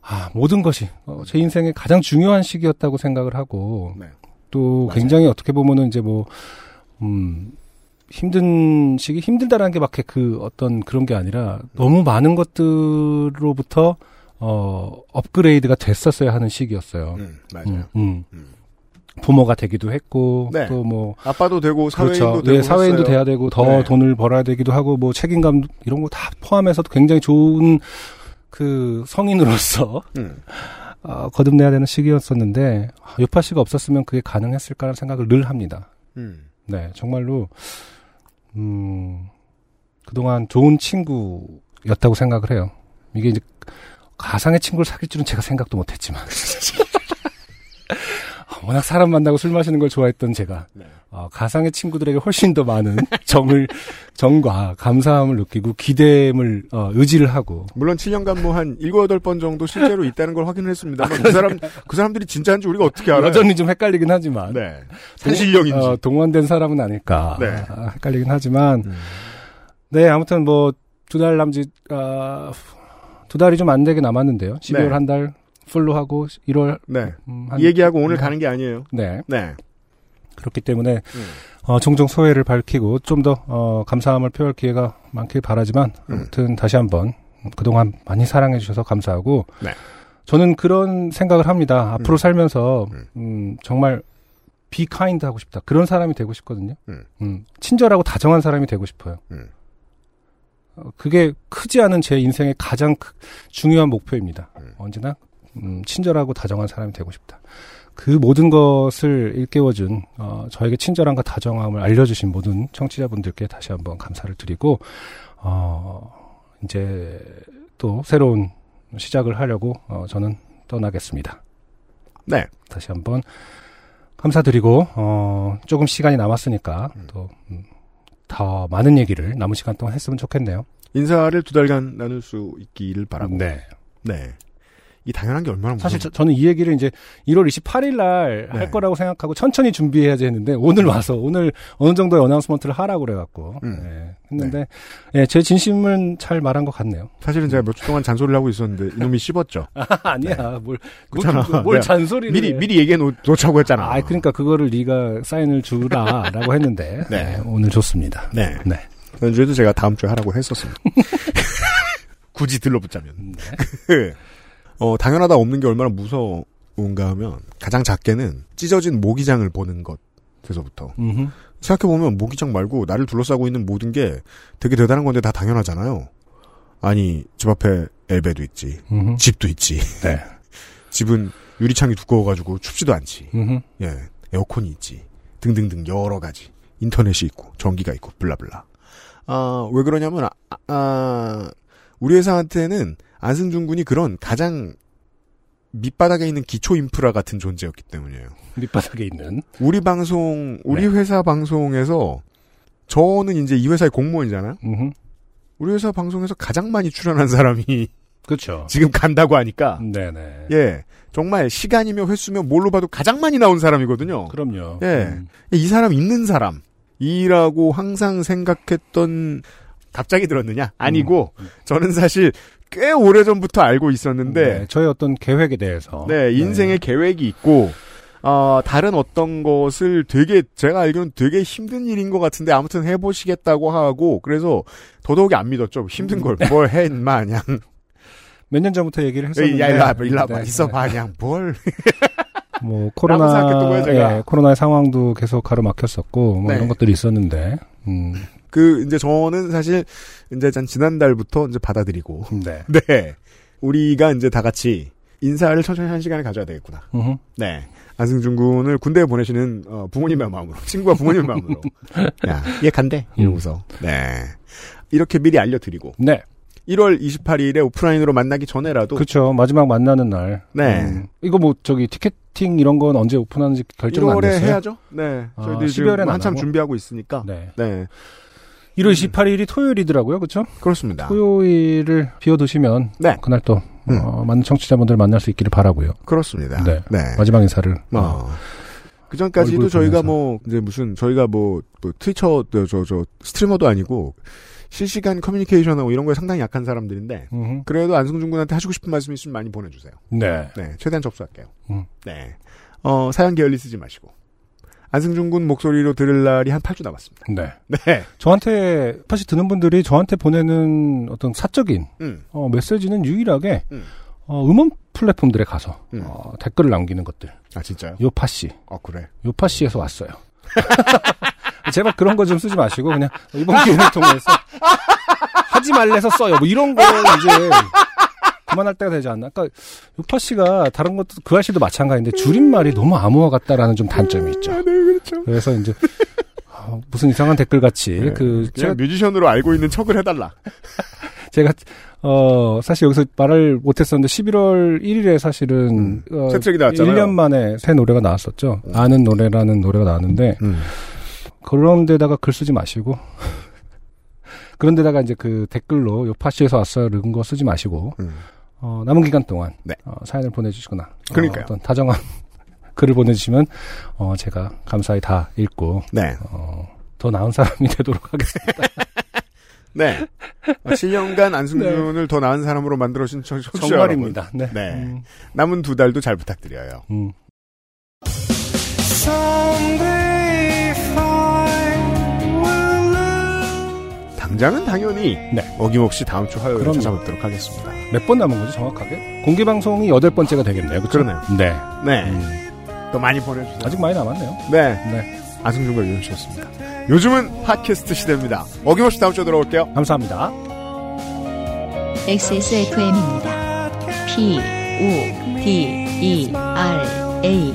아 모든 것이 어, 제 인생의 가장 중요한 시기였다고 생각을 하고 네. 또 맞아요. 굉장히 어떻게 보면은 이제 뭐 음 힘든 시기 힘들다라는 게 막 그 어떤 그런 게 아니라 너무 많은 것들로부터 어 업그레이드가 됐었어야 하는 시기였어요. 음, 맞아요. 음, 음. 음. 부모가 되기도 했고 네. 또뭐 아빠도 되고 사회인도 그렇죠. 되고 네, 사회인도 했어요. 돼야 되고 더 네. 돈을 벌어야 되기도 하고 뭐 책임감 이런 거 다 포함해서도 굉장히 좋은 그 성인으로서 음. 어, 거듭내야 되는 시기였었는데 아, 요파 씨가 없었으면 그게 가능했을까라는 생각을 늘 합니다. 음. 네, 정말로 음 그동안 좋은 친구였다고 생각을 해요. 이게 이제 가상의 친구를 사귈 줄은 제가 생각도 못했지만 워낙 사람 만나고 술 마시는 걸 좋아했던 제가 네. 어, 가상의 친구들에게 훨씬 더 많은 정을 정과 감사함을 느끼고 기대임을 어, 의지를 하고 물론 7년간 뭐 한 7, 8번 정도 실제로 있다는 걸 확인을 했습니다만 그 사람 그 사람들이 진짜인지 우리가 어떻게 알아요? 여전히 좀 헷갈리긴 하지만 네. 산실령인지. 어, 동원된 사람은 아닐까 네. 아, 헷갈리긴 하지만 음. 네 아무튼 뭐 두 달 남짓 아, 두 달이 좀 안 되게 남았는데요 12월 네. 한달 풀로 하고 1월 네. 음, 한- 이 얘기하고 오늘 네. 가는 게 아니에요. 네 네. 그렇기 때문에 음. 어, 종종 소회를 밝히고 좀 더 어, 감사함을 표할 기회가 많길 바라지만 음. 아무튼 다시 한번 그동안 많이 사랑해 주셔서 감사하고 네. 저는 그런 생각을 합니다. 앞으로 음. 살면서 음. 음, 정말 비 카인드 하고 싶다. 그런 사람이 되고 싶거든요. 음. 음, 친절하고 다정한 사람이 되고 싶어요. 음. 어, 그게 크지 않은 제 인생의 가장 크- 중요한 목표입니다. 음. 언제나 음, 친절하고 다정한 사람이 되고 싶다. 그 모든 것을 일깨워준 어, 저에게 친절함과 다정함을 알려주신 모든 청취자분들께 다시 한번 감사를 드리고 어, 이제 또 새로운 시작을 하려고 어, 저는 떠나겠습니다. 네. 다시 한번 감사드리고 어, 조금 시간이 남았으니까 음. 또 음, 더 많은 얘기를 남은 시간 동안 했으면 좋겠네요. 인사를 두 달간 나눌 수 있기를 바라고. 네. 네. 이 당연한 게 얼마나 사실 무서워. 저, 는이 얘기를 이제 1월 28일 날할 네. 거라고 생각하고 천천히 준비해야지 했는데 오늘 와서 오늘 어느 정도의 어나운스먼트를 하라고 그래갖고 음. 네, 했는데 예, 제 진심은 잘 말한 것 같네요. 사실은 제가 몇 주 동안 잔소리를 하고 있었는데 이놈이 씹었죠. 아 니야 뭘, 그렇잖아. 뭘, 뭘 내가 잔소리를 미리 해. 미리 얘기해 놓, 놓자고 했잖아. 아 그러니까 그거를 네가 사인을 주라라고 했는데 네. 네, 오늘 좋습니다. 네. 네. 지난주에도 제가 다음 주에 하라고 했었습니다. 굳이 들러붙자면. 네. 어, 당연하다 없는 게 얼마나 무서운가 하면 가장 작게는 찢어진 모기장을 보는 것에서부터. 생각해보면 모기장 말고 나를 둘러싸고 있는 모든 게 되게 대단한 건데 다 당연하잖아요. 아니 집 앞에 엘베도 있지 음흠. 집도 있지 네. 집은 유리창이 두꺼워가지고 춥지도 않지 음흠. 예 에어컨이 있지 등등등 여러 가지 인터넷이 있고 전기가 있고 블라블라 아왜 그러냐면 아, 아, 우리 회사한테는 안승준 군이 그런 가장 밑바닥에 있는 기초 인프라 같은 존재였기 때문이에요. 밑바닥에 있는 우리 방송, 우리 네. 회사 방송에서 저는 이제 이 회사의 공무원이잖아요. 음흠. 우리 회사 방송에서 가장 많이 출연한 사람이 그렇죠. 지금 간다고 하니까 네네. 예 정말 시간이며 횟수며 뭘로 봐도 가장 많이 나온 사람이거든요. 그럼요. 예. 음. 이 사람 있는 사람이라고 항상 생각했던 갑자기 들었느냐? 아니고 음. 저는 사실 꽤 오래 전부터 알고 있었는데 네, 저의 어떤 계획에 대해서 네, 인생의 계획이 있고, 어, 다른 어떤 것을 되게, 제가 알기로는 되게 힘든 일인 것 같은데, 아무튼 해보시겠다고 하고, 그래서 더더욱이 안 믿었죠. 힘든 걸, 뭘 해, 마냥. 몇 년 전부터 얘기를 했었는데 야, 일로 와봐, 일로 와봐. 네, 있어봐, 그냥, 뭘. 뭐 코로나 거예요. 예, 코로나의 상황도 계속 가로막혔었고 뭐 네. 이런 것들이 있었는데 음, 그, 이제 저는 사실, 이제 전 지난달부터 이제 받아들이고, 네. 네. 우리가 이제 다 같이 인사를 천천히 한 시간을 가져야 되겠구나. 음흠. 네. 안승준 군을 군대에 보내시는 어, 부모님의 마음으로, 친구와 부모님의 마음으로. 야, 얘 간대. 이러면서. 네. 이렇게 미리 알려드리고. 네. 1월 28일에 오프라인으로 만나기 전에라도. 그렇죠. 마지막 만나는 날. 네. 음, 이거 뭐 저기 티켓팅 이런 건 언제 오픈하는지 결정 안 1월에 됐어요. 해야죠. 네. 아, 저희들 12월엔 지금 안 한참 하고? 준비하고 있으니까. 네. 네. 1월 28일이 토요일이더라고요. 그렇죠? 그렇습니다. 토요일을 비워두시면 네. 그날 또 음. 어, 많은 청취자분들 만날 수 있기를 바라고요. 그렇습니다. 네. 네. 마지막 인사를 어, 어. 그 전까지도 저희가 보면서. 뭐, 이제 무슨, 저희가 뭐, 뭐 트위처, 저, 저, 저, 스트리머도 아니고, 실시간 커뮤니케이션하고 이런 거에 상당히 약한 사람들인데, 음흠. 그래도 안승준 군한테 하시고 싶은 말씀 있으면 많이 보내주세요. 네. 네, 최대한 접수할게요. 음. 네. 어, 사연 게을리 쓰지 마시고. 안승준 군 목소리로 들을 날이 한 8주 남았습니다. 네. 네. 저한테 사실 듣는 분들이 저한테 보내는 어떤 사적인 음. 어, 메시지는 유일하게 음. 어, 음원 플랫폼들에 가서 음. 어, 댓글을 남기는 것들. 아, 진짜요? 요파 씨, 어, 그래. 요파 씨에서 왔어요. 제발 그런 거 좀 쓰지 마시고 그냥 이번 기회를 통해서 하지 말래서 써요. 뭐 이런 거 이제 그만할 때가 되지 않나? 그러니까 요파 씨가 다른 것도 그 아씨도 마찬가지인데 줄임말이 너무 암호화 같다라는 좀 단점이 있죠. 네, 그렇죠. 그래서 이제 어, 무슨 이상한 댓글 같이 네. 그 그냥 뮤지션으로 알고 있는 척을 해달라. 제가 어 사실 여기서 말을 못했었는데 11월 1일에 사실은 음, 어, 새 트랙이 나왔잖아요. 1년 만에 새 노래가 나왔었죠. 아는 노래라는 노래가 나왔는데 음. 그런 데다가 글 쓰지 마시고 그런 데다가 이제 그 댓글로 요 파시에서 왔어요 이런 거 쓰지 마시고 음. 어, 남은 기간 동안 네. 어, 사연을 보내주시거나 그러니까요. 어, 떤 다정한 글을 보내주시면 어, 제가 감사히 다 읽고 네. 어, 더 나은 사람이 되도록 하겠습니다. 네. 어, 7년간 안승준을 더 나은 사람으로 만들어주신 청- 청취자 정말입니다. 네. 여러분. 네. 음, 남은 두 달도 잘 부탁드려요. 음. 당장은 당연히 네. 어김없이 다음 주 화요일에 그럼요. 찾아뵙도록 하겠습니다. 몇 번 남은 거죠 정확하게? 공개 방송이 여덟 번째가 되겠네요. 그렇죠? 그러네요. 네. 네. 음, 또 많이 보내주세요. 아직 많이 남았네요. 네. 네. 안승준과 유현수였습니다. 요즘은 팟캐스트 시대입니다. 어김없이 다음 주에 돌아올게요. 감사합니다. XSFM입니다. P, O, D, E, R, A.